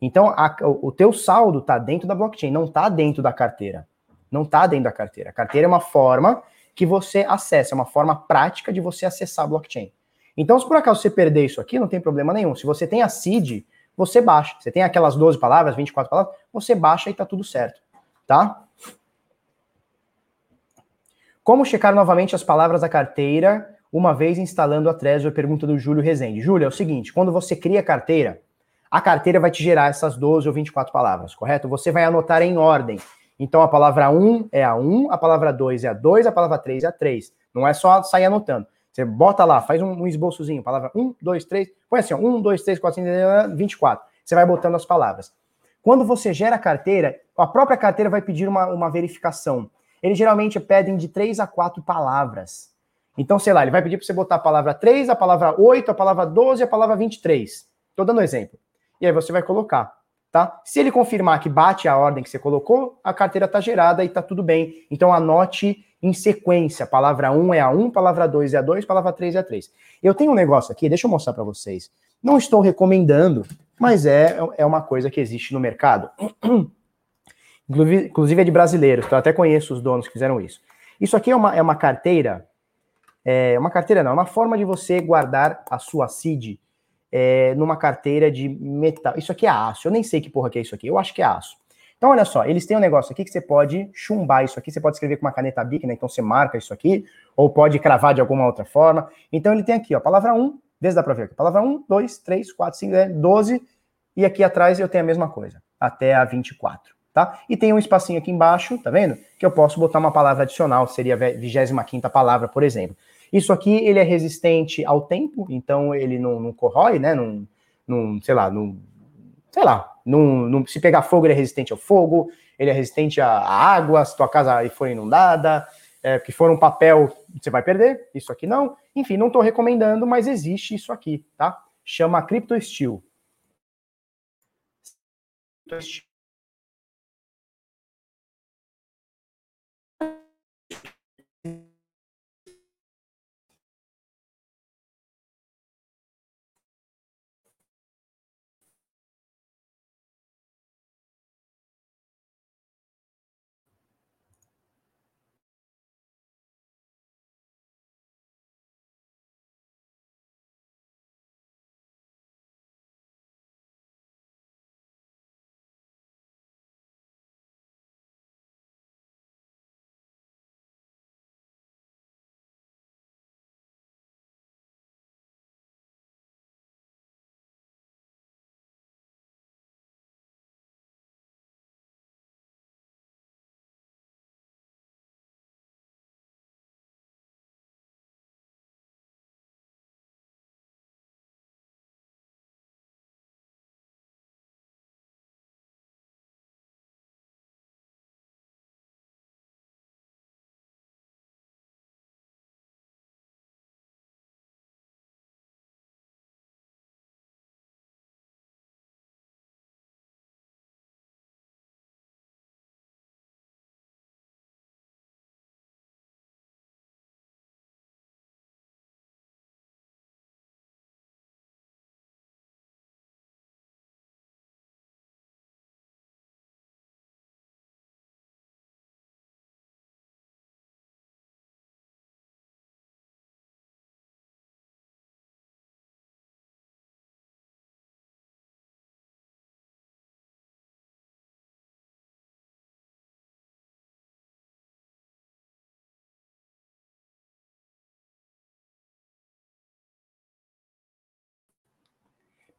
Então, a, o, teu saldo está dentro da blockchain, não está dentro da carteira. Não está dentro da carteira. A carteira é uma forma que você acessa, é uma forma prática de você acessar a blockchain. Então, se por acaso você perder isso aqui, não tem problema nenhum. Se você tem a seed, você baixa. Você tem aquelas 12 palavras, 24 palavras, você baixa e tá tudo certo, tá? Como checar novamente as palavras da carteira uma vez instalando a Trezor, pergunta do Júlio Rezende. Júlio, é o seguinte, quando você cria a carteira, a carteira vai te gerar essas 12 ou 24 palavras, correto? Você vai anotar em ordem. Então a palavra 1 é a 1, a palavra 2 é a 2, a palavra 3 é a 3. Não é só sair anotando. Você bota lá, faz um, um esboçozinho, palavra 1, 2, 3, põe assim, ó, 1, 2, 3, 4, 5, 24. Você vai botando as palavras. Quando você gera a carteira, a própria carteira vai pedir uma, uma verificação. Eles geralmente pedem de 3 a 4 palavras. Então, sei lá, ele vai pedir para você botar a palavra 3, a palavra 8, a palavra 12 e a palavra 23. Estou dando um exemplo. E aí você vai colocar, tá? Se ele confirmar que bate a ordem que você colocou, a carteira está gerada e está tudo bem. Então anote em sequência. Palavra 1 é a 1, palavra 2 é a 2, palavra 3 é a 3. Eu tenho um negócio aqui, deixa eu mostrar para vocês. Não estou recomendando, mas é, é uma coisa que existe no mercado. Inclusive é de brasileiros, eu até conheço os donos que fizeram isso. Isso aqui é uma, é uma carteira, é uma carteira não, é uma forma de você guardar a sua CID é, numa carteira de metal. Isso aqui é aço, eu nem sei que porra que é isso aqui, eu acho que é aço. Então, olha só, eles têm um negócio aqui que você pode chumbar isso aqui, você pode escrever com uma caneta BIC, né? Então você marca isso aqui, ou pode cravar de alguma outra forma. Então ele tem aqui, ó, palavra 1, desde dá pra ver aqui, palavra 1, 2, 3, 4, 5, 10, 12, e aqui atrás eu tenho a mesma coisa, até a 24, tá? E tem um espacinho aqui embaixo, tá vendo? Que eu posso botar uma palavra adicional, seria a 25 palavra, por exemplo. Isso aqui, ele é resistente ao tempo, então ele não, não corrói, né? Não, não, sei lá, não, sei lá, não, não, se pegar fogo, ele é resistente ao fogo, ele é resistente à, água, se tua casa for inundada, é, que for um papel, você vai perder. Isso aqui não. Enfim, não estou recomendando, mas existe isso aqui, tá? Chama CryptoSteel.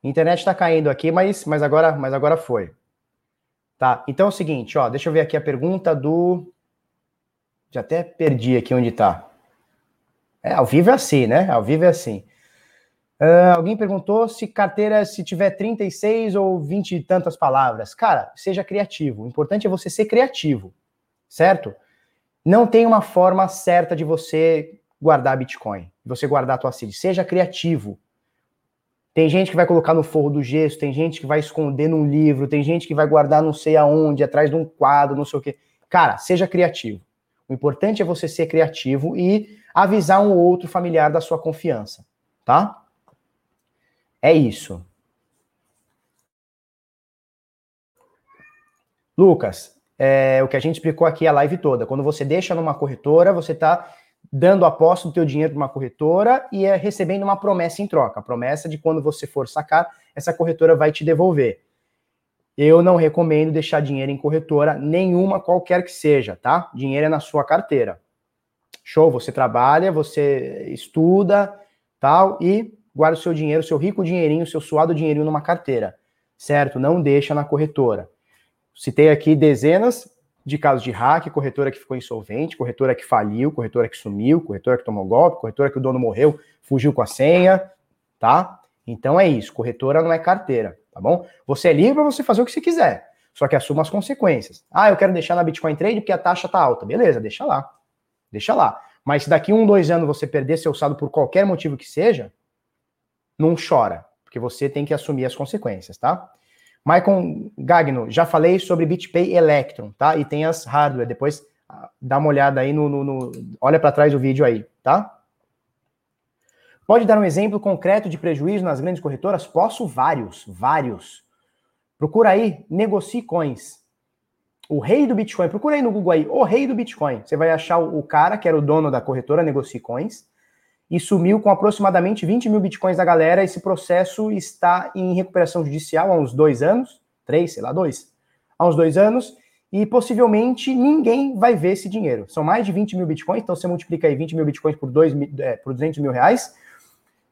Internet está caindo aqui, mas, mas, agora, mas agora foi. Tá, então é o seguinte, ó, deixa eu ver aqui a pergunta do... Já até perdi aqui onde está. É, ao vivo é assim, né? Ao vivo é assim. Uh, alguém perguntou se carteira, se tiver 36 ou 20 e tantas palavras. Cara, seja criativo. O importante é você ser criativo, certo? Não tem uma forma certa de você guardar Bitcoin, você guardar a tua CID. Seja criativo. Tem gente que vai colocar no forro do gesso, tem gente que vai esconder num livro, tem gente que vai guardar não sei aonde, atrás de um quadro, não sei o quê. Cara, seja criativo. O importante é você ser criativo e avisar um outro familiar da sua confiança, tá? É isso. Lucas, é, o que a gente explicou aqui a live toda. Quando você deixa numa corretora, você está dando a posse do teu dinheiro para uma corretora e é recebendo uma promessa em troca. A promessa de quando você for sacar, essa corretora vai te devolver. Eu não recomendo deixar dinheiro em corretora nenhuma, qualquer que seja, tá? Dinheiro é na sua carteira. Show, você trabalha, você estuda, tal, e guarda o seu dinheiro, seu rico dinheirinho, seu suado dinheirinho numa carteira, certo? Não deixa na corretora. Citei aqui dezenas, de casos de hack, corretora que ficou insolvente, corretora que faliu, corretora que sumiu, corretora que tomou golpe, corretora que o dono morreu, fugiu com a senha, tá? Então é isso, corretora não é carteira, tá bom? Você é livre para você fazer o que você quiser, só que assuma as consequências. Ah, eu quero deixar na Bitcoin Trade porque a taxa tá alta. Beleza, deixa lá. Deixa lá. Mas se daqui um, dois anos você perder seu saldo por qualquer motivo que seja, não chora, porque você tem que assumir as consequências, tá? Michael Gagno, já falei sobre BitPay Electron, tá? E tem as hardware, depois dá uma olhada aí no, no, no olha para trás do vídeo aí, tá? Pode dar um exemplo concreto de prejuízo nas grandes corretoras? Posso vários, vários. Procura aí, negocie coins. O rei do Bitcoin, procura aí no Google aí, o rei do Bitcoin. Você vai achar o cara que era o dono da corretora Negocie Coins e sumiu com aproximadamente 20 mil bitcoins da galera. Esse processo está em recuperação judicial há uns dois anos, três, sei lá, dois, há uns dois anos, e possivelmente ninguém vai ver esse dinheiro. São mais de 20 mil bitcoins, então você multiplica aí 20 mil bitcoins por, dois, é, por 200 mil reais.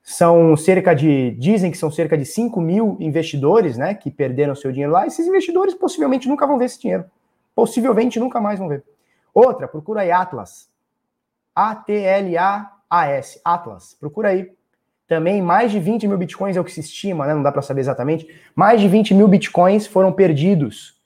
São cerca de, dizem que são cerca de 5 mil investidores, né, que perderam seu dinheiro lá. Esses investidores possivelmente nunca vão ver esse dinheiro. Possivelmente nunca mais vão ver. Outra, procura aí Atlas. A-T-L-A-A-S. Atlas. Procura aí. Também mais de 20 mil bitcoins é o que se estima, né? Não dá para saber exatamente. Mais de 20 mil bitcoins foram perdidos.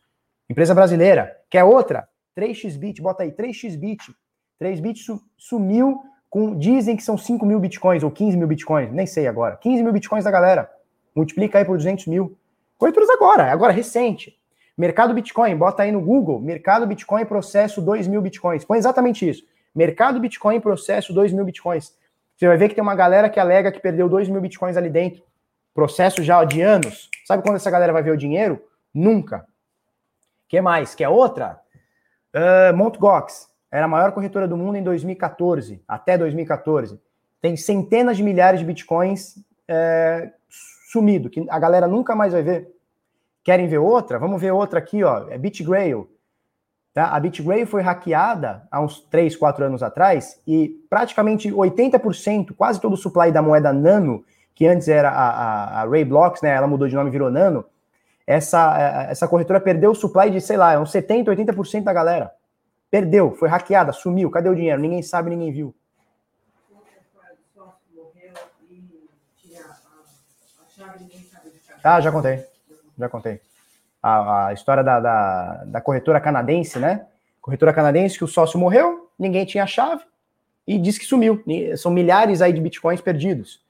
Empresa brasileira. Quer outra? 3xbit, bota aí, 3xbit. 3bit sumiu com. Dizem que são 5 mil bitcoins ou 15 mil bitcoins, nem sei agora. 15 mil bitcoins da galera. Multiplica aí por 200 mil. Corretoras agora, agora recente. Mercado Bitcoin, bota aí no Google. Mercado Bitcoin processo 2 mil bitcoins. Põe exatamente isso. Mercado Bitcoin processo 2 mil bitcoins. Você vai ver que tem uma galera que alega que perdeu 2 mil bitcoins ali dentro. Processo já de anos. Sabe quando essa galera vai ver o dinheiro? Nunca. que mais? Quer outra? Uh, Mt. Gox. Era a maior corretora do mundo em 2014, até 2014. Tem centenas de milhares de bitcoins é, sumido, que a galera nunca mais vai ver. Querem ver outra? Vamos ver outra aqui, ó. É BitGrail. Tá? A BitGrail foi hackeada há uns 3, 4 anos atrás e praticamente 80%, quase todo o supply da moeda Nano, que antes era a, a, a né? Ela mudou de nome e virou Nano. Essa, é, essa corretora perdeu o supply de, sei lá, uns 70, 80% da galera. Perdeu, foi hackeada, sumiu. Cadê o dinheiro? Ninguém sabe, ninguém viu. Ah, já contei. Já contei a, a história da, da, da, corretora canadense, né? Corretora canadense que o sócio morreu, ninguém tinha a chave e disse que sumiu. São milhares aí de bitcoins perdidos.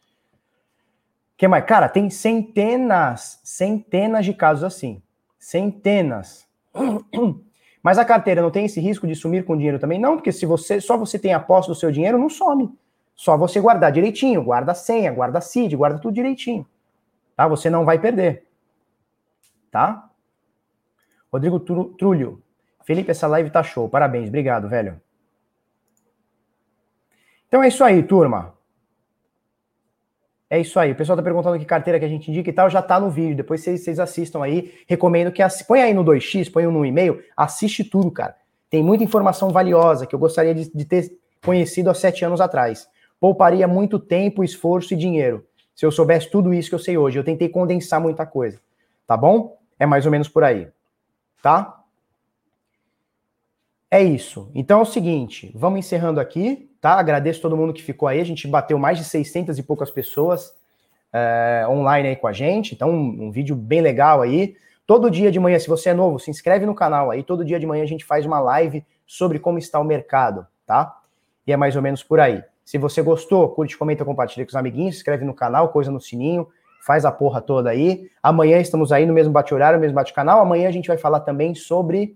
que mais? Cara, tem centenas, centenas de casos assim. Centenas. Mas a carteira não tem esse risco de sumir com dinheiro também? Não, porque se você só você tem a posse do seu dinheiro, não some. Só você guardar direitinho, guarda a senha, guarda a CID, guarda tudo direitinho. Tá? Você não vai perder. Tá? Rodrigo Trulho. Felipe, essa live tá show. Parabéns, obrigado, velho. Então é isso aí, turma. É isso aí. O pessoal tá perguntando que carteira que a gente indica e tal, já tá no vídeo. Depois vocês, vocês assistam aí. Recomendo que assi... põe aí no 2x, põe no e-mail, assiste tudo, cara. Tem muita informação valiosa que eu gostaria de, de ter conhecido há sete anos atrás. Pouparia muito tempo, esforço e dinheiro. Se eu soubesse tudo isso que eu sei hoje. Eu tentei condensar muita coisa. Tá bom? É mais ou menos por aí tá? É isso. Então é o seguinte, vamos encerrando aqui, tá? Agradeço todo mundo que ficou aí. A gente bateu mais de 600 e poucas pessoas é, online aí com a gente. Então, um, um, vídeo bem legal aí. Todo dia de manhã, se você é novo, se inscreve no canal aí. Todo dia de manhã a gente faz uma live sobre como está o mercado, tá? E é mais ou menos por aí. Se você gostou, curte, comenta, compartilha com os amiguinhos, se inscreve no canal, coisa no sininho faz a porra toda aí. Amanhã estamos aí no mesmo bate-horário, no mesmo bate-canal. Amanhã a gente vai falar também sobre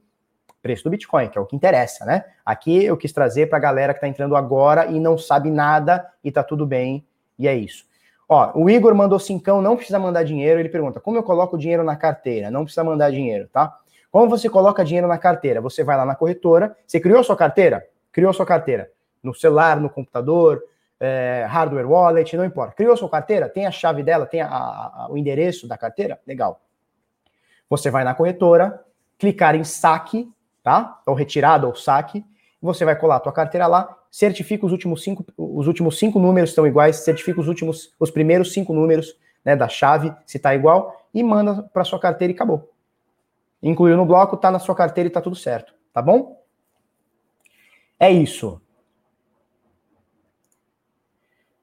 preço do Bitcoin, que é o que interessa, né? Aqui eu quis trazer para a galera que está entrando agora e não sabe nada e tá tudo bem, e é isso. Ó, o Igor mandou cincão, não precisa mandar dinheiro. Ele pergunta: como eu coloco dinheiro na carteira? Não precisa mandar dinheiro, tá? Como você coloca dinheiro na carteira? Você vai lá na corretora, você criou sua carteira? Criou sua carteira. No celular, no computador, é, hardware wallet, não importa. Criou sua carteira? Tem a chave dela? Tem a, a, o endereço da carteira? Legal. Você vai na corretora, clicar em saque, tá? Ou retirada ou saque, você vai colar a tua carteira lá, certifica os últimos cinco, os últimos cinco números estão iguais, certifica os últimos, os primeiros cinco números né, da chave, se está igual, e manda para sua carteira e acabou. Incluiu no bloco, tá na sua carteira e tá tudo certo, tá bom? É isso.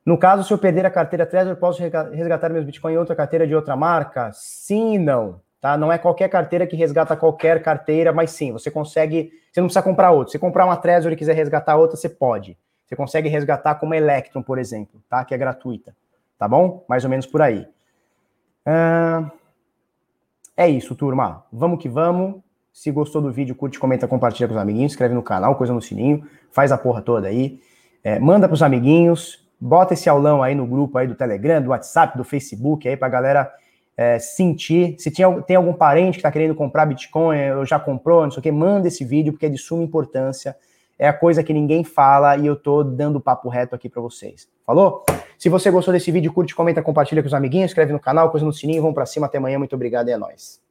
No caso, se eu perder a carteira Trezor, posso resgatar meus Bitcoin em outra carteira de outra marca? Sim e não. Tá? Não é qualquer carteira que resgata qualquer carteira, mas sim, você consegue. Você não precisa comprar outra. Se comprar uma Trezor e quiser resgatar outra, você pode. Você consegue resgatar como uma Electron, por exemplo, tá? Que é gratuita. Tá bom? Mais ou menos por aí. Uh... É isso, turma. Vamos que vamos. Se gostou do vídeo, curte, comenta, compartilha com os amiguinhos, inscreve no canal, coisa no sininho, faz a porra toda aí. É, manda pros amiguinhos, bota esse aulão aí no grupo aí do Telegram, do WhatsApp, do Facebook aí pra galera é, sentir. Se tinha, tem algum parente que tá querendo comprar Bitcoin, ou já comprou, não sei o que, manda esse vídeo porque é de suma importância. É a coisa que ninguém fala e eu tô dando papo reto aqui para vocês. Falou? Se você gostou desse vídeo, curte, comenta, compartilha com os amiguinhos, inscreve no canal, coisa no sininho, vamos para cima até amanhã. Muito obrigado e é nóis.